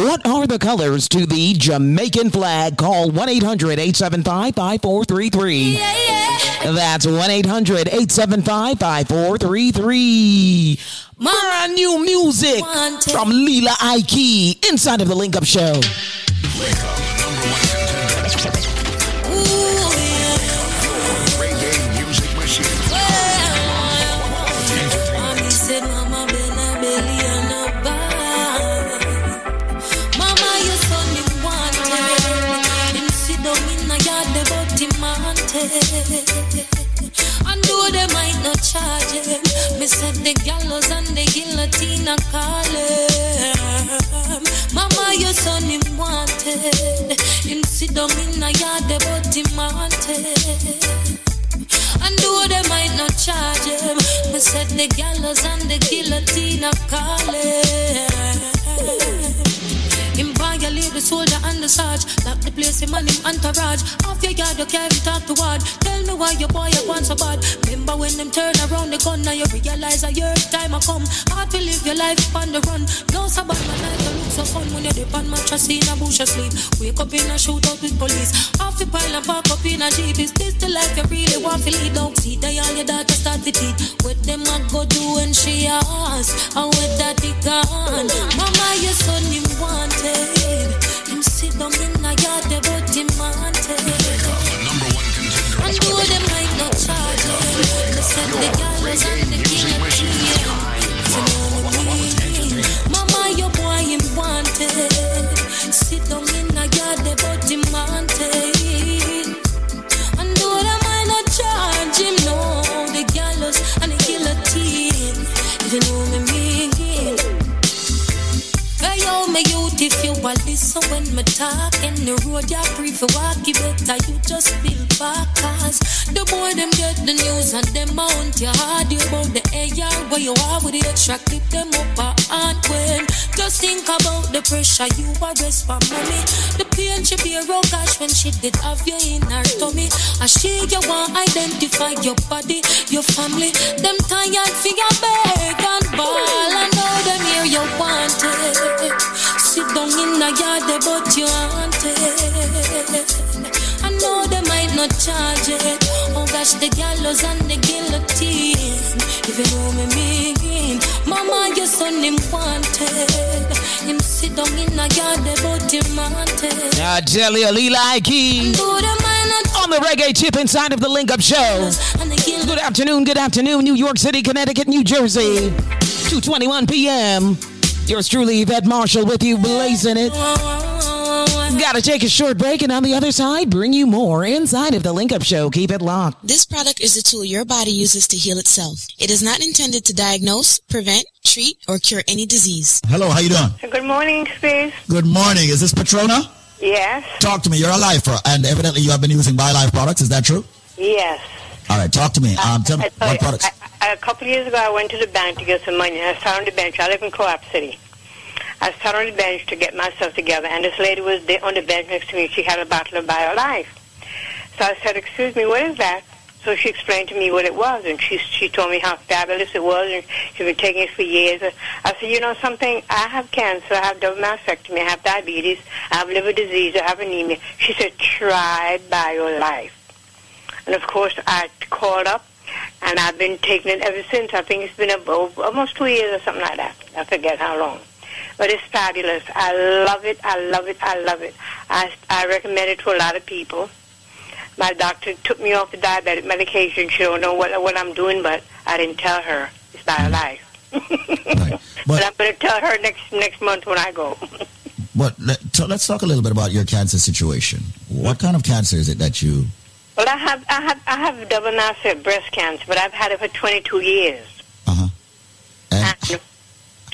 What are the colors to the Jamaican flag? Call 1 800 875 5433. That's 1 800 875 5433. Brand new music from Lila Iké inside of the Link Up Show. Reggae music said the gallows and the guillotine are calling. Mama, your son him wanted. Him sit down in a yard, but him wanted. And though they might not charge him, me said the gallows and the guillotine are calling. Violate the soldier and the sarge. Lock the place, him and him entourage. Off your yard, you can't talk to word. Tell me why your boy you want so bad. Remember when them turn around the gun, now you realize that your time I come. Hard to live your life on the run. No sabbat, my life don't look so fun when you dip on mattress in a bush asleep. Wake up in a shootout with police. Off the pile and park up in a jeep. Is this the life you really want to lead? Don't see that all your daughter start to teeth. What them a go do when she ask? How with that he gone? Mama, your son him wanted. Him sit down in a yard, when me talk in the road, you prefer walk, you better you just build back cause the boy them get the news and them mount your hard you about the AR where you are with the extra clip them up and when. Just think about the pressure you arrest for money the pain she bear oh gosh when she did have you in her tummy. And she you want identify your body your family. Them tired for your beg and ball. And know them here you want it. Sit down in the yard, but you want it. Know they might not charge it. Oh gosh, the gallows and the guillotine. If you know me mean, Mama, your son him wanted. Him sit down in the yard, but him wanted. I tell you, Lila Iké on the reggae chip inside of the Link Up Show. Good afternoon, good afternoon, New York City, Connecticut, New Jersey. 2:21 p.m. Yours truly, Yvette Marshall, with you, blazing it. Gotta take a short break, and on the other side, bring you more inside of the Link Up Show. Keep it locked. This product is a tool your body uses to heal itself. It is not intended to diagnose, prevent, treat, or cure any disease. Hello, how you doing? Good morning, Space. Good morning. Is this Patrona? Yes. Talk to me. You're a lifer, and evidently you have been using BioLife products. Is that true? Yes. All right, talk to me. Um, tell me I tell what you, products. I, I, a couple of years ago, I went to the bank to get some money. I sat on the bench. I live in Co-op City. I sat on the bench to get myself together, and this lady was there on the bench next to me. She had a bottle of BioLife. So I said, "Excuse me, what is that?" So she explained to me what it was, and she she told me how fabulous it was, and she's been taking it for years. I said, "You know something? I have cancer. I have double mastectomy. I have diabetes. I have liver disease. I have anemia." She said, "Try BioLife." And of course, I called up, and I've been taking it ever since. I think it's been about, almost two years or something like that. I forget how long. But it's fabulous. I love it. I love it. I love it. I, I recommend it to a lot of people. My doctor took me off the diabetic medication. She don't know what what I'm doing, but I didn't tell her. It's BioLife. Mm. but, I'm going to tell her next next month when I go. But let, so let's talk a little bit about your cancer situation. What kind of cancer is it that you? Well, I have I have I have double mass breast cancer, but I've had it for 22 years. Uh-huh. And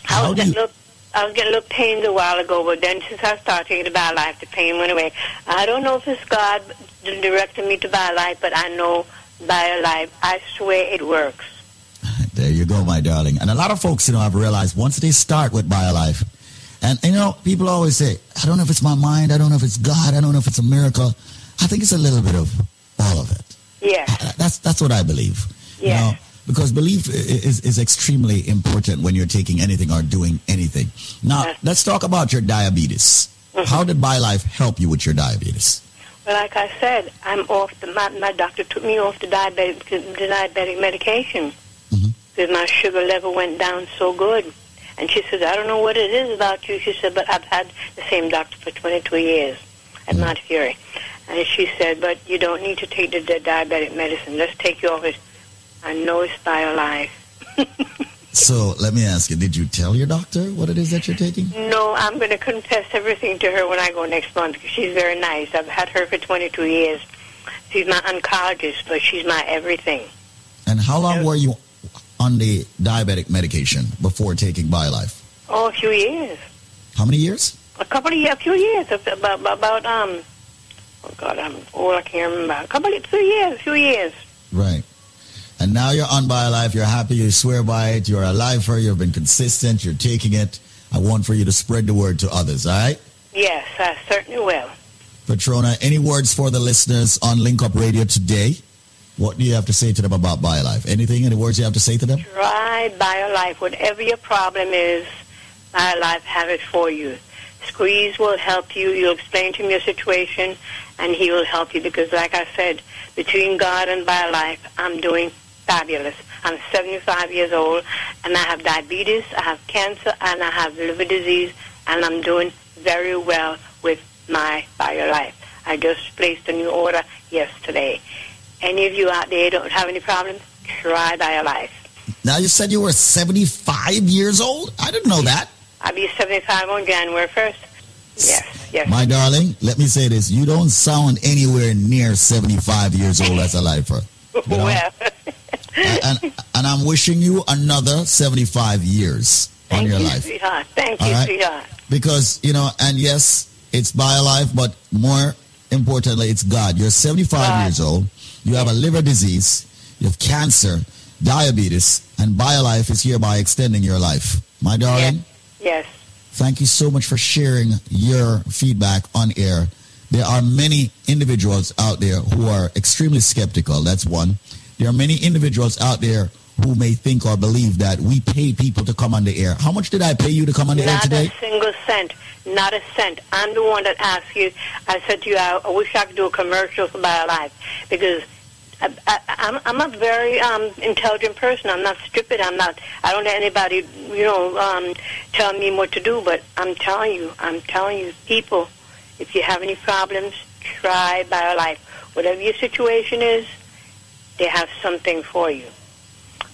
I was getting little, I was getting a little pains a while ago, but then since I started taking the BioLife, the pain went away. I don't know if it's God directing me to BioLife, but I know BioLife. I swear it works. There you go, my darling. And a lot of folks, you know, have realized once they start with BioLife, and you know, people always say, I don't know if it's my mind, I don't know if it's God, I don't know if it's a miracle. I think it's a little bit of all of it. Yeah. Uh, that's that's what I believe. You know, because belief is, is extremely important when you're taking anything or doing anything. Now, let's talk about your diabetes. Mm-hmm. How did BioLife help you with your diabetes? Well, like I said, I'm off. The, my my doctor took me off the diabetic the diabetic medication mm-hmm. because my sugar level went down so good. And she says, I don't know what it is about you. She said, but I've had the same doctor for 22 years at Montefiore. And she said, but you don't need to take the, the diabetic medicine. Let's take you off it. I know it's BioLife. So let me ask you, did you tell your doctor what it is that you're taking? No, I'm going to confess everything to her when I go next month because she's very nice. I've had her for 22 years. She's my oncologist, but she's my everything. And how long were you on the diabetic medication before taking BioLife? Oh, a few years. How many years? A couple of years, a few years. About, about, um, oh God, I'm old, I can't remember. A couple of, few years, a few years. Right. And now you're on BioLife. You're happy. You swear by it. You're a lifer. You've been consistent. You're taking it. I want for you to spread the word to others. All right? Yes, I certainly will. Patrona, any words for the listeners on Link Up Radio today? What do you have to say to them about BioLife? Anything? Any words you have to say to them? Try BioLife. Whatever your problem is, BioLife have it for you. Squeeze will help you. You'll explain to him your situation, and he will help you because, like I said, between God and BioLife, I'm doing fabulous. I'm 75 years old, and I have diabetes, I have cancer, and I have liver disease, and I'm doing very well with my BioLife. I just placed a new order yesterday. Any of you out there don't have any problems, try BioLife. Now you said you were 75 years old? I didn't know that. I'll be 75 on January 1st. Yes, yes. My darling, let me say this. You don't sound anywhere near 75 years old as a lifer. You know? well, and, and I'm wishing you another 75 years on thank your you, life. sweetheart. Thank All you, right? sweetheart. Because, you know, and yes, it's BioLife, but more importantly, it's God. You're 75 years old. You have a liver disease. You have cancer, diabetes, and BioLife is hereby extending your life. My darling, Yes. thank you so much for sharing your feedback on air. There are many individuals out there who are extremely skeptical. That's one. There are many individuals out there who may think or believe that we pay people to come on the air. How much did I pay you to come on the air today? Not a single cent. Not a cent. I'm the one that asked you. I said to you, I, wish I could do a commercial for BioLife because I, I, I'm, I'm a very um, intelligent person. I'm not stupid. I'm not. I don't let anybody, you know, um, tell me what to do. But I'm telling you, I'm telling you, people, if you have any problems, try BioLife. Whatever your situation is, they have something for you.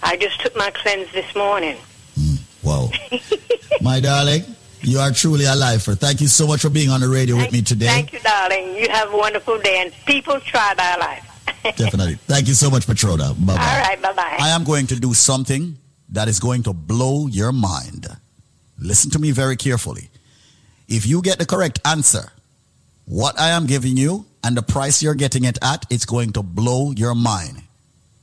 I just took my cleanse this morning. Hmm. Whoa. My darling, you are truly a lifer. Thank you so much for being on the radio with me today. Thank you, darling. You have a wonderful day, and people try BioLife. Definitely. Thank you so much, Patrona. Bye bye. All right, bye bye. I am going to do something that is going to blow your mind. Listen to me very carefully. If you get the correct answer, what I am giving you and the price you're getting it at, it's going to blow your mind.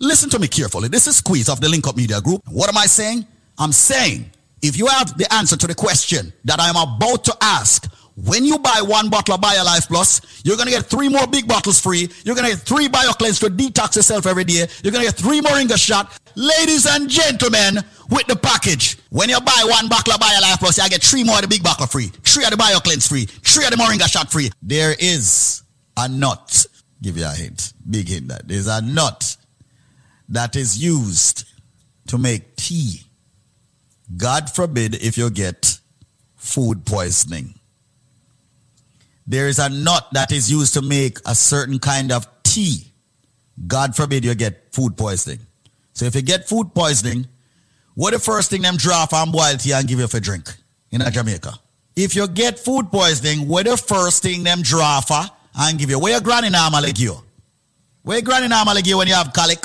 Listen to me carefully. This is Squeeze of the Link Up Media Group. What am I saying? I'm saying if you have the answer to the question that I am about to ask, when you buy one bottle of BioLife Plus, you're going to get three more big bottles free. You're going to get three BioCleanse to detox yourself every day. You're going to get three Moringa shot. Ladies and gentlemen, with the package, when you buy one bottle of BioLife Plus, you get three more of the big bottle free, three of the BioCleanse free, three of the Moringa shot free. There is a nut. Give you a hint. Big hint that there's a nut that is used to make tea. God forbid if you get food poisoning. There is a nut that is used to make a certain kind of tea. God forbid you get food poisoning. So if you get food poisoning, what the first thing them draw from boil tea and give you for drink in a Jamaica? if you get food poisoning, what the first thing them draw for and give you? Where your granny normally give you? Where your granny normally give you when you have colic,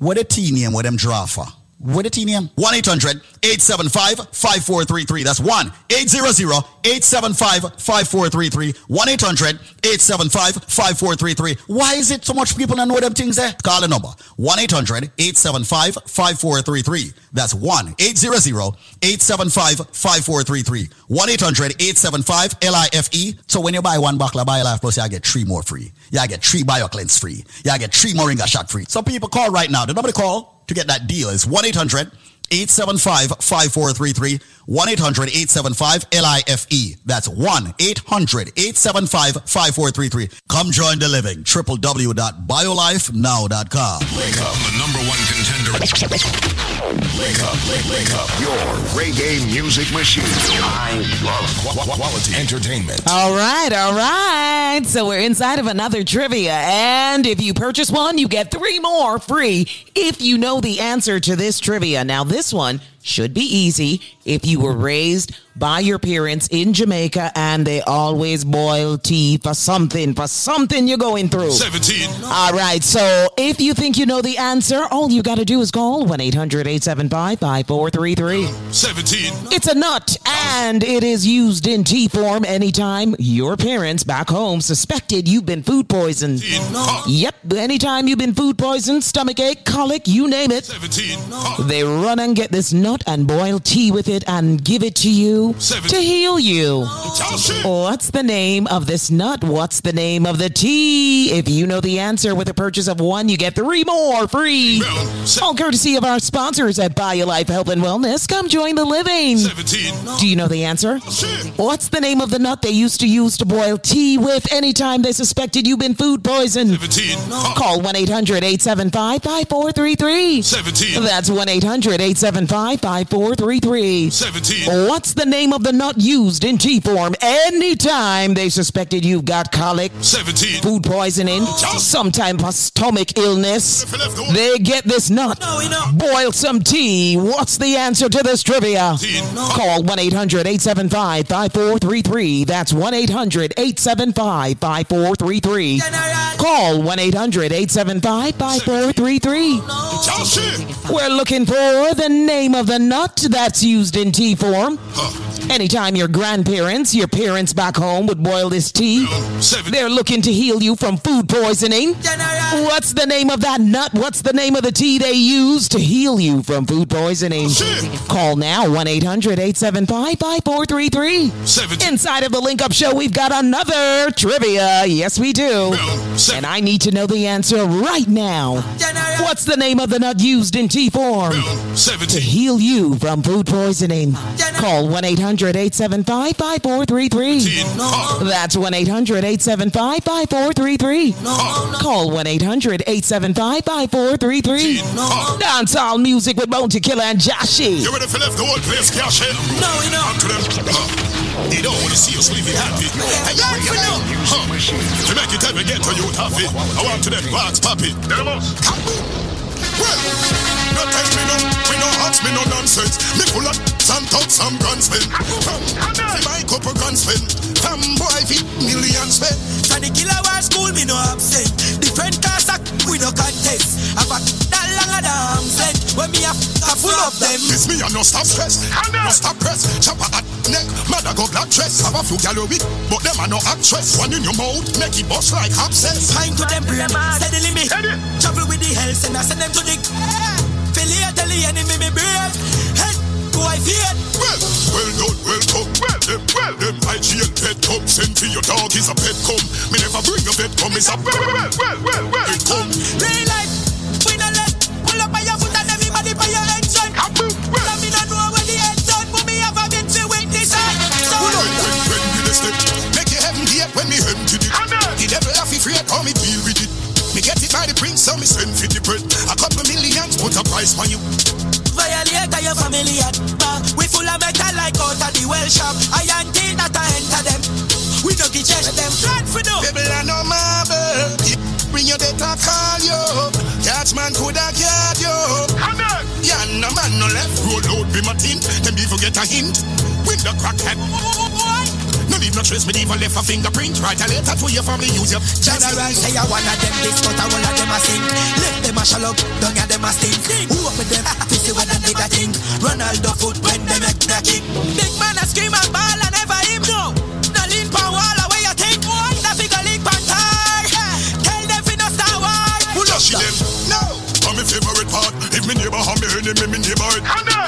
What the tea name where them draw for? What a name? 1 800 875 5433. That's 1 800 875 5433. 1 800 875 5433. Why is it so much people don't know them things there? Call the number 1 800 875 5433. That's 1 800 875 5433. 1 800 875 LIFE. So when you buy one bottle of BioLife Plus, you get three more free. You get three BioCleanse free. You get three more Moringa shot free. So people call right now. The number to call to get that deal is 1 800 875 5433. 1 800 875 LIFE. That's 1 800 875 5433. Come join the living. www.biolifenow.com. Wake up, the number one contender. Wake up, wake, up. Your reggae music machine. I love qu- quality entertainment. All right, all right. So we're inside of another trivia. And if you purchase one, you get three more free if you know the answer to this trivia. Now, this one should be easy if you were raised by your parents in Jamaica and they always boil tea for something, for something you're going through. 17. All right, so if you think you know the answer, all you got to do is call 1 800 875 5433. 17. It's a nut, and it is used in tea form anytime your parents back home suspected you've been food poisoned. Yep, anytime you've been food poisoned, stomach ache, colic, you name it. 17. They run and get this nut and boil tea with it and give it to you to heal you. What's the name of this nut? What's the name of the tea? If you know the answer with a purchase of one, you get three more free. All courtesy of our sponsors at BioLife Health and Wellness. Come join the living. 17. Do you know the answer? What's the name of the nut they used to use to boil tea with anytime they suspected you've been food poisoned? 17. Call 1 800 875 5433. 17. That's 1 800 875 5433. 17. What's the name of the nut used in tea form anytime they suspected you've got colic, 17. food poisoning, sometime type of stomach illness? They get this nut, boil some tea. What's the answer to this trivia? Call 1 800 875 5433. That's 1 800 875 5433. Call 1 800 875 5433. We're looking for the name of the nut that's used in tea form. Anytime your grandparents, your parents back home would boil this tea, they're looking to heal you from food poisoning. What's the name of that nut? What's the name of the tea they use to heal you from food poisoning? Call now 1 800 875 5433. Inside of the Link Up Show, we've got another trivia. Yes, we do. And I need to know the answer right now. What's the name of the nut used in tea form to heal you from food poisoning? Call 1 800 875 5433. That's 1 800 875 5433. Call 1 800 875 5433. Dancehall music with Bounty Killer and Joshy. You ready for left the whole place, cash it? No, we know. To them. They don't want to see us living happy. I like for them. Huh. To make it ever get to you happy. I want to them box poppy. Demos. Well, no no ask me no nonsense. Me full of some talk, some guns spin. From see my couple guns spin. From boy feet millions spend. So the killer war school me no absent. Different class act we no contest. I've got that long of the arms length. When when me a full of them. This me a no stop stress, no stop press. Chopper at neck, mother go black dress. Have a few gallery weak, but them are no actress. One in your mouth, make it bust like abscess. Pine to them brain, steadily me. Travel with the hell, send I send them to the. Affiliate, tell the enemy me brave. Head to I fear. Well, well done, well come. Well them, well them. IGL pet come. Send to your dog is a pet come. Me never bring a pet come. It's a well, well, well, well, well. It come. Real life, we no let. Pull up by your foot and everybody by your engine. Well, I mean I know where the head done, but me have a bit to witness. So, When, when, when we the step, make your heaven gate when me empty it. The devil have to afraid how me deal with it. Me get it by the prince, so me send for the bread. A couple millions, put a price on you. Violate your family at bar. We full of metal like out of the well shop. I ain't think that I enter them. We don't get check them. Glad for no. People are no marble. Bring your data, call you. Catch man coulda guard you. Come on. Yeah, no man no left. Roll out be my tin. Them even get a hint. Win the crackhead. No leave no trace, me even left a fingerprint. Write a letter to your family, use your General say I one of them this, but I one of them a sink. Let them a shall up, don't get them a sting. Who up with them? To see what they got think. Ronaldo foot when they make the kick. Big man a scream and ball and never him no. Neighbor me enemy, me neighbor it.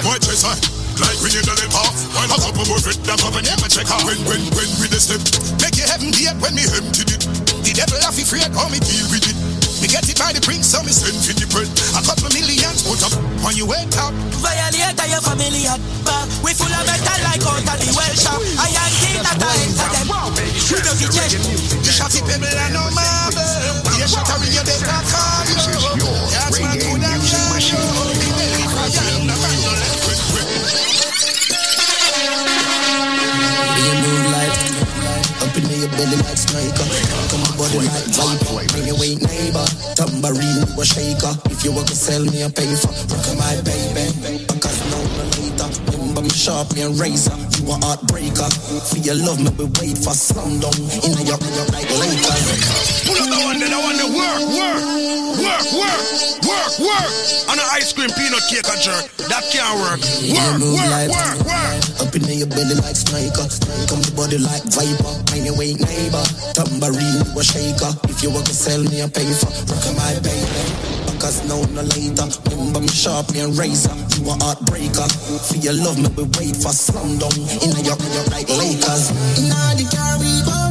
White dress I like we need a little off. While I couple more fit, that up and never check out. When, when, when we the step, make your heaven gate when me empty it. The devil have to afraid how me deal with it. Me get it by the prince, so me send for the bread. A couple millions put up when you wake up. Violate your family at bar. We full of metal like out of the well shop. I ain't think that I enter them. We don't get check. The shotty pebble and no marble. The shattering your data call you. That's my good and belly like sniper. Come on, body like viper. Bring your weight neighbor. Tambourine, you a shaker. If you want to sell me a paper, at my baby. Me sharp, me a razor. You a heartbreaker. For your love, me we wait for sundown. In your your like Lakers. Pull up the one that I want to work, work, work, work, work, work. On an ice cream peanut cake a jerk. That can't work. Work, work, work, work. Up in your belly like sniper. Come the body like viper. Weight neighbor. Tambourine, you a shaker. If you want to sell me a paper, rock my baby. Because now no later. Remember me sharp, me a razor. You a heartbreaker. For your love, me we wait for sundown. In in your like Lakers. Inna the car we gon' go.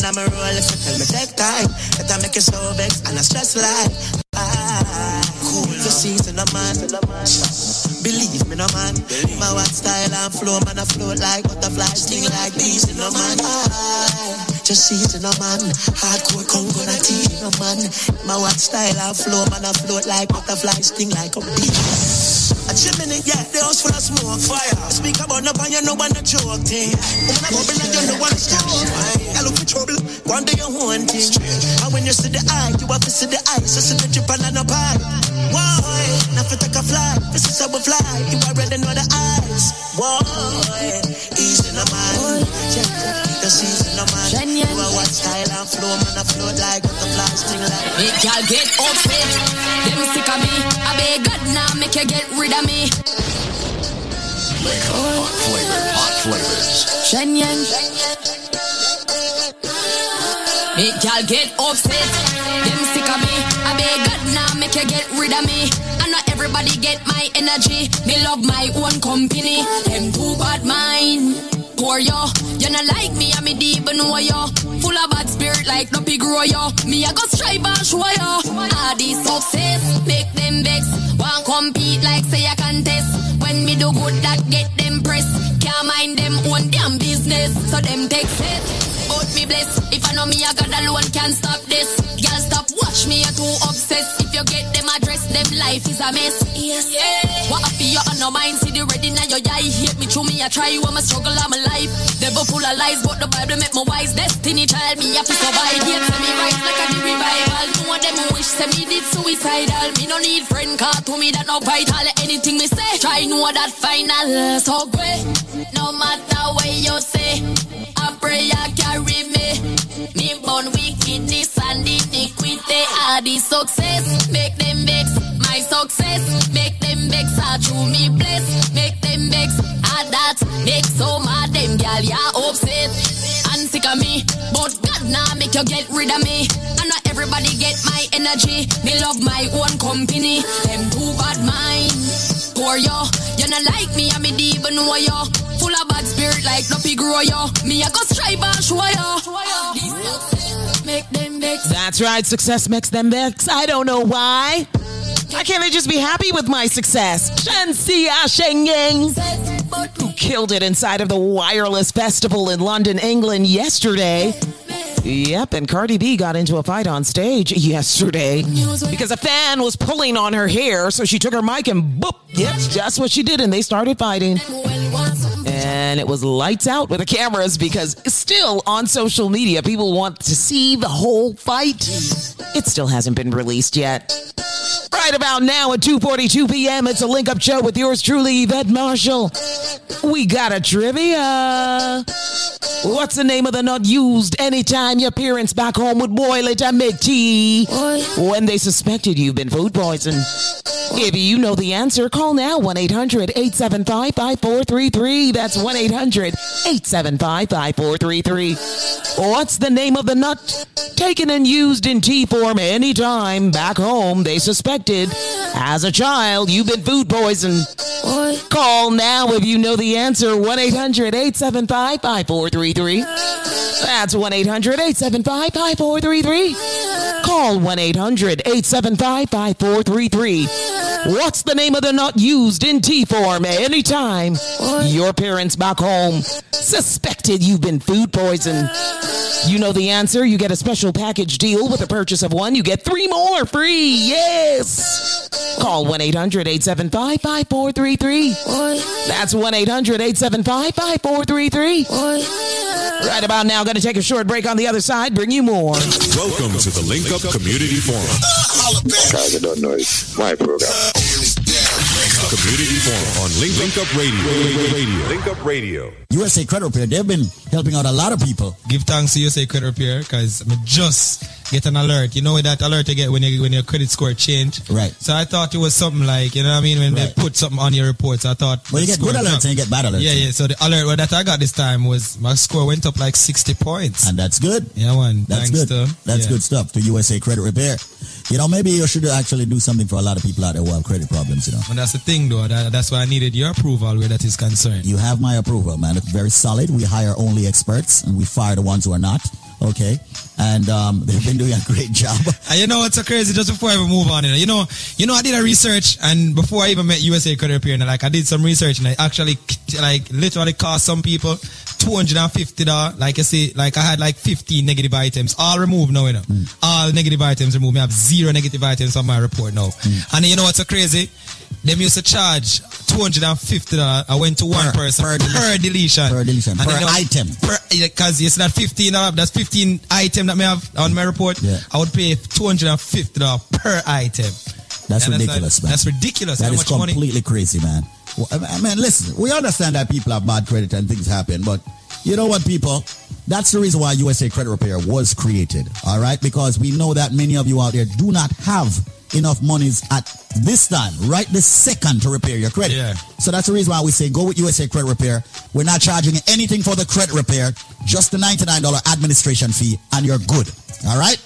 See me now, me roll if you tell me take time. That I make you so vex and I stress like. Ah, cool. The season, a man. Believe me, no man. My what style and flow, man, I float like butterflies, sting like bees, no man. Ah, just season, no man. Hardcore Congo, na tea, no man. My what style and flow, man, I float like butterflies, sting like a bee. A chimney, yeah, the house full of smoke, fire. Speak about no you know one a joke thing. Woman, I bubble and you know one stroke. I look for trouble, eye, you to see the eyes. So see the drip and no pie. Why? Now if you take a fly, this is how we fly. You are already know the eyes. Why? Easy no man. The season no man. You are what style and flow, man, I float like butterflies, sting like. Make y'all get upset. Them sick of me. I beg God now make you get rid of me. Hot flavor, hot flavors. Shenyeng. Make y'all get upset. Them sick of me. I beg God now make you get rid of me. I know everybody get my energy. Me love my own company. Them too bad mind. Poor yo, you not like me, I'm me deep and know yo. Full of bad spirit like no pig grow yo. Me I go strive and show yo. Ah, this success make them vex. Want compete like say I contest. When me do good, that get them press. Can't mind them own damn business, so them take it. If I know me, I got alone can't stop this. Girl, stop watch me, you're too obsessed. If you get them address, them life is a mess. Yes, yeah. What happy you on no mind? See the ready now your eye. Hate me through me, I try you, I'm a struggle, I'm alive. Devil full of lies, but the Bible make me wise. Destiny child, me have to survive. Yet say me rise like a the revival. No one them wish say me did suicidal. Me no need friend, car to me that no vital. Anything me say, try know that final. So great, no matter what you say. I pray I carry The success make them vex. My success make them vex. I true me bless. Make them vex. Ah, that make so mad them gal ya upset and sick of me. But God now make you get rid of me. Not everybody get my energy. Me love my own company. Them too bad mind. Poor yo, you not like me. I'm deep and know yo. Full of bad spirit like grow yo. Me I go strive and show yo. Make them vex. That's right, success makes them vex. I don't know why. Why can't I just be happy with my success? Shenseea ah Shenyeng, who killed it inside of the Wireless Festival in London, England yesterday. Yep, and Cardi B got into a fight on stage yesterday because a fan was pulling on her hair, so she took her mic and boop. Yep, that's what she did, and they started fighting. And it was lights out with the cameras because still on social media, people want to see the whole fight. It still hasn't been released yet. Right about now at 2:42 p.m., it's a link-up show with yours truly, Yvette Marshall. We got a trivia. What's the name of the nut used anytime your parents back home would boil it and make tea when they suspected you've been food poisoned? If you know the answer, call now 1 800 875 5433. That's 1 800 875 5433. What's the name of the nut taken and used in tea form anytime back home they suspected as a child you've been food poisoned? Call now if you know the answer 1 800 875 5433. That's 1 800 875 5433. Call 1 800 875 5433. What's the name of the nut used in tea form anytime your parents back home suspected you've been food poisoned? You know the answer. You get a special package deal with the purchase of one. You get three more free. Yes. Call 1 800 875 5433. That's 1 800 875 5433. Right about now, going to take a short break on the other side, bring you more. Welcome to the Link Up Community Forum. Guys, I don't know. It's my program. Community Forum on Link, Link Up Radio. Radio. Link Up Radio. USA Credit Repair, they've been helping out a lot of people. Give thanks to USA Credit Repair because I just get an alert. You know that alert you get when you, when your credit score change. Right. So I thought it was something like you know what I mean when Right. they put something on your reports. I thought. Well, you get good alerts dropped. and you get bad alerts. Yeah, yeah. So the alert that I got this time was my score went up like sixty points. And that's good. Yeah, one. That's Thanks good. To, That's yeah. good stuff to USA Credit Repair. You know, maybe you should actually do something for a lot of people out there who have credit problems, you know. And that's the thing, though. That, that's why I needed your approval where that is concerned. You have my approval, man. It's very solid. We hire only experts and we fire the ones who are not. Okay. And um, they've been doing a great job. And you know what's so crazy? Just before I even move on, you know, you know, you know, I did a research, and before I even met USA Credit Repair, and like I did some research, and I actually like literally cost some people two hundred and fifty dollars. Like I say, like I had like fifteen negative items, all removed now, you know, Hmm. all negative items removed. I have zero negative items on my report now. Hmm. And you know what's so crazy? Them used to charge two hundred and fifty dollars. I went to one person per, deletion. Per deletion. Per you know, item. because it's not fifteen dollars. That's fifteen item that may have on my report. Yeah. I would pay two hundred and fifty dollars per item. That's And ridiculous, like- man. That's ridiculous. That How is much money? completely crazy, man. Well, I I mean, listen, we understand that people have bad credit and things happen, but you know what, people? That's the reason why USA Credit Repair was created, all right? Because we know that many of you out there do not have enough monies at this time, right this second to repair your credit. Yeah. So that's the reason why we say go with USA Credit Repair. We're not charging anything for the credit repair, just the $99 administration fee, and you're good, all right?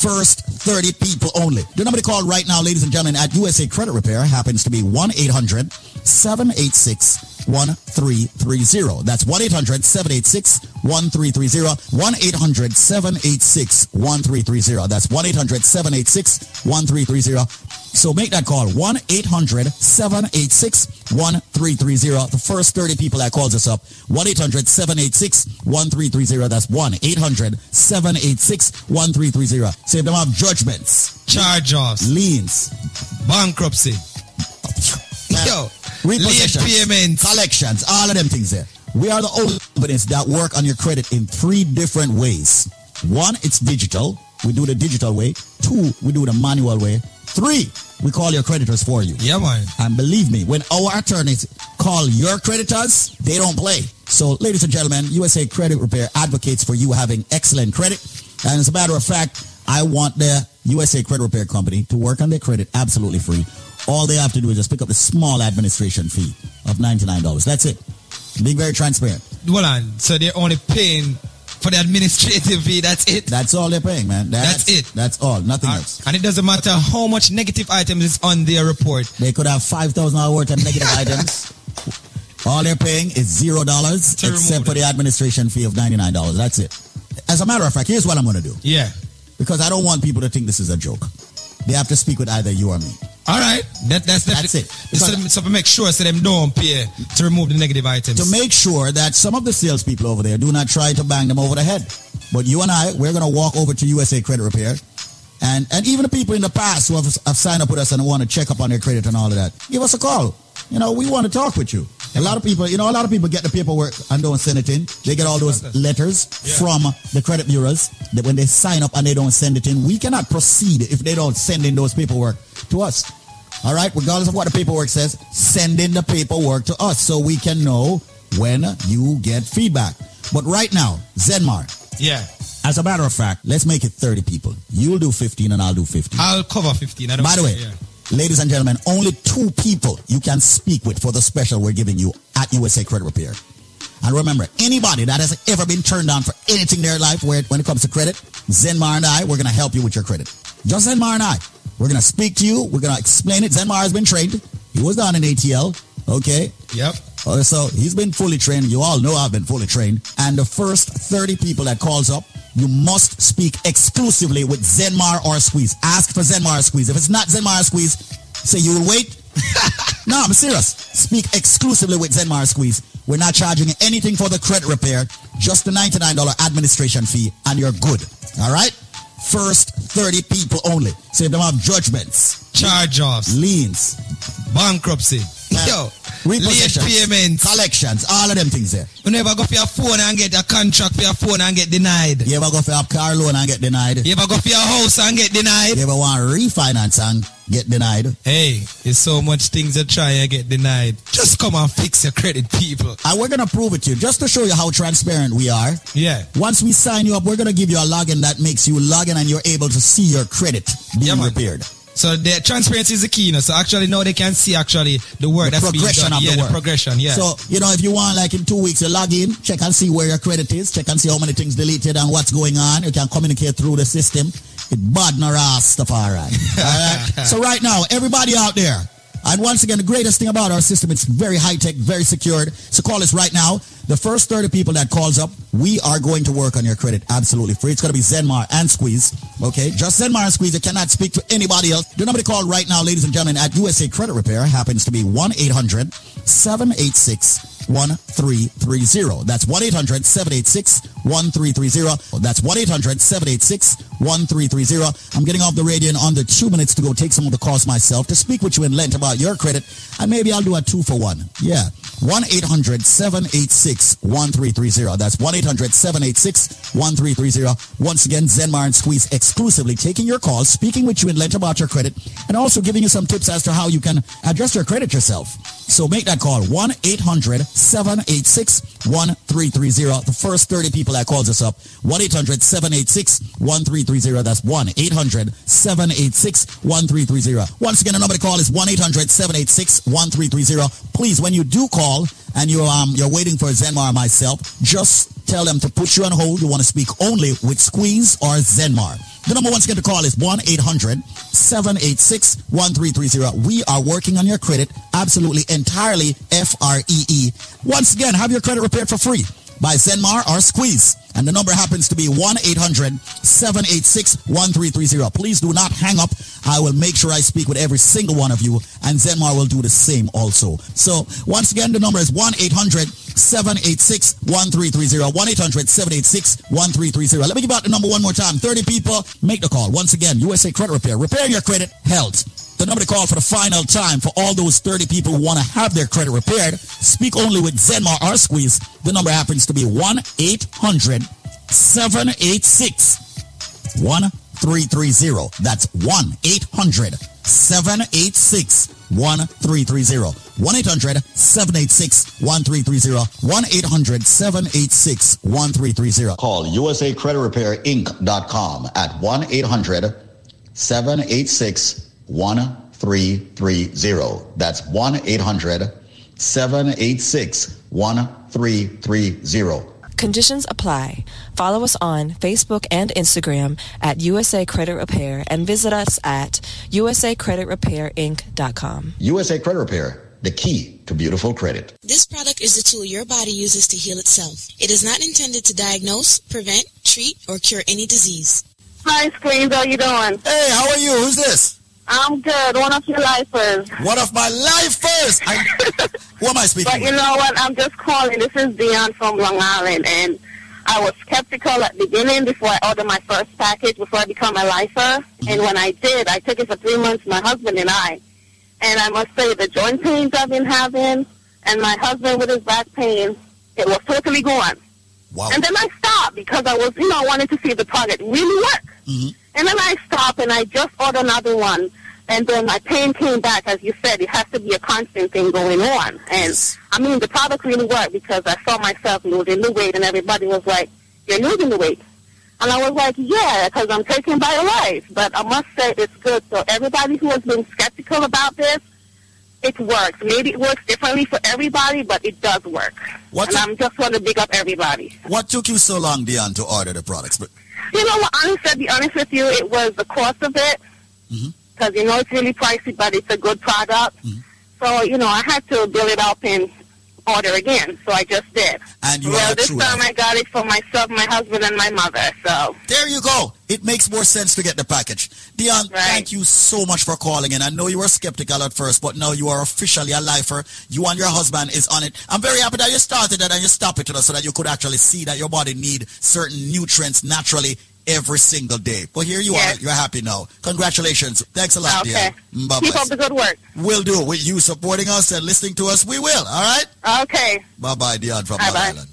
First 30 people only. The number to call right now, ladies and gentlemen, at USA Credit Repair happens to be 1-800-786-1330. That's 1-800-786-1330. 1-800-786-1330. That's 1-800-786-1330. So make that call. 1-800-786-1330. The first 30 people that calls us up. 1-800-786-1330. That's 1-800-786-1330. Say if them have judgments. Charge-offs. Liens. Bankruptcy. Yo. Late payments. Collections. All of them things there. We are the only companies that work on your credit in three different ways. One, it's digital. We do the digital way. Two, we do the manual way. Three, we call your creditors for you. Yeah, man. And believe me, when our attorneys call your creditors, they don't play. So, ladies and gentlemen, USA Credit Repair advocates for you having excellent credit. And as a matter of fact, I want the USA Credit Repair Company to work on their credit absolutely free. All they have to do is just pick up the small administration fee of $99. That's it. Being very transparent. Hold on. So they're only paying for the administrative fee. That's it. That's all they're paying, man. That's it. That's all. Nothing uh, else. And it doesn't matter how much negative items is on their report. They could have $5,000 worth of negative items. All they're paying is zero dollars except for the administration fee of $99. That's it. As a matter of fact, here's what I'm going to do. Yeah. Because I don't want people to think this is a joke. They have to speak with either you or me. All right. That, that's, That's it. So, them- so to make sure so them don't pay to remove the negative items. To make sure that some of the salespeople over there do not try to bang them over the head. But you and I, we're going to walk over to USA Credit Repair. And, and even the people in the past who have, have signed up with us and want to check up on their credit and all of that, give us a call. You know, we want to talk with you. A lot of people, you know, a lot of people get the paperwork and don't send it in. They get all those letters from the credit bureaus that when they sign up and they don't send it in, we cannot proceed if they don't send in those paperwork to us. All right, regardless of what the paperwork says, send in the paperwork to us so we can know when you get feedback. But right now, Zenmar, Yeah. as a matter of fact, let's make it 30 people. You'll do 15 and I'll do 15. I'll cover 15. I don't By the way, yeah. Ladies and gentlemen, only two people you can speak with for the special we're giving you at USA Credit Repair. And remember, anybody that has ever been turned down for anything in their life where, when it comes to credit, Zenmar and I, we're going to help you with your credit. Just Zenmar and I. We're going to speak to you. We're going to explain it. Zenmar has been trained. He was down in ATL. Okay. Yep. Uh, so he's been fully trained. You all know I've been fully trained. And the first 30 people that calls up, you must speak exclusively with Zenmar or Squeeze. Ask for Zenmar or Squeeze. If it's not Zenmar or Squeeze, say you will wait. no, I'm serious. Speak exclusively with Zenmar or Squeeze. We're not charging anything for the credit repair, just the $99 administration fee, and you're good. All right? First 30 people only. So if they have judgments, Charge-offs. liens, Bankruptcy. Yo. Late Repossessions, payments, collections, all of them things there. You never go for your phone and get a contract for your phone and get denied. You ever go for your car loan and get denied? You ever go for your house and get denied? You ever want refinance and get denied? Hey, there's so much things that try and get denied. Just come and fix your credit, people. And we're going to prove it to you just to show you how transparent we are. Yeah. Once we sign you up, we're going to give you a login that makes you log in and you're able to see your credit being repaired. So the transparency is the key, you know. So actually now they can see actually the work The that's being progression done. of yeah, the work. progression, yeah. So, you know, if you want, like in two weeks, you log in, check and see where your credit is, check and see how many things deleted and what's going on. You can communicate through the system. It bad no Rastafari. All right? So right now, everybody out there, and once again, the greatest thing about our system, it's very high-tech, very secured. So call us right now. The first 30 people that calls up, we are going to work on your credit absolutely free. It's going to be Zenmar and Squeeze. Okay? Just Zenmar and Squeeze. You cannot speak to anybody else. The number to call right now, ladies and gentlemen, at USA Credit Repair happens to be 1-800-786-1330. That's 1-800-786-1330. That's 1-800-786-1330. I'm getting off the radio in under two minutes to go take some of the calls myself to speak with you in length about your credit. And maybe I'll do a two for one. Yeah. 1-800-786-1330. That's 1-800-786-1330. Once again, Zenmar and Squeeze exclusively taking your calls, speaking with you in length about your credit, and also giving you some tips as to how you can address your credit yourself. So make that call. 1-800-786-1330. The first 30 people that calls us up. 1-800-786-1330. That's 1-800-786-1330. Once again, the number to call is 1-800-786-1330. Please, when you do call and you, um, you're waiting for Zenmar or myself, just tell them to put you on hold. You want to speak only with Squeeze or Zenmar. The number once again to call is 1-800-786-1330. We are working on your credit absolutely entirely F-R-E-E. Once again, have your credit repaired for free by Zenmar or Squeeze. And the number happens to be 1-800-786-1330. Please do not hang up. I will make sure I speak with every single one of you and Zenmar will do the same also. So once again, the number is 1-800-786-1330. 1-800-786-1330. Let me give out the number one more time. 30 people, make the call. Once again, USA Credit Repair. Repair your credit, health. The number to call for the final time for all those 30 people who want to have their credit repaired. Speak only with Zenmar or Squeeze. The number happens to be 1-800-786-1330. That's 1-800-786-1330. 1-800-786-1330. 1-800-786-1330. Call USA Credit Repair Inc.com at 1-800-786-1330. That's 1-800-786-1330. Conditions apply. Follow us on Facebook and Instagram at USA Credit Repair and visit us at usacreditrepairinc.com. USA Credit Repair, the key to beautiful credit. This product is the tool your body uses to heal itself. It is not intended to diagnose, prevent, treat, or cure any disease. Hi, Squeeze. How you doing? Hey, how are you? Who's this? I'm good. One of your lifers. One of my lifers. I, who am I speaking But you with? know what? I'm just calling. This is Dion from Long Island, and I was skeptical at the beginning before I ordered my first package before I become a lifer. Mm-hmm. And when I did, I took it for three months, my husband and I. And I must say, the joint pains I've been having, and my husband with his back pain, it was totally gone. Wow. And then I stopped because I was, you know, I wanted to see if the product really worked. Mm-hmm. And then I stopped and I just ordered another one. And then my pain came back. As you said, it has to be a constant thing going on. And I mean, the product really worked because I saw myself losing the weight and everybody was like, you're losing the weight. And I was like, yeah, because I'm taking BioLife. But I must say it's good. So everybody who has been skeptical about this, it works. Maybe it works differently for everybody, but it does work. What and I'm just want to big up everybody. What took you so long, Dion, to order the products? But You know what, honestly, to be honest with you, it was the cost of it. Mm-hmm. Because, you know, it's really pricey, but it's a good product. So, you know, I had to build it up and order again. So I just did. And you well, this time I got it for myself, my husband, and my mother. So there you go. It makes more sense to get the package. Dion, thank you so much for calling in. I know you were skeptical at first, but now you are officially a lifer. You and your husband is on it. I'm very happy that you started it and you stopped it so that you could actually see that your body need certain nutrients naturally every single day. But here you yes. are. You're happy now. Congratulations. Thanks a lot, okay. dear. Bye-bye. Keep up the good work. We'll do. With you supporting us and listening to us, we will. All right? Okay. Bye-bye, Dion from Long Island.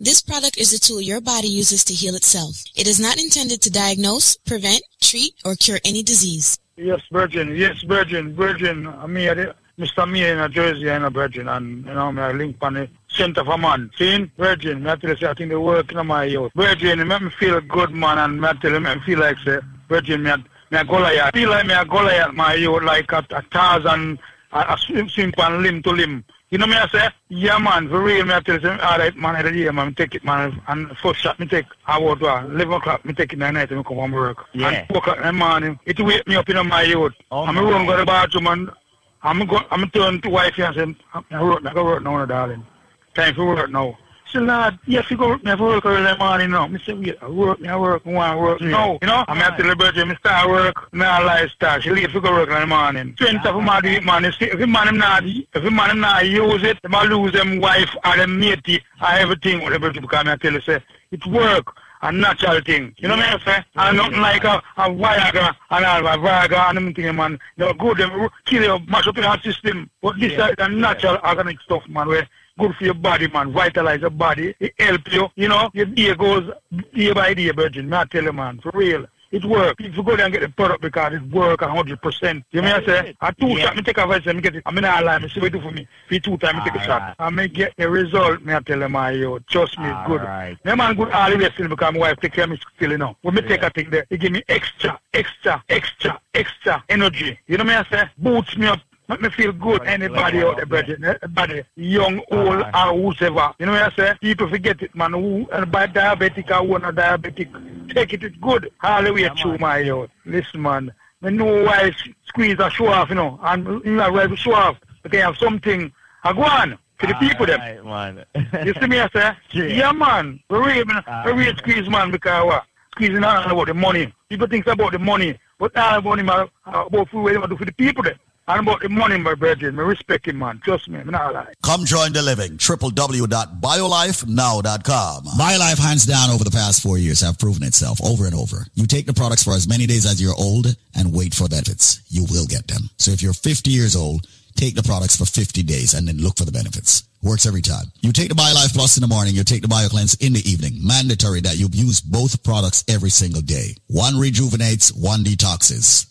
This product is a tool your body uses to heal itself. It is not intended to diagnose, prevent, treat, or cure any disease. Yes, Virgin. Yes, Virgin. Virgin. Uh, me, uh, Mr. Me in a Jersey and a Virgin. And, you know, me link on the center for man. See? Virgin. Me I tell you, I think they work in my youth. Virgin, it make me feel good, man. And me I tell you, make me feel like, say, Virgin, me, me a Goliath. feel like me a Goliath, my youth, like a, a Tarzan, a, a swim, swim pan limb to limb. You know me I say? Yeah man, for real me I tell you, alright man, every day man, take it man, and first shot me take, I about uh, 11 o'clock, me take it at night and me come home work. Yeah. And 4 o'clock in the morning, it wake me up in my youth. Oh, I'm run go to the bathroom and I'm go, I'm turn to wife and say, I work, I go work now, darling. Time for work now. She said, lad, you have to go work, me have to work early morning now. Me say, wait, I work, me I work, I want work Yeah. now. You know, I'm at the birthday, me start work, me a lifestyle. She leave to go work in the morning. Strength of a man, it, man. If a man not, if a man not use it, them a lose them wife and them matey and everything birthday because I tell you, say, it work. A natural thing. You know what I say? And nothing like a, a Viagra and all, a Viagra and them thing, man. They're good, them kill you, mash up your system. But this Yeah. is a natural organic stuff, man, where good for your body, man. Vitalize your body. It help you. You know, your day goes day by day, virgin. Me I tell you, man, for real. It work. If you go there and get the product because it work a hundred percent. You know what I say? I two Yeah. shot, me take a verse, me get it. I mean, I lie, me see what do for me. For two time, me take a shot. I may get the result, me I tell you, my yo. Trust me, it's good. Alright. Me man good all the way still because my wife take care of me still, you know. When me take a thing there, it give me extra, extra, extra, extra energy. You know what I say? Boots me up. Make me feel good. Anybody out there, brethren, everybody, young, old, or whoever. You know what I say? People forget it, man. Who and by diabetic or one not diabetic, take it, it's good. All the way through my youth. Listen, man. I know why squeeze a show off, you know, and you know, why show off. Okay, have something. I go on to the people them. man. You see me, I say? Yeah. Yeah, man. We real, man. We real squeeze, man, because what? Squeezing all about the money. People think about the money, but all about him, uh, about food, what they do for the people them. And about the money, my brethren. I respect him, man. Trust me, I'm not lie. Come join the living. www.biolifenow.com. BioLife, hands down, over the past four years, have proven itself over and over. You take the products for as many days as you're old and wait for benefits. You will get them. So if you're 50 years old, take the products for 50 days and then look for the benefits. Works every time. You take the BioLife Plus in the morning, you take the BioCleanse in the evening. Mandatory that you use both products every single day. One rejuvenates, one detoxes.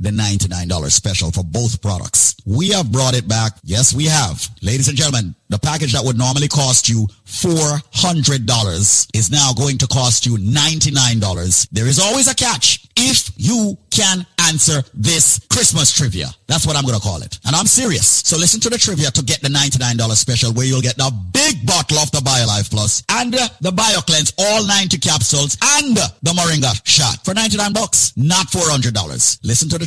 the $99 special for both products. We have brought it back. Yes, we have. Ladies and gentlemen, the package that would normally cost you $400 is now going to cost you $99. There is always a catch if you can answer this Christmas trivia. That's what I'm going to call it. And I'm serious. So listen to the trivia to get the $99 special where you'll get the big bottle of the BioLife Plus and the BioCleanse, all 90 capsules and the Moringa shot for 99 bucks, not $400. Listen to the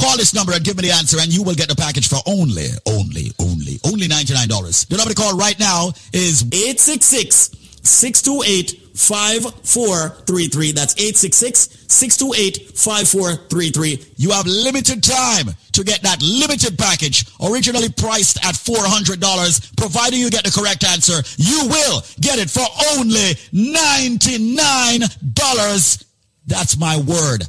call this number and give me the answer and you will get the package for only, only, only, only $99. The number to call right now is 866 628 5433. That's 866-628-5433. You have limited time to get that limited package, originally priced at $400. Providing you get the correct answer, you will get it for only $99. That's my word.